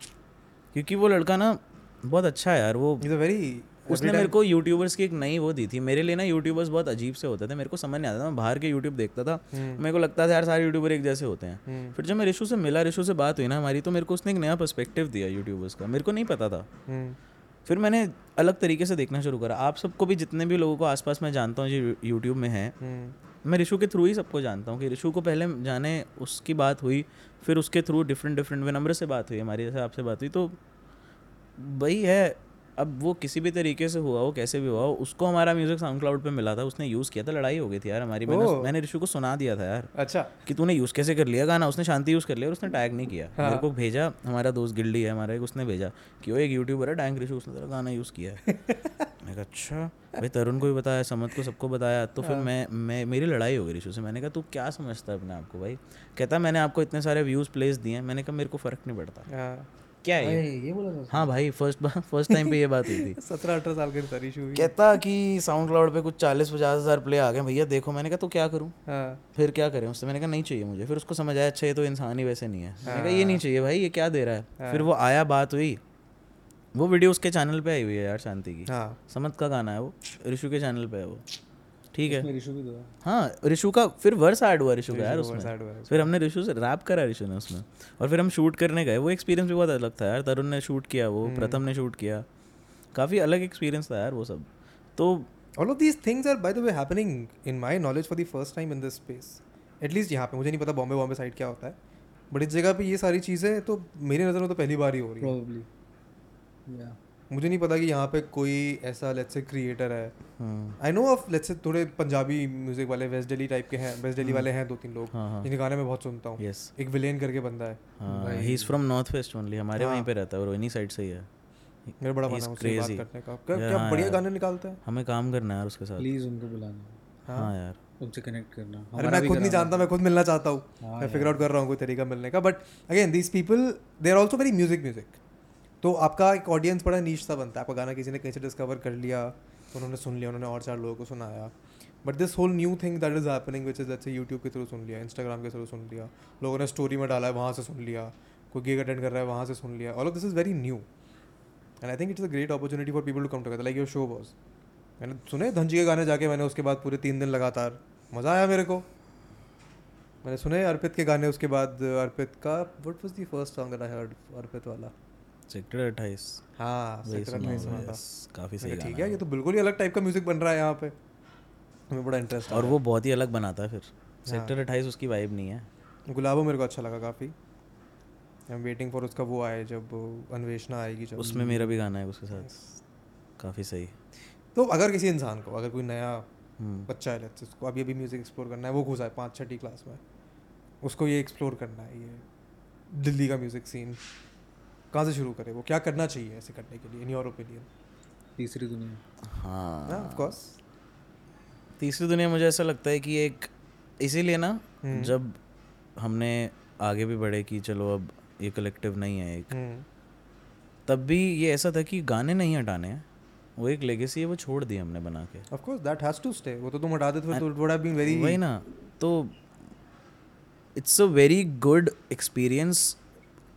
क्योंकि वो लड़का ना बहुत अच्छा है यार वो वेरी उसने मेरे को यूट्यूबर्स की एक नई वो दी थी। मेरे लिए ना यूट्यूबर्स बहुत अजीब से होते थे मेरे को समझ नहीं आता था। मैं बाहर के यूट्यूब देखता था मेरे को लगता था यार सारे यूट्यूबर एक जैसे होते हैं। फिर जब मैं रिशु से मिला रिशु से बात हुई ना हमारी तो मेरे को उसने एक नया पर्सपेक्टिव दिया यूट्यूबर्स का। मेरे को नहीं पता था। हम्म। फिर मैंने अलग तरीके से देखना शुरू करा। आप सबको भी जितने भी लोगों को आसपास मैं जानता हूँ जो यूट्यूब में हैं हम्म। मैं रिशु के थ्रू ही सबको जानता हूँ कि ऋषु को पहले जाने उसकी बात हुई फिर उसके थ्रू डिफरेंट डिफरेंट नंबर से बात हुई हमारे जैसे आपसे बात हुई तो वही है अब वो किसी भी तरीके से हुआ हो कैसे भी हुआ हो उसको हमारा म्यूज़िक साउंड क्लाउड पे मिला था उसने यूज़ किया था लड़ाई हो गई थी यार हमारी। मैंने मैंने ऋषु को सुना दिया था यार अच्छा। कि तूने यूज़ कैसे कर लिया गाना उसने शांति यूज़ कर लिया और उसने टैग नहीं किया। मेरे को भेजा हमारा दोस्त गिल्डी है हमारा एक उसने भेजा कि वो एक यूट्यूबर है टैंक ऋषु उसने तेरा गाना यूज़ किया है। मैं कहा अच्छा भाई तरुण को भी बताया समत को सबको बताया तो फिर मैं मैं मेरी लड़ाई हो गई ऋषु से। मैंने कहा तू क्या समझता है अपने आप को भाई? कहता मैंने आपको इतने सारे व्यूज़ प्लेस दिए हैं। मैंने कहा मेरे को फ़र्क नहीं पड़ता। हाँ। क्या है ये? बोला हाँ भाई फ़र्स्ट फ़र्स्ट टाइम पे ये बात हुई थी। सत्रह अठारह साल की तारीफ़ हुई। कहता कि साउंड क्लाउड पे कुछ चालीस पचास हज़ार प्ले आ गए भैया देखो मैंने कहा तो क्या करूँ? हाँ। फिर क्या करें? उससे मैंने कहा नहीं चाहिए मुझे। फिर उसको समझ आया अच्छा ये तो इंसान ही वैसे नहीं है। मैंने कहा ये नहीं चाहिए भाई ये क्या दे रहा है? फिर वो आया बात हुई। वो वीडियो उसके चैनल पे आई हुई है यार शांति की। हाँ। समत का गाना है वो ऋषु के चैनल पे है वो। ठीक है। भी दो हाँ। ऋषु का फिर वर्स ऐड हुआ ऋषु का यार उसमें। फिर हमने ऋषु से रैप करा ऋषु ने उसमें। और फिर हम शूट करने गए। वो एक्सपीरियंस भी बहुत अलग था यार। तरुण ने शूट किया वो प्रथम ने शूट किया। काफ़ी अलग एक्सपीरियंस था यार वो सब। तो All of these things are, by the way, happening in my knowledge for the first time in this space. At least यहाँ पे। मुझे नहीं पता बॉम्बे बॉम्बे साइड क्या होता है। बट इस जगह पे ये सारी चीज़ें तो मेरी नज़र में तो पहली बार ही हो रही है। मुझे नहीं पता कि यहाँ पे कोई ऐसा लेट्स से क्रिएटर है। हम्म, I know of let's say थोड़े पंजाबी म्यूज़िक वाले वेस्ट दिल्ली टाइप के हैं वेस्ट दिल्ली वाले हैं दो तीन लोग हाँ हाँ। जिनके गाने मैं बहुत सुनता हूँ। यस एक विलेन करके बंदा है। हाँ he is from north west only हमारे हाँ। वहीं पे रहता है और इन्हीं साइड से ही है। मेरा बड़ा He's मना है उससे बात. करने का। क्या क्या हाँ बढ़िया गाने निकालता है? हमें काम करना है यार उसके साथ। प्लीज़ उनको बुलाना। हाँ? यार। उनसे कनेक्ट करना। अरे मैं खुद नहीं जानता मैं खुद मिलना चाहता हूँ। हाँ मैं फिगर आउट कर रहा हूँ कोई तरीका मिलने का। But again these people they are also very music music तो आपका एक ऑडियंस बड़ा नीच सा बनता है। आपका गाना किसी ने कहीं से डिस्कवर कर लिया तो उन्होंने सुन लिया, उन्होंने और चार लोगों को सुनाया। But this whole new thing that is happening which is say YouTube के थ्रू सुन लिया इंस्टाग्राम के थ्रू सुन लिया, लोगों ने स्टोरी में डाला है, वहाँ से सुन लिया, कोई गिग अटेंड कर रहा है, वहाँ से सुन लिया। All of this is very new and I think it's a great opportunity for people to come together like your show was मैंने सुने धनजी के गाने जाके, मैंने उसके बाद पूरे तीन दिन लगातार। मज़ा आया मेरे को। मैंने सुने अर्पित के गाने, उसके बाद अर्पित का what was the first song that I heard Arpit वाला? सेक्टर 28 हाँ सेक्टर अट्ठाईस सुना था काफ़ी सही ठीक है ये तो बिल्कुल ही अलग टाइप का म्यूज़िक बन रहा है यहाँ पे। हमें बड़ा इंटरेस्ट और वो बहुत ही अलग बनाता है फिर। हाँ। सेक्टर 28 उसकी वाइब नहीं है। गुलाबो मेरे को अच्छा लगा काफ़ी। आई एम वेटिंग फॉर उसका वो आए जब अन्वेषणा आएगी जब उसमें मेरा भी गाना है उसके साथ। काफ़ी सही। तो अगर किसी इंसान को अगर कोई नया हम्म, बच्चा है say, उसको अभी अभी म्यूज़िक एक्सप्लोर करना है वो घुसा है पाँच छठी क्लास में उसको ये एक्सप्लोर करना है ये दिल्ली का म्यूज़िक सीन कहाँ से शुरू करे? वो क्या करना चाहिए ऐसे करने के लिए इन योर ओपिनियन तीसरी दुनिया। हाँ। ऑफ़ कोर्स तीसरी दुनिया मुझे ऐसा लगता है कि एक इसीलिए ना हम्म। जब हमने आगे भी बढ़े कि चलो अब ये कलेक्टिव नहीं है एक हम्म, तब भी ये ऐसा था कि गाने नहीं हटाने हैं। वो एक लेगेसी है वो छोड़ दी हमने बना के। Of course that has to stay वो तो तुम हटा देते तो it would have been very वही ना तो it's a very good experience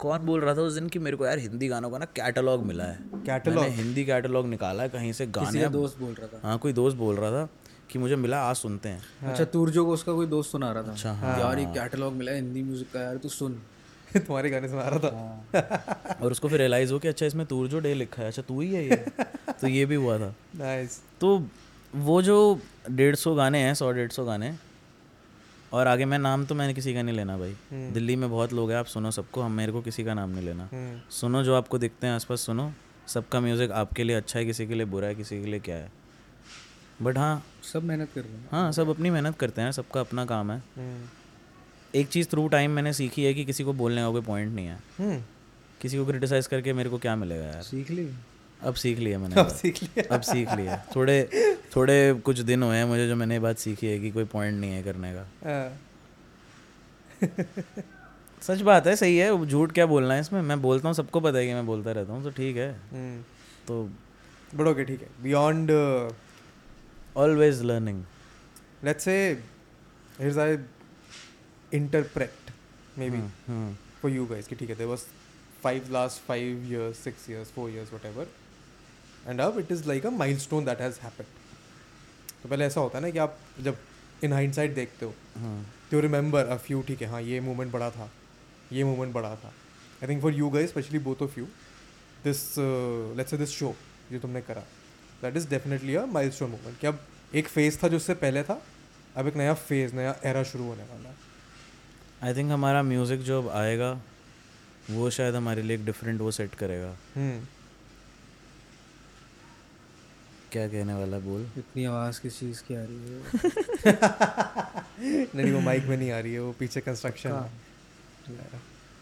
कौन बोल रहा था उस दिन कि मेरे को यार हिंदी गानों का ना कैटलॉग मिला है? मैंने हिंदी कैटलॉग निकाला है कहीं से गाने दोस्त बोल रहा था। हाँ कोई दोस्त बोल रहा था कि मुझे मिला आज सुनते हैं। अच्छा तुरजो को उसका कोई दोस्त सुना रहा था? अच्छा, कि यार ये कैटलॉग मिला है हिंदी म्यूज़िक का यार तू सुन। तुम्हारे गाने से आ रहा था। और उसको फिर रियलाइज़ हो कि अच्छा इसमें तूर जो डे लिखा है। अच्छा तू ही है ये। तो ये भी हुआ था। नाइस तो वो जो डेढ़ सौ गाने हैं सौ डेढ़ सौ गाने और आगे मैं नाम तो मैंने किसी का नहीं लेना भाई। दिल्ली में बहुत लोग हैं आप सुनो सबको हम मेरे को किसी का नाम नहीं लेना। हम्म, सुनो जो आपको दिखते हैं आसपास सुनो। सबका म्यूज़िक आपके लिए अच्छा है किसी के लिए बुरा है किसी के लिए क्या है। बट हाँ सब मेहनत कर रहे हैं। हाँ सब अपनी मेहनत करते हैं सबका अपना काम है। हम्म, एक चीज़ थ्रू टाइम मैंने सीखी है कि किसी को बोलने का कोई पॉइंट नहीं है। हम्म, किसी को क्रिटिसाइज करके मेरे को क्या मिलेगा यार? सीख ली। अब सीख लिया मैंने अब सीख लिया। अब सीख लिया। थोड़े थोड़े कुछ दिन हुए हैं मुझे जो मैंने ये बात सीखी है कि कोई पॉइंट नहीं है करने का। हाँ, सच बात है सही है। झूठ क्या बोलना है इसमें? मैं बोलता हूँ सबको पता है कि मैं बोलता रहता हूँ तो ठीक है। हम्म, तो बट ओके ठीक है। Beyond always learning let's say here's I interpret maybe for you guys कि ठीक है there was five last five years six years four years whatever and अब it is like a milestone that has happened. तो पहले ऐसा होता है ना कि आप जब इन हाइंड साइड देखते हो तो रिमेंबर अ फ्यू ठीक है हाँ ये मोमेंट बड़ा था ये मोमेंट बड़ा था। I think for you guys specially both of you this let's this show जो तुमने करा that is definitely a milestone moment कि अब एक फ़ेज़ था जो उससे पहले था अब एक नया फ़ेज़ नया एरा शुरू होने वाला है। आई थिंक हमारा म्यूज़िक जो अब आएगा वो शायद हमारे लिए एक डिफरेंट वो सेट करेगा। हम्म। क्या कहने वाला है? बोल। इतनी आवाज़ किस चीज़ की आ रही है? नहीं वो माइक में नहीं आ रही है वो पीछे कंस्ट्रक्शन है।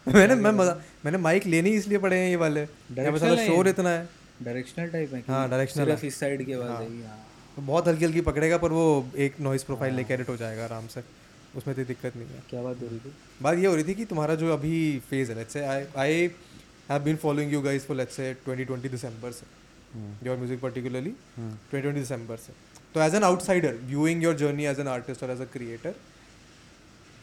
मैंने मैं मज़ा मैंने माइक लेने इसलिए पड़े हैं ये वाले। यहाँ पे साला शोर इतना है। डायरेक्शनल टाइप है हाँ, सिर्फ़ इस साइड की आवाज़ हाँ। आएगी हाँ। तो बहुत हल्की हल्की पकड़ेगा पर वो एक नॉइस प्रोफ़ाइल लेके एडिट हो जाएगा आराम से। उसमें कोई दिक्कत नहीं है। क्या बात हो रही थी? बात ये हो रही थी कि तुम्हारा जो अभी फ़ेज़ है let's say I I have been following you guys for let's say 2020 December से। योर म्यूज़िक पर्टिकुलरली 2020 दिसंबर से तो as an outsider viewing your journey as an artist और एज अ क्रिएटर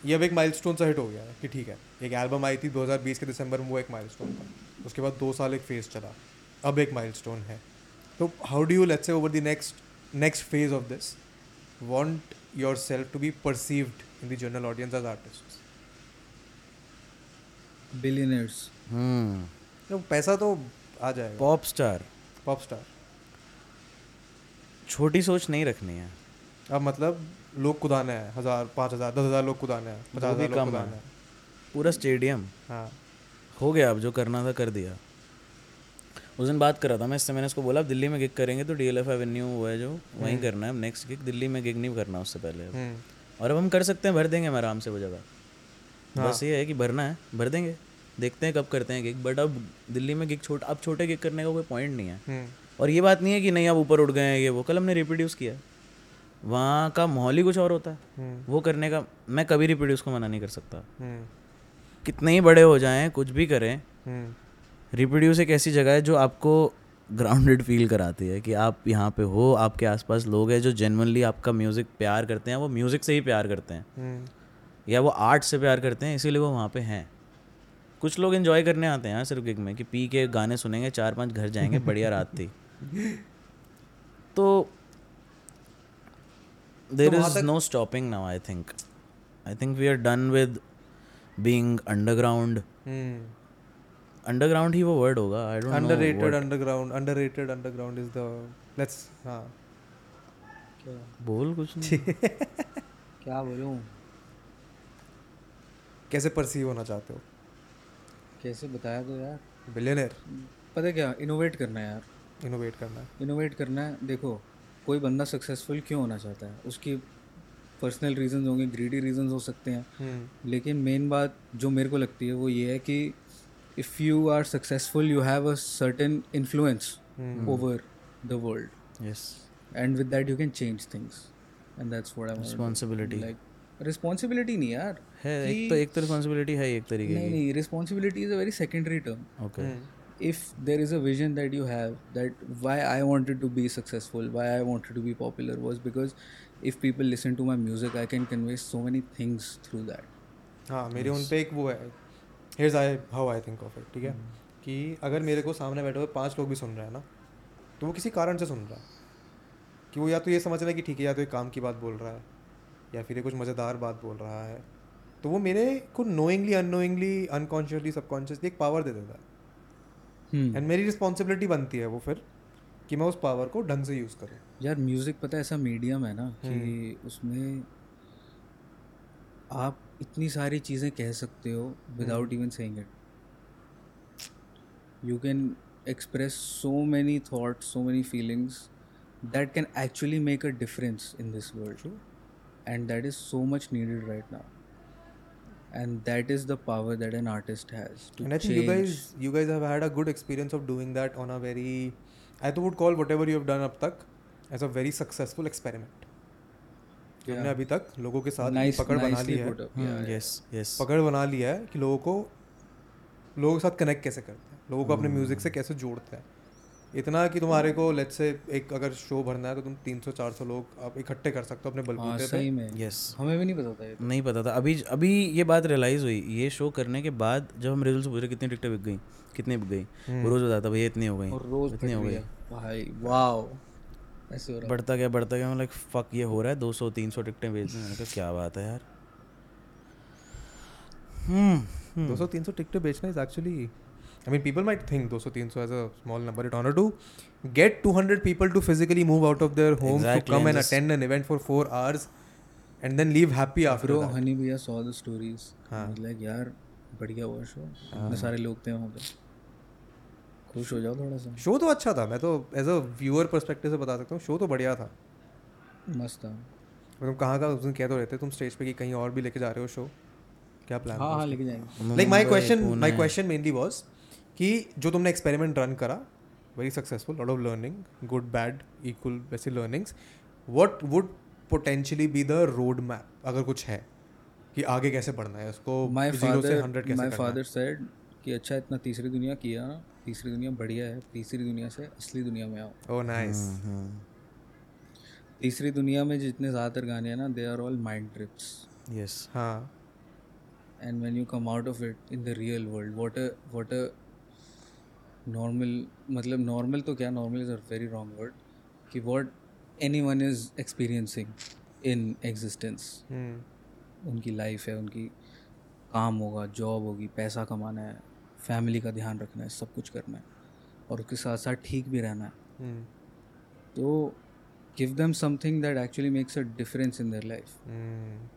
ये अब एक माइलस्टोन सा हिट हो गया है कि ठीक है। एक एल्बम आई थी 2020 के दिसंबर में वो एक माइलस्टोन था। उसके बाद दो साल एक फ़ेज़ चला। अब एक माइल स्टोन है। तो how do you let's say over the next next phase of this want yourself to be perceived in the general audience as artist billionaires hmm तो पैसा तो आ जाएगा। पॉप स्टार पॉप स्टार छोटी सोच नहीं रखनी है। अब मतलब लोग कुदाने हैं हज़ार पाँच हज़ार दस हज़ार लोग कुदाने हैं पचास हज़ार लोग कम कुदाने है। हैं। पूरा स्टेडियम। हाँ। हो गया अब जो करना था कर दिया। उस दिन बात कर रहा था मैं इससे मैंने उसको बोला अब दिल्ली में गिग करेंगे तो डी एल एफ़ एवेन्यू वो है जो वहीं करना है नेक्स्ट गिग दिल्ली में गिग नहीं करना उससे पहले हम्म, और अब हम कर सकते हैं भर देंगे हम आराम से वो जगह। बस ये है कि भरना है भर देंगे। देखते हैं कब करते हैं गिग बट अब दिल्ली में गिग छोट अब छोटे गिग करने का कोई पॉइंट नहीं है। हम्म, और ये बात नहीं है कि नहीं अब ऊपर उठ गए हैं ये वो कल हमने रिप्रोड्यूस किया। वहाँ का माहौल ही कुछ और होता है। हम्म, वो करने का मैं कभी रिप्रोड्यूस को मना नहीं कर सकता। हम्म, कितने ही बड़े हो जाएँ कुछ भी करें रिप्रोड्यूस एक ऐसी जगह है जो आपको ग्राउंडेड फील कराती है कि आप यहाँ पे हो आपके आसपास लोग हैं जो जेनवनली आपका म्यूज़िक प्यार करते हैं वो म्यूज़िक से ही प्यार करते हैं। या वो आर्ट से प्यार करते हैं इसीलिए वो वहाँ पे हैं। कुछ लोग इन्जॉय करने आते हैं यार सिर्फ़ गिग में कि पी के गाने सुनेंगे चार पाँच घर जाएँगे बढ़िया रात थी। तो there is no stopping now I think I think we are done with being underground. Underground ही वो वर्ड होगा I don't know underrated underground underrated underground is the let's हाँ। बोल कुछ नहीं। क्या बोलूँ? कैसे परसीव होना चाहते हो? कैसे बताया तो यार? बिलियनर पता क्या? इनोवेट करना है यार। इनोवेट करना है। इनोवेट करना है। देखो कोई बंदा सक्सेसफुल क्यों होना चाहता है? उसकी पर्सनल रीजंस होंगे ग्रीडी रीजंस हो सकते हैं। हम्म, लेकिन मेन बात जो मेरे को लगती है वो ये है कि if you are successful you have a certain influence over the world yes and with that you can change things and that's what I responsibility like responsibility नहीं यार है एक तो एक तो रिस्पॉन्सिबिलिटी है एक तरीके नहीं नहीं responsibility is a very secondary term okay if there is a vision that you have that why i wanted to be successful why i wanted to be popular was because if people listen to my music i can convey so many things through that. हाँ मेरे उन पे एक वो है। Here's I how I think of it ठीक है? कि अगर मेरे को सामने बैठे हुए पाँच लोग भी सुन रहे हैं ना तो वो किसी कारण से सुन रहा है। कि वो या तो ये समझ रहा है कि ठीक है या तो एक काम की बात बोल रहा है। या फिर ये कुछ मज़ेदार बात बोल रहा है तो वो मेरे को नोइंगली अननोइंगली अनकॉन्शियसली सबकॉन्शियसली एक पावर दे देता है. एंड मेरी रिस्पॉन्सिबिलिटी बनती है वो फिर कि मैं उस पावर को ढंग से यूज़ करूँ। यार म्यूज़िक पता है ऐसा मीडियम है ना कि उसमें आप इतनी सारी चीज़ें कह सकते हो without even saying it you can express so many thoughts so many feelings that can actually make a difference in this world and that is so much needed right now and that is the power that an artist has to and I think you guys you guys have had a good experience of doing that on a very I तो would call whatever you have done up तक as a very successful experiment कि हमने अभी तक लोगों के साथ nice, पकड़ बना ली है. Yeah, yeah. यस यस पकड़ बना लिया है कि लोगों को लोगों के साथ कनेक्ट कैसे करते हैं लोगों को अपने म्यूज़िक से कैसे जोड़ते हैं इतना कि तुम्हारे को लेट्स से एक अगर शो भरना है तो तुम 300 400 लोग आप इकट्ठे कर सकते हो अपने हाँ बलबूते पे। सही में। यस हमें भी नहीं पता था नहीं पता था। अभी अभी ये बात रियलाइज़ हुई ये शो करने के बाद जब हम रिज़ल्ट पूछे कितनी टिकटें बिक गई कितनी बिक गई रोज़ बताता भैया इतनी हो गई रोज इतनी हो गई। भाई वाओ ऐसे हो रहा बढ़ता गया बढ़ता गया लाइक फक ये हो रहा है 200 300 टिकटें बेचने मैंने कहा क्या बात है यार? हम्म 200 300 टिकटें बेचना is actually I mean, people might think 200 300 as a small number. In order to get 200 people to physically move out of their homes Exactly, to come and and just- attend an event for four hours and then leave happy after bro that. Honey भैया सॉ द स्टोरीज हाँ। लाइक यार बढ़िया हुआ शो इतने सारे लोग थे वहाँ पे खुश हो जाओ थोड़ा सा शो तो अच्छा था मैं तो एज अ व्यूअर परस्पेक्टिव से बता सकता हूँ शो तो बढ़िया था मस्त था तुम कहाँ का उस दिन कह तो रहे थे तुम स्टेज पे कि कहीं और भी लेके जा रहे हो शो क्या प्लान हाँ हाँ लेके जाएँगे like my question my. Question mainly was कि जो तुमने एक्सपेरिमेंट रन करा very successful lot of learning good bad equal वैसे learnings what would potentially be the road map अगर कुछ है कि आगे कैसे बढ़ना है उसको माय से फादर हंड्रेड कैसे माय फादर सेड कि अच्छा इतना तीसरी दुनिया किया तीसरी दुनिया बढ़िया है तीसरी दुनिया से असली दुनिया में आओ। ओह नाइस हम्म, तीसरी दुनिया में जितने ज़्यादातर गाने हैं ना they are all mind trips yes हाँ। And when you come out of it in the real world what a what a normal मतलब नॉर्मल तो क्या? Normal is a very wrong word कि what anyone is experiencing in existence उनकी लाइफ है उनकी काम होगा जॉब होगी पैसा कमाना है फैमिली का ध्यान रखना है सब कुछ करना है और उसके साथ साथ ठीक भी रहना है। हम्म तो give them something that actually makes a difference in life. Hmm,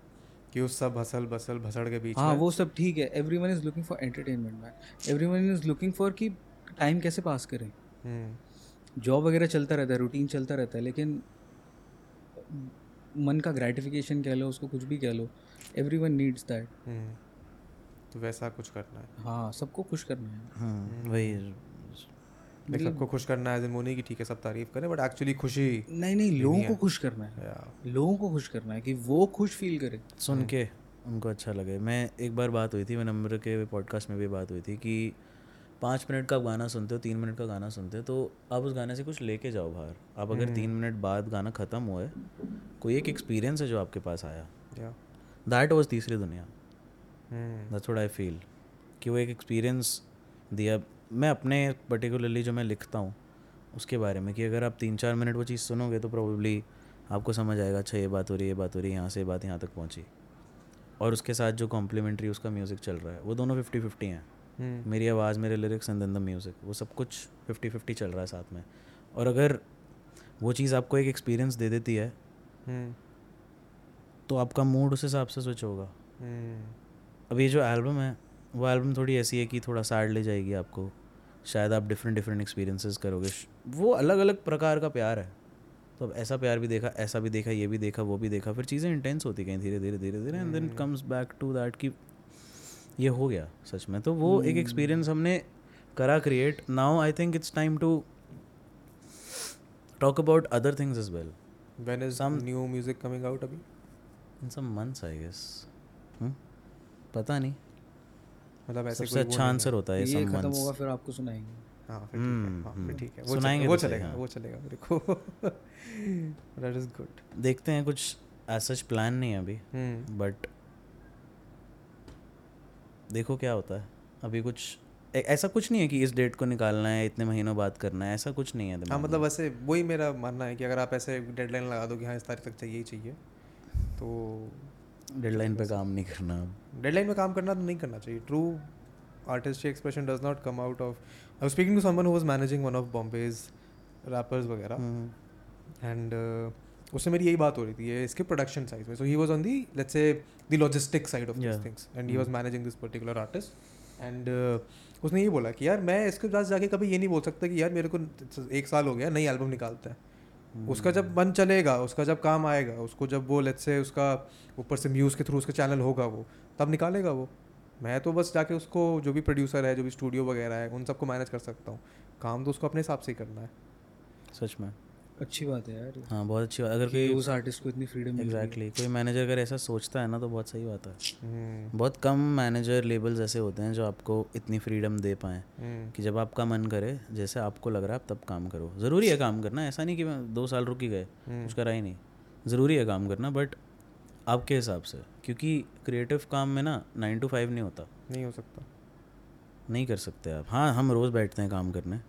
कि उस सब हसल बसल भसड़ के बीच हाँ वो सब ठीक है। Everyone is looking for entertainment man everyone is looking for कि टाइम कैसे पास करें? हम्म, जॉब वगैरह चलता रहता है रूटीन चलता रहता है लेकिन मन का ग्रेटिफिकेशन कह लो उसको कुछ भी कह लो everyone needs that hmm, तो वैसा कुछ करना है। हाँ सबको खुश करना है। हाँ। वही। लाइक सबको खुश करना है मोनी की ठीक है सब तारीफ़ करें बट एक्चुअली खुशी नहीं नहीं लोगों को खुश करना है। लोगों को खुश करना है कि वो खुश फील करें। सुन के उनको अच्छा लगे। मैं एक बार बात हुई थी मैं नंबर के पॉडकास्ट में भी बात हुई थी कि पाँच मिनट का गाना सुनते हो तीन मिनट का गाना सुनते हो तो आप उस गाने से कुछ लेके जाओ बाहर। आप अगर तीन मिनट बाद गाना ख़त्म हुआ है कोई एक एक्सपीरियंस है जो आपके पास आया? दैट वॉज़ तीसरी दुनिया। Hmm, that's what I feel कि वो एक एक्सपीरियंस दिया। मैं अपने पर्टिकुलरली जो मैं लिखता हूँ उसके बारे में कि अगर आप तीन चार मिनट वो चीज़ सुनोगे तो प्रोबेबली आपको समझ आएगा अच्छा ये बात हो रही है ये बात हो रही है यहाँ से ये बात यहाँ तक पहुँची। और उसके साथ जो कॉम्प्लीमेंट्री उसका म्यूज़िक चल रहा है वो दोनों फिफ्टी फिफ्टी हैं। हम्म, मेरी आवाज़ मेरे lyrics and then the music वो सब कुछ फिफ्टी फिफ्टी चल रहा है साथ में। और अगर वो चीज़ आपको एक एक्सपीरियंस दे देती है हम्म, तो आपका मूड उस हिसाब से स्विच होगा। हम्म, अब ये जो एल्बम है वो एल्बम थोड़ी ऐसी है कि थोड़ा सैड ले जाएगी आपको। शायद आप डिफरेंट डिफरेंट एक्सपीरियंसेस करोगे। वो अलग अलग प्रकार का प्यार है। तो अब ऐसा प्यार भी देखा ऐसा भी देखा ये भी देखा वो भी देखा फिर चीज़ें इंटेंस होती गई धीरे धीरे धीरे धीरे and then comes back to that कि ये हो गया सच में। तो वो एक एक्सपीरियंस हमने करा create now I think it's time to talk about other things as well when is Some- new music coming out अभी? In some months I guess पता नहीं। मतलब ऐसे सबसे अच्छा आंसर होता है ये खत्म होगा फिर आपको सुनाएँगे। हाँ फिर ठीक है। हम्म, हाँ फिर। ठीक है। वो सुनाएँगे चलेगा वो तो चलेगा। वो चलेगा मेरे को दैट इज़ गुड देखते हैं कुछ एज सच प्लान नहीं है अभी। बट देखो क्या होता है। अभी कुछ ए- ऐसा कुछ नहीं है कि इस डेट को निकालना है इतने महीनों बाद करना है ऐसा कुछ नहीं है हाँ मतलब वैसे वही मेरा मानना है कि अगर आप ऐसे डेडलाइन लगा दो कि हाँ इस तारीख तक चाहिए ही चाहिए तो डेडलाइन पे काम नहीं करना। डेडलाइन में काम करना तो नहीं करना चाहिए। True artistic expression does not come out of I speaking to who was managing one of Bombay's rappers वगैरह। हम्म, एंड उससे मेरी यही बात हो रही थी ये इसके प्रोडक्शन साइड में। So he was on the let's say the logistic side of this things and he was managing this particular artist and उसने ये बोला कि यार मैं इसके पास जाके कभी ये नहीं बोल सकता कि यार मेरे को एक साल हो गया नई एल्बम निकालता है। उसका जब मन चलेगा उसका जब काम आएगा उसको जब वो लेट्स से उसका ऊपर से म्यूज़ के थ्रू उसका चैनल होगा वो तब निकालेगा वो। मैं तो बस जाके उसको जो भी प्रोड्यूसर है जो भी स्टूडियो वगैरह है उन सबको मैनेज कर सकता हूँ। काम तो उसको अपने हिसाब से ही करना है। सच में। अच्छी बात है यार। हाँ बहुत अच्छी बात अगर कोई उस आर्टिस्ट को इतनी फ्रीडम एग्जैक्टली exactly, कोई मैनेजर अगर ऐसा सोचता है ना तो बहुत सही बात है। हम्म, बहुत कम मैनेजर लेबल्स ऐसे होते हैं जो आपको इतनी फ्रीडम दे पाएँ। हम्म, कि जब आपका मन करे जैसे आपको लग रहा है आप तब काम करो। ज़रूरी है काम करना ऐसा नहीं कि मैं दो साल रुक ही गए हम्म। कुछ करा ही नहीं। ज़रूरी है काम करना बट आपके हिसाब से क्योंकि क्रिएटिव काम में ना नाइन टू फाइव नहीं होता। नहीं हो सकता। नहीं कर सकते आप। हाँ हम रोज़ बैठते हैं काम करने।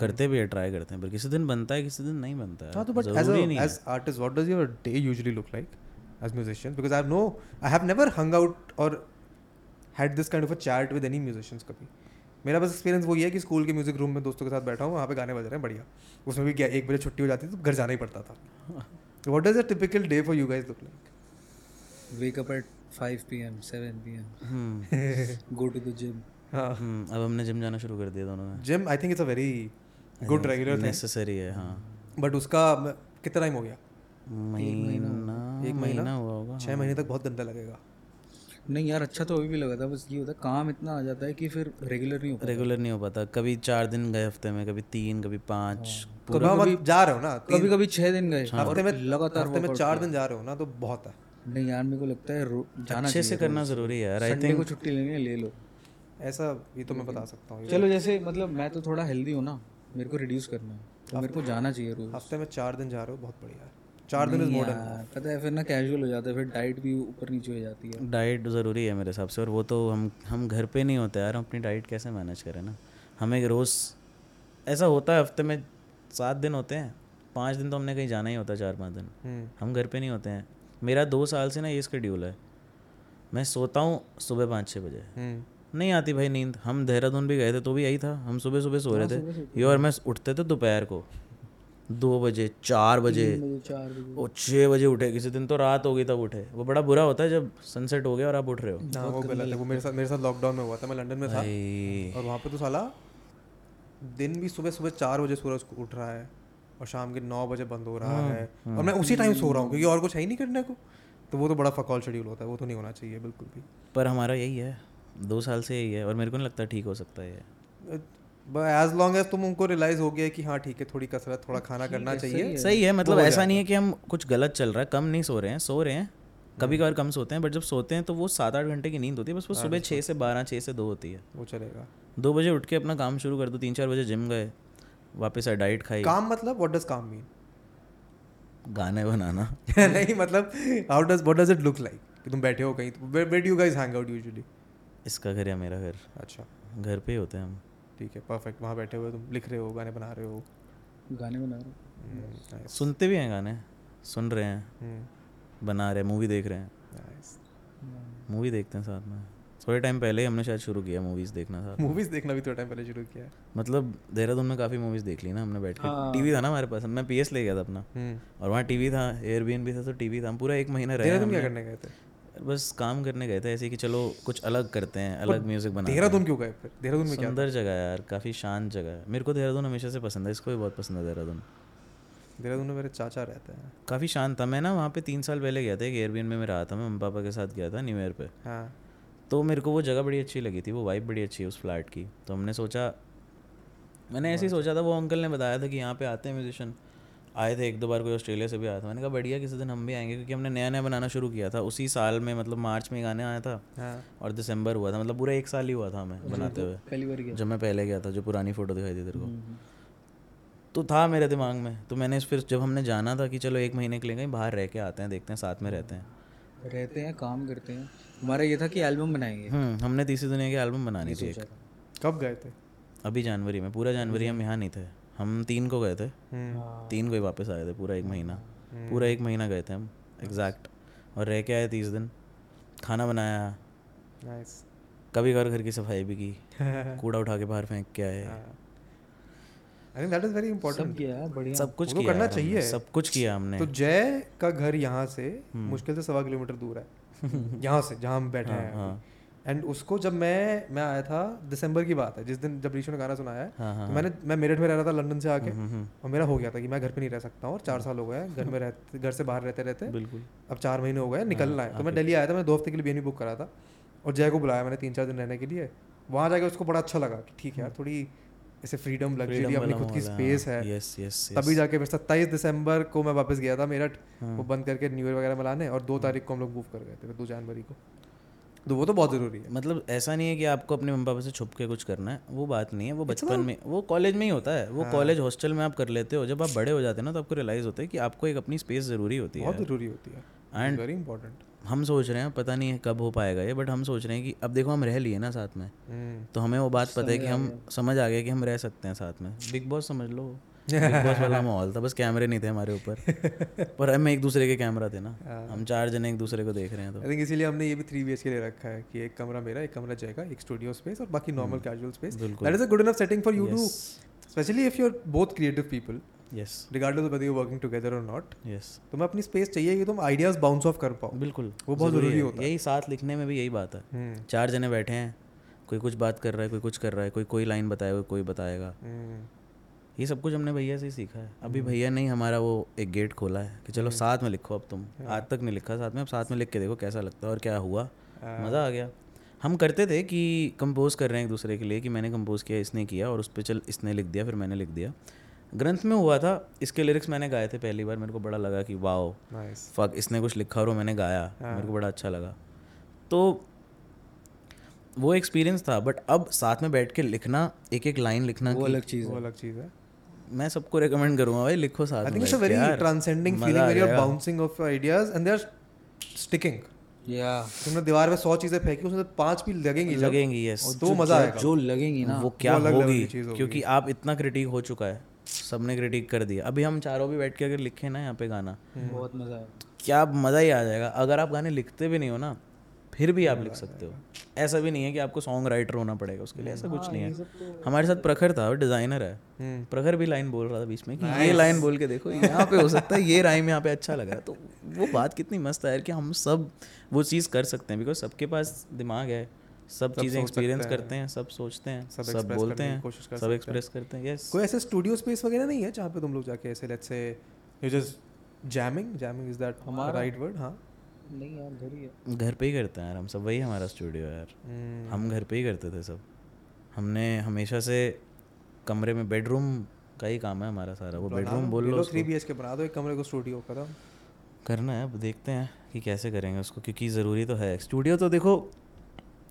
करते भी है ट्राई करते हैं पर किसी दिन बनता है किसी दिन नहीं बनता है। हाँ तो but as as artist what does your day usually look like as musician because I have no I have never hung out और had this kind of a chat with any musicians कभी। मेरा बस एक्सपीरियंस वही है कि स्कूल के म्यूज़िक रूम में दोस्तों के साथ बैठा हूँ वहाँ पे गाने बज रहे हैं बढ़िया। उसमें भी क्या एक बजे छुट्टी हो जाती थी तो घर जाना ही पड़ता था। What does a typical day for you guys look like wake up at 5 PM 7 PM go to the gym हाँ। हम्म, अब हमने जिम जाना शुरू कर दिया दोनों ने। Gym I think it's a very good regular necessary है हाँ। बट उसका कितना टाइम हो गया? महीना एक महीना? हुआ होगा छः महीने तक बहुत गंदा लगेगा। नहीं यार अच्छा तो अभी भी लगा था बस ये होता है काम इतना आ जाता है कि फिर रेगुलर नहीं हो पाता। रेगुलर नहीं हो पाता। कभी चार दिन गए हफ़्ते में कभी तीन कभी पाँच कभी जा रहे हो ना कभी कभी छह दिन गए। हफ़्ते में लगातार हफ़्ते में चार दिन जा रहे हो ना तो बहुत है। नहीं यार मेरे को लगता है जाना अच्छे से करना ज़रूरी है यार आई संडे को छुट्टी लेनी है ले लो। ऐसा ये तो मैं बता सकता हूँ। चलो जैसे मतलब मैं तो थोड़ा हेल्दी हूँ ना। मेरे को रिड्यूस करना है। तो मेरे को जाना चाहिए रोज। हफ़्ते में चार दिन जा रहे हो बहुत बढ़िया है चार दिन इज़ मॉडर्न पता है फिर ना कैजुअल हो जाता है फिर डाइट भी ऊपर नीचे हो जाती है। डाइट ज़रूरी है मेरे हिसाब से और वो तो हम हम घर पे नहीं होते यार हम अपनी डाइट कैसे मैनेज करें ना? हमें रोज़ ऐसा होता है हफ़्ते में सात दिन होते हैं पाँच दिन तो हमने कहीं जाना ही होता है चार पाँच दिन। हम्म। हम घर पे नहीं होते हैं। मेरा दो साल से ना ये शेड्यूल है। मैं सोता हूँ सुबह पाँच छः बजे। हम्म। नहीं आती भाई नींद। हम देहरादून भी गए थे तो भी यही था। हम सुबह सुबह सो रहे थे। ये और मैं उठते थे दोपहर को। दो बजे चार बजे। बजे छः बजे। उठे। किसी दिन तो रात हो गई तब उठे। वो बड़ा बुरा होता है जब सनसेट हो गया और आप उठ रहे हो। हाँ वो गलत है। वो मेरे साथ मेरे साथ लॉकडाउन में हुआ था। मैं लंदन में था। और वहाँ पे तो साला दिन भी सुबह सुबह चार बजे सूरज उठ रहा है और शाम के नौ बजे बंद हो रहा है और मैं उसी टाइम सो रहा हूँ क्योंकि और कुछ है ही नहीं करने को। तो वो तो बड़ा फकौल शेड्यूल होता है। वो तो नहीं होना चाहिए बिल्कुल भी। पर हमारा यही है। दो साल से यही है और मेरे को नहीं लगता ठीक हो सकता है एज लॉन्ग एज तुम उनको रियलाइज़ हो गया कि हाँ ठीक है थोड़ी कसरत थोड़ा खाना करना चाहिए। सही है मतलब ऐसा नहीं है कि हम कुछ गलत चल रहा है कम नहीं सो रहे हैं सो रहे हैं। कभी कभार कम सोते हैं बट जब सोते हैं तो वो सात आठ घंटे की नींद होती है बस वो सुबह छः से बारह छः से दो होती है। वो चलेगा। दो बजे उठ के अपना काम शुरू कर दो तीन चार बजे जिम गए वापस आए डाइट खाई। काम मतलब व्हाट डज काम मीन गाने बनाना। नहीं मतलब how does what does it look like कि तुम बैठे हो कहीं where do you guys hang out usually इसका घर या मेरा घर? अच्छा। घर पे ही होते हैं हम। ठीक है परफेक्ट वहाँ बैठे हुए तुम लिख रहे हो गाने बना रहे हो। गाने बना रहे हम्म, nice, सुनते भी हैं गाने सुन रहे हैं हम्म, बना रहे हैं मूवी देख रहे हैं। मूवी देखते हैं साथ में। थोड़े टाइम पहले ही हमने शायद शुरू किया मूवीज़ देखना साथ मूवीज़ देखना भी थोड़ा टाइम पहले शुरू किया। मतलब देहरादून में काफ़ी मूवीज़ देख ली ना हमने बैठ के। हाँ। टीवी था ना हमारे पास मैं पीएस ले गया था अपना। हम्म, और वहाँ टीवी था एयरबीएन भी था तो टीवी था हम पूरा एक महीना रहे देहरादून क्या करने गए थे? बस काम करने गए थे ऐसे कि चलो कुछ अलग करते हैं अलग म्यूज़िक बनाते हैं। देहरादून क्यों गए? फिर देहरादून में क्या सुंदर जगह है यार काफ़ी शांत जगह है। मेरे को देहरादून हमेशा से पसंद है इसको भी बहुत पसंद है देहरादून। देहरादून में मेरे चाचा रहते हैं। काफ़ी शांत था। मैं ना वहाँ पे तीन साल पहले गया था एक एयरबीएन में मैं रहा था मैं मम्मी पापा के साथ गया था न्यू ईयर पे। हाँ। तो मेरे को वो जगह बड़ी अच्छी लगी थी वो वाइब बड़ी अच्छी है उस फ्लैट की। तो हमने सोचा मैंने ऐसे ही सोचा था वो अंकल ने बताया था कि यहाँ पे आते हैं म्यूजिशियन आए थे एक दो बार कोई ऑस्ट्रेलिया से भी आया था। मैंने कहा बढ़िया किसी दिन हम भी आएँगे। क्योंकि हमने नया नया बनाना शुरू किया था। उसी साल में मतलब मार्च में गाने आया था हाँ। और दिसंबर हुआ था। मतलब पूरा एक साल ही हुआ था हमें बनाते हुए। पहली बार गया। जब मैं पहले गया था जो पुरानी फ़ोटो दिखाई थी तेरे को। तो था मेरे दिमाग में। तो मैंने फिर जब हमने जाना था कि चलो एक महीने के लिए कहीं बाहर रह के आते हैं देखते हैं साथ में रहते हैं। रहते हैं काम करते हैं। हमारा ये था कि एल्बम बनाएँगे। हम्म हमने तीसरी दुनिया की एल्बम बनानी थी था। कब गए थे? अभी जनवरी में पूरा जनवरी हम यहाँ नहीं थे। हम तीन को गए थे। हम्म, हाँ। तीन को ही वापस आए थे पूरा एक महीना। पूरा एक महीना गए थे हम एग्जैक्ट और रह के आए तीस दिन। खाना बनाया। नाइस कभी कभार घर की सफ़ाई भी की। कूड़ा उठा के बाहर फेंक के आए। I think that is very सब इंपॉर्टेंट किया बढ़िया। सब कुछ तो किया करना हमने, चाहिए। सब कुछ किया हमने। तो जय का घर यहाँ से हम्म। मुश्किल से सवा किलोमीटर दूर है। यहाँ से जहाँ हम बैठे हैं। हाँ। एंड उसको जब मैं मैं आया था दिसंबर की बात है जिस दिन जब ऋषि ने गाना सुनाया है हाँ हाँ तो मैंने मैं मेरठ में रह रहा था लंदन से आके। हम्म, हम्म, और मेरा हो गया था कि मैं घर पे नहीं रह सकता हूँ और चार साल हो गए घर में रहते घर से बाहर रहते रहते। बिल्कुल। अब चार महीने हो गए निकलना हाँ, है। तो मैं दिल्ली आया था मैंने दो हफ़्ते के लिए बी बुक करा था और जय को बुलाया मैंने तीन चार दिन रहने के लिए। वहाँ जाके उसको बड़ा अच्छा लगा कि ठीक है यार थोड़ी ऐसे फ्रीडम लग्जरी अपनी खुद की स्पेस है यस यस तभी जाके फिर सत्ताईस दिसंबर को मैं वापस गया था मेरठ। हाँ। वो बंद करके न्यू ईयर वगैरह मनाने और दो तारीख को हम लोग मूव कर गए थे दो जनवरी को। तो वो तो बहुत ज़रूरी है। मतलब ऐसा नहीं है कि आपको अपने मम्मी पापा से छुप के कुछ करना है वो बात नहीं है। वो बचपन में वो कॉलेज में ही होता है। हाँ। वो कॉलेज हॉस्टल में आप कर लेते हो जब आप बड़े हो जाते हैं ना तो आपको रियलाइज़ होता है कि आपको एक अपनी स्पेस ज़रूरी होती है। बहुत ज़रूरी होती है। And- वेरी इंपॉर्टेंट हम सोच रहे हैं पता नहीं है कब हो पाएगा ये बट हम सोच रहे हैं कि अब देखो हम रह लिए ना साथ में। हम्म। तो हमें वो बात पता है कि हम समझ आ गए कि हम रह सकते हैं साथ में। बिग बॉस समझ लो। बॉस वाला माहौल था बस कैमरे नहीं थे हमारे ऊपर। पर हम एक दूसरे के कैमरा थे ना। हम चार जने एक दूसरे को देख रहे हैं तो। आई थिंक इसीलिए हमने ये भी थ्री बी के लिए रखा है कि एक कमरा मेरा एक कमरा का एक स्टूडियो स्पेस और बाकी normal casual space that is a good enough setting for you two specially if you are both creative people yes regardless of you working together और नॉट यस तुम्हें अपनी स्पेस चाहिए कि तुम आइडियाज़ बाउंस ऑफ़ कर पाओ। बिल्कुल। वो बहुत ज़रूरी होता है। यही साथ लिखने में भी यही बात है। हम्म, चार जने बैठे हैं कोई कुछ बात कर रहा है कोई कुछ कर रहा है कोई कोई लाइन बताएगा कोई बताएगा। हम्म, ये सब कुछ हमने भैया से ही सीखा है। अभी भैया ने ही हमारा वो एक गेट खोला है कि चलो साथ में लिखो अब तुम। आज तक नहीं लिखा साथ में अब साथ में लिख के देखो कैसा लगता है और क्या हुआ। मज़ा आ गया। हम करते थे कि कंपोज कर रहे हैं एक दूसरे के लिए कि मैंने कंपोज किया इसने किया और उस पर चल इसने लिख दिया फिर मैंने लिख दिया। ग्रंथ में हुआ था इसके लिरिक्स मैंने गाए थे पहली बार मेरे को बड़ा लगा कि वाओ फक इसने कुछ लिखा और मैंने गाया मेरे को बड़ा अच्छा लगा। तो वो एक्सपीरियंस था बट अब साथ में बैठ के लिखना एक एक लाइन लिखना वो अलग चीज़ वो अलग चीज़ है। मैं सबको रेकमेंड करूँगा भाई लिखो साथ आई में think it's a very transcending feeling very are bouncing off ideas and they are sticking या तुमने दीवार पे सौ चीज़ें फेंकी उसमें से पाँच भी लगेंगी लगेंगी यस तो मज़ा आएगा। जो लगेंगी ना। वो क्या होगी। क्योंकि आप इतना क्रिटिक हो चुका है। सबने क्रिटिक कर दिया। अभी हम चारों भी बैठ के अगर लिखे ना यहाँ पे गाना बहुत मज़ा आया क्या मज़ा ही आ जाएगा। अगर आप गाने लिखते भी नहीं हो ना फिर भी आप लिख सकते हो। ऐसा भी नहीं है कि आपको सॉन्ग राइटर होना पड़ेगा उसके लिए ऐसा कुछ नहीं है। हमारे साथ प्रखर था डिज़ाइनर है। प्रखर भी लाइन बोल रहा था बीच में कि ये लाइन बोल के देखो यहाँ पे हो सकता है ये राइम यहाँ पे अच्छा लगा। तो वो बात कितनी मस्त है कि हम सब वो चीज़ कर सकते हैं बिकॉज़ सबके पास दिमाग है। सब चीज़ें एक्सपीरियंस करते हैं सब सोचते हैं सब सब बोलते हैं सब एक्सप्रेस करते हैं यस कोई ऐसा स्टूडियो स्पेस वगैरह नहीं है जहाँ पे तुम लोग जाके ऐसे let's say you just jamming jamming is that right word हाँ। नहीं यार घर ही है। घर पे ही करते हैं यार हम सब वही हमारा स्टूडियो है यार। हम घर पे ही करते थे सब। हमने हमेशा से कमरे में बेडरूम का ही काम है हमारा सारा। वो बेडरूम बोल लो थ्री बी एच के बना दो एक कमरे को स्टूडियो खत्म। करना है अब देखते हैं कि कैसे करेंगे उसको क्योंकि ज़रूरी तो है। स्टूडियो तो देखो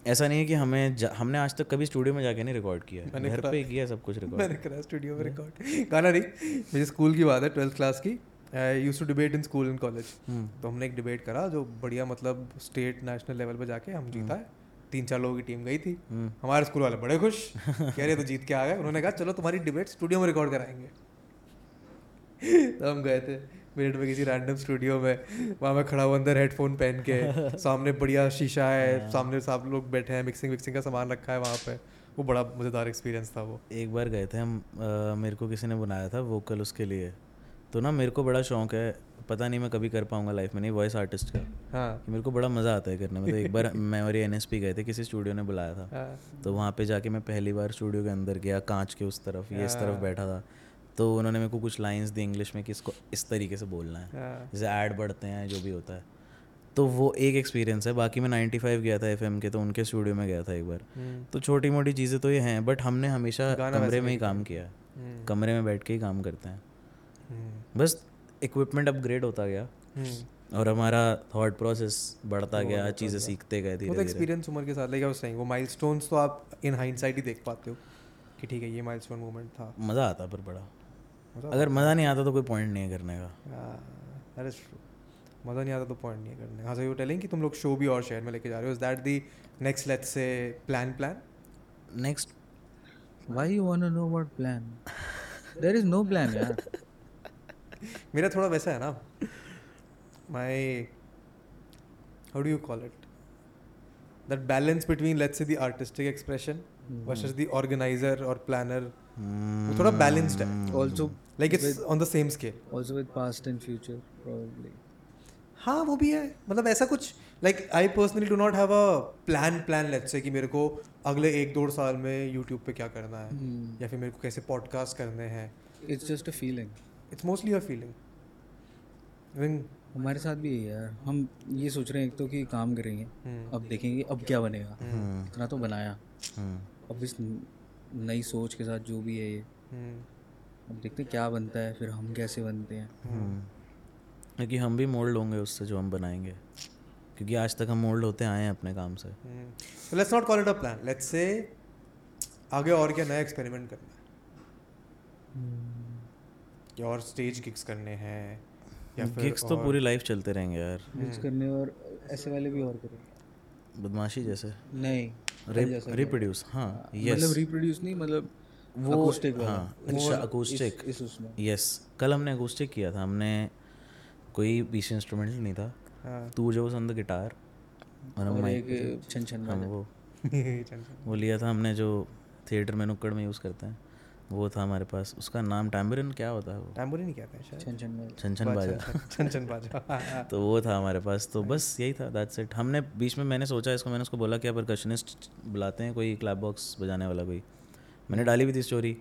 ऐसा नहीं है कि हमें हमने आज तक कभी स्टूडियो में जाके नहीं रिकॉर्ड किया है। घर पे ही किया सब कुछ रिकॉर्ड मैंने करा स्टूडियो में रिकॉर्ड गाना नहीं मेरी स्कूल की बात है ट्वेल्थ क्लास की। Used to debate in school and college तो हमने एक डिबेट करा जो बढ़िया मतलब स्टेट नेशनल लेवल पर जाके हम जीता है। तीन चार लोगों की टीम गई थी। हमारे स्कूल वाले बड़े खुश। कह रहे तो जीत के आ गए। उन्होंने कहा चलो तुम्हारी डिबेट स्टूडियो में रिकॉर्ड कराएँगे। तो हम गए थे मिनट में किसी रैंडम स्टूडियो में। वहाँ मैं खड़ा हुआ अंदर हेडफोन पहन के। सामने बढ़िया शीशा है। सामने सब लोग बैठे हैं। मिक्सिंग विक्सिंग का सामान रखा है वहाँ पे। वो बड़ा मज़ेदार एक्सपीरियंस था वो। एक बार गए थे हम आ, मेरे को किसी ने बुलाया था वोकल उसके लिए। तो ना मेरे को बड़ा शौक है पता नहीं मैं कभी कर पाऊँगा लाइफ में नहीं वॉइस आर्टिस्ट का। हाँ। मेरे को बड़ा मज़ा आता है करने में। तो एक बार मैं और एन गए थे किसी स्टूडियो ने बुलाया था। हाँ। तो वहाँ पे जाके मैं पहली बार स्टूडियो के अंदर गया कांच के उस तरफ़ ये इस तरफ़ बैठा था। तो उन्होंने मेरे को कुछ लाइंस दी इंग्लिश में कि इसको इस तरीके से बोलना है। हाँ। जैसे ऐड बढ़ते हैं जो भी होता है। तो वो एक एक्सपीरियंस है। बाकी मैं 95 गया था एफएम के तो उनके स्टूडियो में गया था एक बार। हम्म, तो छोटी मोटी चीज़ें तो ये हैं बट हमने हमेशा कमरे में ही काम किया है। हम्म, कमरे में बैठ के ही काम करते हैं। हम्म, बस इक्विपमेंट अपग्रेड होता गया। हम्म। और हमारा थॉट प्रोसेस बढ़ता गया चीज़ें सीखते गए धीरे धीरे एक्सपीरियंस उम्र के साथ लाइक आई सही वो माइलस्टोन्स तो आप इन हाइंडसाइट ही देख पाते हो कि ठीक है ये माइलस्टोन मोमेंट था। मज़ा आता पर बड़ा। अगर मज़ा नहीं आता तो कोई पॉइंट नहीं है करने का। दैट इज़ ट्रू मज़ा नहीं आता तो पॉइंट नहीं है करने। हाँ सर यू टेलिंग कि तुम लोग शो भी और शहर में लेके जा रहे हो। Is that the next let's say plan plan next Why you wanna know what plan? There is no plan, यार. मेरा थोड़ा वैसा है ना। My how do you call it that balance between let's say the artistic expression versus the organizer और प्लानर वो थोड़ा बैलेंस्ड है। Also, like it's on the same scale also with past and future probably. हाँ वो भी है। मतलब ऐसा कुछ like I personally do not have a plan plan let's say कि मेरे को अगले एक दो साल में यूट्यूब पे क्या करना है Hmm. या फिर मेरे को कैसे पॉडकास्ट करने हैं। It's just a feeling. It's mostly a feeling हमारे साथ भी यही है यार। हम ये सोच रहे हैं एक तो कि काम करेंगे हम्म। अब देखेंगे अब क्या बनेगा। इतना तो बनाया। हम्म, अब इस नई सोच के साथ जो भी है ये। अब देखते हैं क्या बनता है फिर हम कैसे बनते हैं। हम्म। क्योंकि हम भी मोल्ड होंगे उससे जो हम बनाएँगे। क्योंकि आज तक हम मोल्ड होते आए हैं अपने काम से। तो let's not call it a plan let's say आगे और क्या नया एक्सपेरिमेंट करना है। और स्टेज गिग्स करने हैं या फिर गिग्स तो पूरी लाइफ चलते रहेंगे यार। मिक्स करने और ऐसे वाले भी और करेंगे बदमाशी जैसे। नहीं रिप्रोड्यूस हाँ मतलब रिप्रोड्यूस नहीं मतलब वो वाला। हाँ अच्छा अकूस्टिक इस उसमें। यस कल हमने अकूस्टिक किया था हमने कोई पीछे इंस्ट्रूमेंटल नहीं था। हाँ। तू जो ऑन द गिटार और हम माइक एक छन छन वाला। वो। वो लिया था हमने जो थिएटर में नुक्कड़ में यूज़ करते हैं। वो था हमारे पास। उसका नाम टैम्बरिन क्या होता है वो? टैम्बोरी नहीं कहते हैं शायद? छन छन वाला छन छन बाजा छन छन बाजा हाँ, हाँ। तो वो था हमारे पास। तो बस यही था दैट्स इट हमने बीच में मैंने सोचा इसको मैंने उसको बोला कि परकशनिस्ट बुलाते हैं कोई क्लैप बॉक्स बजाने वाला कोई। मैंने डाली भी थी स्टोरी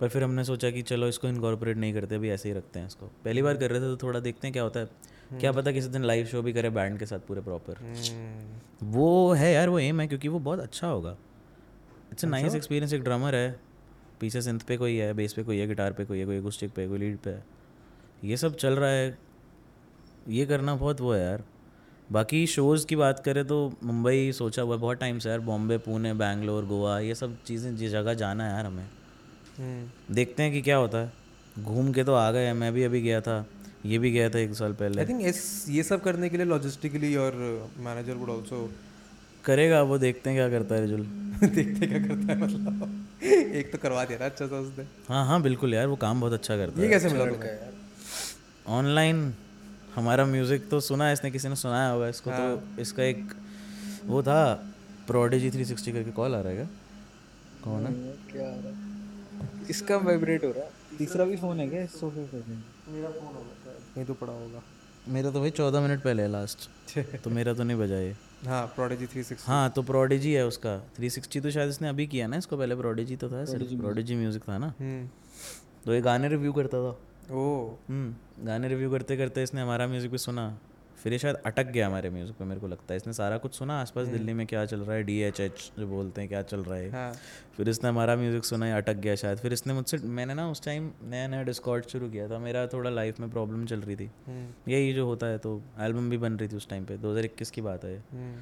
पर फिर हमने सोचा कि चलो इसको इनकॉर्पोरेट नहीं करते अभी ऐसे ही रखते हैं इसको। पहली बार कर रहे थे तो थोड़ा देखते हैं क्या होता है। क्या पता किसी दिन लाइव शो भी करे बैंड के साथ पूरे प्रॉपर हम्म, वो है यार वो एम है क्योंकि वो बहुत अच्छा होगा। इट्स अ नाइस एक्सपीरियंस एक ड्रमर है। पीछे सिंथ पे कोई है बेस पे कोई है गिटार पे कोई है कोई अकूस्टिक पे कोई लीड पे है। ये सब चल रहा है। ये करना बहुत वो है यार। बाकी शोज़ की बात करें तो मुंबई सोचा हुआ है बहुत टाइम से यार। बॉम्बे पुणे बैंगलोर गोवा ये सब चीज़ें जिस जगह जाना है यार हमें। हम्म। देखते हैं कि क्या होता है। घूम के तो आ गए मैं भी अभी गया था। ये भी गया था एक साल पहले। आई थिंक इस ये सब करने के लिए लॉजिस्टिकली और मैनेजर वुड आल्सो करेगा वो देखते हैं क्या करता है रिजुल। देखते क्या करता है मतलब। एक तो करवा दिया ना अच्छा सा उसने। हाँ हाँ बिल्कुल यार वो काम बहुत अच्छा करता ये है। कैसे मिला तुम्हें? ऑनलाइन हमारा म्यूज़िक तो सुना है इसने किसी ने सुनाया होगा इसको तो इसका एक वो था प्रोडिजी 360 करके कॉल आ रहा है कौन है? क्या आ रहा है? इसका वाइब्रेट हो रहा है। तीसरा भी फ़ोन है क्या? इस सोफे पे मेरा फ़ोन होगा नहीं तो पड़ा होगा। मेरा तो भाई चौदह मिनट पहले है लास्ट तो मेरा तो नहीं बजा ये। हाँ प्रोडेजी थ्री सिक्स हाँ तो प्रोडिजी है उसका। 360 तो शायद इसने अभी किया ना इसको पहले प्रोडिजी तो था प्रोडिजी म्यूज़िक था ना। तो ये गाने रिव्यू करता था। ओ हम्म गाने रिव्यू करते करते इसने हमारा म्यूज़िक भी सुना। फिर ये शायद अटक गया हमारे म्यूज़िक पे मेरे को लगता है। इसने सारा कुछ सुना आसपास दिल्ली में क्या चल रहा है डी एच एच जो बोलते हैं क्या चल रहा है। हाँ। फिर इसने हमारा म्यूज़िक सुना ये अटक गया शायद। फिर इसने मुझसे मैंने ना उस टाइम नया नया डिस्कॉर्ड शुरू किया था। मेरा थोड़ा लाइफ में प्रॉब्लम चल रही थी। हम्म, यही जो होता है तो एल्बम भी बन रही थी उस टाइम पे 2021 की बात है। हम्म,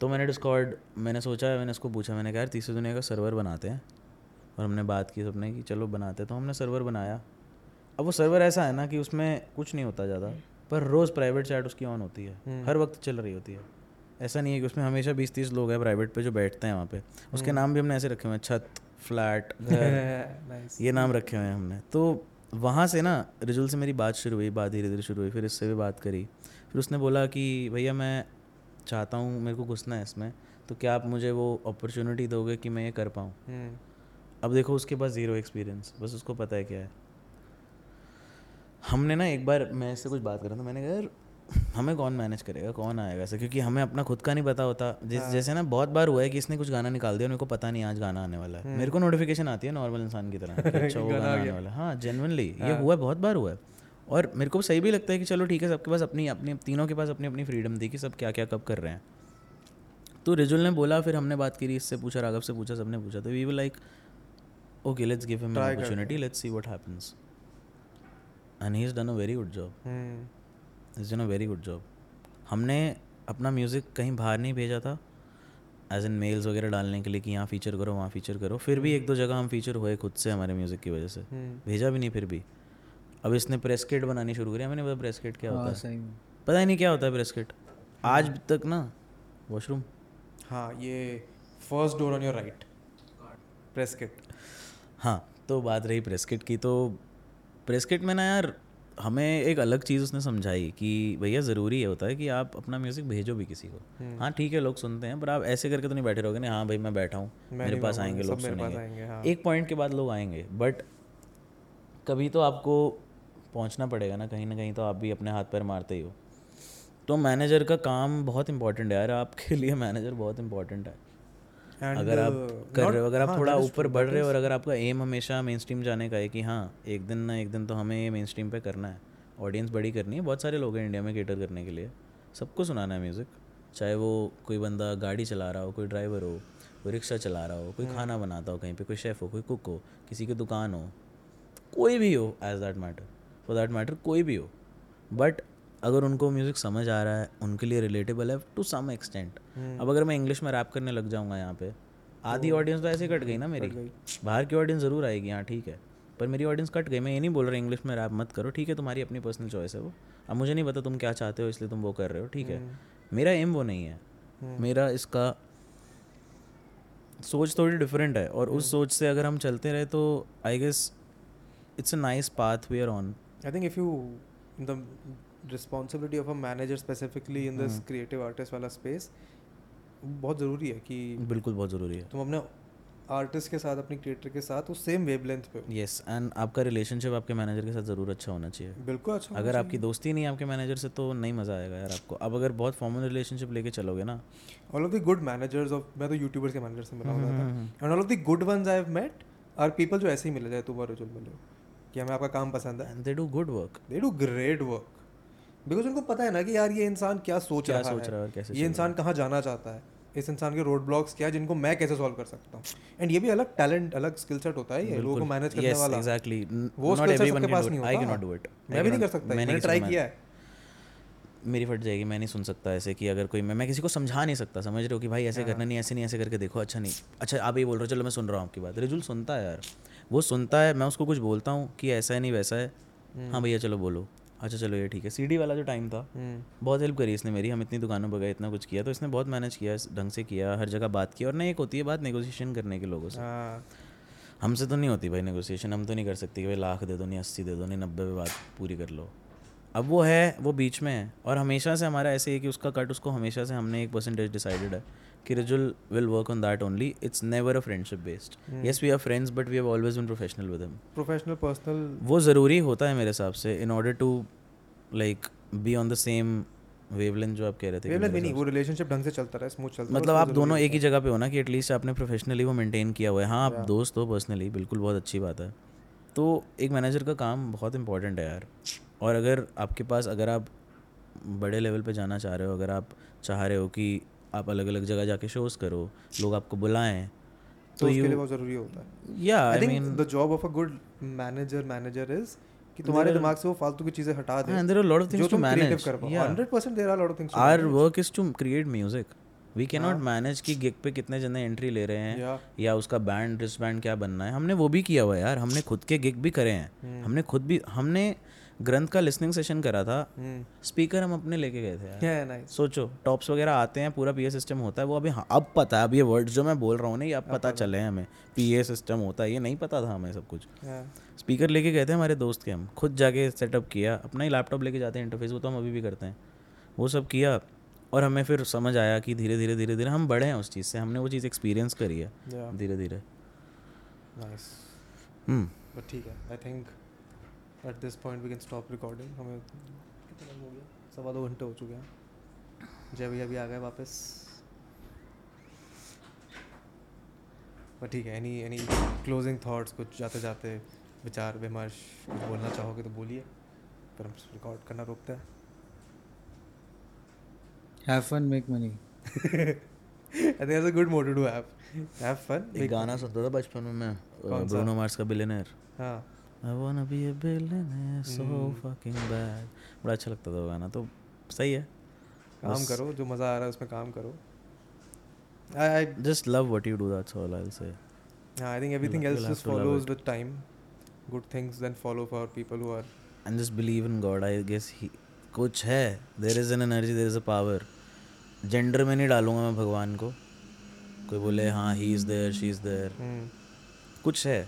तो मैंने डिस्कॉर्ड मैंने सोचा मैंने उसको पूछा मैंने कहा यार तीसरी दुनिया का सर्वर बनाते हैं। और हमने बात की सबने कि चलो बनाते हैं। तो हमने सर्वर बनाया। अब वो सर्वर ऐसा है ना कि उसमें कुछ नहीं होता ज़्यादा। पर रोज़ प्राइवेट चैट उसकी ऑन होती है। हर वक्त चल रही होती है। ऐसा नहीं है कि उसमें हमेशा बीस तीस लोग हैं प्राइवेट पे जो बैठते हैं वहाँ पे। उसके नाम भी हमने ऐसे रखे हुए हैं छत फ्लैट घर। ये नाम रखे हुए हैं हमने। तो वहाँ से ना रिजुल से मेरी बात शुरू हुई बात धीरे धीरे शुरू हुई फिर इससे भी बात करी। फिर उसने बोला कि भैया मैं चाहता हूँ मेरे को घुसना है इसमें तो क्या आप मुझे वो अपॉर्चुनिटी दोगे कि मैं ये कर पाऊँ? हम्म, अब देखो उसके पास ज़ीरो एक्सपीरियंस बस उसको पता है क्या है। हमने ना एक बार मैं इससे कुछ बात कर रहा था मैंने कहा यार हमें कौन मैनेज करेगा कौन आएगा? ऐसे क्योंकि हमें अपना खुद का नहीं पता होता। जिस हाँ। जैसे ना बहुत बार हुआ है कि इसने कुछ गाना निकाल दिया मेरे को पता नहीं आज गाना आने वाला है। मेरे को नोटिफिकेशन आती है नॉर्मल इंसान की तरह अच्छा वो गाना आने वाला है। हाँ जेनवनली ये हुआ है बहुत बार हुआ है। और मेरे को सही भी लगता है कि चलो ठीक है सबके पास अपनी अपनी तीनों के पास अपनी अपनी फ्रीडम थी कि सब क्या क्या कब कर रहे हैं। तो रिजुल ने बोला फिर हमने बात करी इससे पूछा राघव से पूछा सबने पूछा तो we were like okay let's give him opportunity let's see what happens and he is done a very good job is done a very good job हमने अपना म्यूज़िक कहीं बाहर नहीं भेजा था एज इन मेल्स वगैरह डालने के लिए कि यहाँ फीचर करो वहाँ फीचर करो। फिर भी एक दो जगह हम फीचर हुए खुद से हमारे म्यूज़िक की वजह से। हम्म, भेजा भी नहीं फिर भी। अब इसने प्रेस किट बनानी शुरू करी। मैंने पता प्रेस किट क्या होता हाँ है? पता ही नहीं क्या होता है प्रेस किट आज तक ना वॉशरूम हाँ ये first door on your right press kit हाँ तो बात रही प्रेस किट की तो प्रेस किट में ना यार हमें एक अलग चीज़ उसने समझाई कि भैया ज़रूरी है होता है कि आप अपना म्यूज़िक भेजो भी किसी को। हाँ ठीक है लोग सुनते हैं पर आप ऐसे करके तो नहीं बैठे रहोगे ना हाँ भाई मैं बैठा हूँ मेरे पास आएँगे लोग सुनेंगे। हाँ। एक पॉइंट के बाद लोग आएँगे बट कभी तो आपको पहुँचना पड़ेगा ना कहीं ना कहीं तो आप भी अपने हाथ पैर मारते ही हो। तो मैनेजर का काम बहुत इंपॉर्टेंट है यार आपके लिए मैनेजर बहुत इंपॉर्टेंट है। And, अगर आप uh, कर not- रहे हो अगर आप हाँ, थोड़ा ऊपर बढ़ रहे हो और अगर आपका एम हमेशा मेन स्ट्रीम जाने का है कि हाँ एक दिन ना एक दिन तो हमें ये मेन स्ट्रीम पे करना है। ऑडियंस बड़ी करनी है बहुत सारे लोग हैं इंडिया में केटर करने के लिए। सबको सुनाना है म्यूज़िक चाहे वो कोई बंदा गाड़ी चला रहा हो कोई ड्राइवर हो कोई रिक्शा चला रहा हो कोई खाना बनाता हो कहीं पे कोई शेफ़ हो कोई कुक हो किसी की दुकान हो कोई भी हो as that matter for that matter कोई भी हो। बट अगर उनको म्यूज़िक समझ आ रहा है उनके लिए रिलेटेबल है टू सम एक्सटेंट अब अगर मैं इंग्लिश में रैप करने लग जाऊँगा यहाँ पे आधी ऑडियंस तो ऐसे ही कट गई ना मेरी। बाहर की ऑडियंस ज़रूर आएगी हाँ ठीक है। पर मेरी ऑडियंस कट गई। मैं ये नहीं बोल रहा इंग्लिश में रैप मत करो ठीक है तुम्हारी अपनी पर्सनल चॉइस है वो। अब मुझे नहीं पता तुम क्या चाहते हो इसलिए तुम वो कर रहे हो ठीक है। मेरा एम वो नहीं है। मेरा इसका सोच थोड़ी डिफरेंट है और उस सोच से अगर हम चलते रहे तो I guess it's a nice path we are on I think if you responsibility of a manager specifically in this creative artist वाला space बहुत ज़रूरी है कि बिल्कुल बहुत ज़रूरी है। तुम अपने आर्टिस्ट के साथ अपनी क्रिएटर के साथ उस सेम वेवलेंथ पे यस एंड आपका रिलेशनशिप आपके मैनेजर के साथ ज़रूर अच्छा होना चाहिए। बिल्कुल अच्छा अगर आपकी दोस्ती नहीं आपके मैनेजर से तो नहीं मज़ा आएगा यार आपको। अब अगर बहुत फॉर्मल रिलेशनशिप लेके चलोगे ना। All of the good managers of मैं तो यूट्यूबर्स के मैनेजर से मिला हुआ था and all of the good ones I have met are people जो ऐसे ही मिले जाए तुम और रुजुल मिले कि हमें आपका काम पसंद है। And they do good work they do great work because उनको पता है ना कि यार ये इंसान क्या सोच क्या रहा सोच है। रहा है कैसे ये इंसान कहाँ जाना चाहता है? इस इंसान के रोड ब्लॉक्स क्या है जिनको मैं कैसे सॉल्व कर सकता हूँ? एंड ये भी अलग टैलेंट अलग स्किल सेट होता है ये लोगों को मैनेज करने yes वाला। exactly वो skill set सबके पास नहीं होता। cannot do it. I मैं भी नहीं कर सकता मैंने ट्राई किया है। मेरी फट जाएगी मैं नहीं सुन सकता ऐसे कि अगर कोई मैं मैं किसी को समझा नहीं सकता। समझ रहे हो कि भाई ऐसे हाँ। करना नहीं ऐसे नहीं ऐसे करके देखो अच्छा नहीं। अच्छा आप ये बोल रहे हो चलो मैं सुन रहा हूँ आपकी बात। रिजुल सुनता है यार। वो सुनता है मैं उसको कुछ बोलता हूँ कि ऐसा है नहीं वैसा है। हम्म। हाँ भैया चलो बोलो। अच्छा चलो ये ठीक है। सीडी वाला जो टाइम था हम्म, बहुत हेल्प करी इसने मेरी। हम इतनी दुकानों पर गए इतना कुछ किया तो इसने बहुत मैनेज किया ढंग से किया हर जगह बात की और ना एक होती है बात नेगोशिएशन करने के लोगों से। हाँ, हमसे तो नहीं होती भाई नेगोशिएशन हम तो नहीं कर सकते कि भाई लाख दे दो नहीं अस्सी दे दो नहीं नब्बे पे बात पूरी कर लो। अब वो है वो बीच में है और हमेशा से हमारा ऐसे है कि उसका कट उसको हमेशा से हमने एक परसेंटेज डिसाइडेड है। कि Rijul will work on that only it's never a friendship based yes we are friends but we have always been professional with him professional personal वो ज़रूरी होता है मेरे हिसाब से in order to like be on the same wavelength जो आप कह रहे थे वेवलेंथ नहीं वो रिलेशनशिप ढंग से चलता रहे स्मूथ चलता मतलब आप दोनों एक ही जगह पे हो ना कि एटलीस्ट आपने प्रोफेशनली वो मेंटेन किया हुआ है। हाँ आप दोस्त हो पर्सनली बिल्कुल बहुत अच्छी बात है। तो एक मैनेजर का काम बहुत इंपॉर्टेंट है यार। और अगर आपके पास अगर आप बड़े लेवल पे जाना चाह रहे हो अगर आप चाह रहे हो कि आप अलग अलग जगह जाके शोज़ करो लोग आपको बुलाएँ तो तो उसके लिए बहुत ज़रूरी होता है या I think mean the job of a good manager manager is कि तुम्हारे दिमाग से वो फालतू की चीज़ें हटा दे and there are a lot of जो things to तुम creative manage कर पाओ yeah 100% there are a lot of things to our manage. work is to create music we cannot हाँ. manage कि गिग पे कितने जने एंट्री ले रहे हैं Yeah. या उसका बैंड रिस्ट बैंड क्या बनना है हमने वो भी किया हुआ है यार हमने खुद के गिग भी करे हैं हम्म। हमने खुद भी हमने ग्रंथ का लिसनिंग सेशन करा था. स्पीकर हम अपने लेके गए थे यार। Yeah, nice. सोचो टॉप्स वगैरह आते हैं पूरा पीए सिस्टम होता है वो अभी हाँ, अब पता है अब ये वर्ड्स जो मैं बोल रहा हूँ ना ये अब पता चले हैं हमें। पीए सिस्टम होता है ये नहीं पता था हमें सब कुछ। स्पीकर लेके गए थे हमारे दोस्त के हम खुद जाके सेटअप किया अपना ही लैपटॉप लेके जाते हैं इंटरफेस वो तो हम अभी भी करते हैं। वो सब किया और हमें फिर समझ आया कि धीरे धीरे धीरे धीरे हम बड़े हैं उस चीज़ से हमने वो चीज़ एक्सपीरियंस करी है धीरे धीरे. हम्म। ठीक है I think at this point we can stop recording हमें कितना हो गया? सवा दो घंटे हो चुके हैं। जय भैया भी आ गए वापस। पर ठीक है एनी एनी क्लोजिंग थॉट्स कुछ जाते जाते विचार विमर्श कुछ बोलना चाहोगे तो बोलिए। पर हम रिकॉर्ड करना रोकते हैं। Have fun make money I think a good motive to have have fun एक गाना सुनता था बचपन में मैं कौन सा? ब्रूनो मार्स का बिलियनर हाँ। I wanna be a billionaire so हम्म। fucking बड़ा अच्छा लगता था वो गाना तो सही है काम करो जो मज़ा आ रहा है उसमें काम करो आई आई just love what you do that's all I'll say Yeah, I think everything You'll- else you'll have just to love follows it. with time. Good things then follow for people who are. and just believe in God I guess he कुछ है there is an energy there is a power gender में नहीं डालूँगा मैं भगवान को कोई बोले हाँ he is there she is there Hmm. कुछ है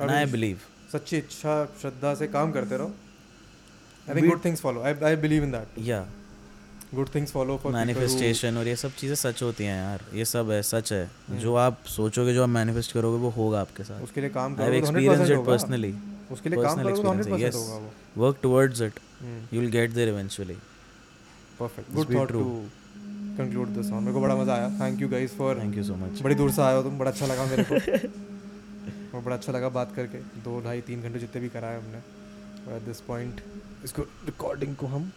एंड आई बिलीव सच्ची इच्छा श्रद्धा से काम करते रहो। I think good things follow I I believe in that या good things follow for manifestation और ये सब चीज़ें सच होती हैं यार। ये सब है सच है। जो आप सोचोगे जो आप मैनिफेस्ट करोगे वो होगा आपके साथ। उसके लिए काम आई हैव करो तो एक्सपीरियंस इट पर्सनली उसके लिए काम करो तो 100% होगा वो। Work towards it Hmm. You will get there eventually perfect good thought to conclude this on मेरे को बड़ा मज़ा आया। Thank you guys for thank you so much बड़ी दूर से आए हो तुम। बड़ा अच्छा लगा मेरे को। और बड़ा अच्छा लगा बात करके। दो, ढाई, तीन घंटे जितने भी कराए हमने। और एट दिस पॉइंट इसको रिकॉर्डिंग को हम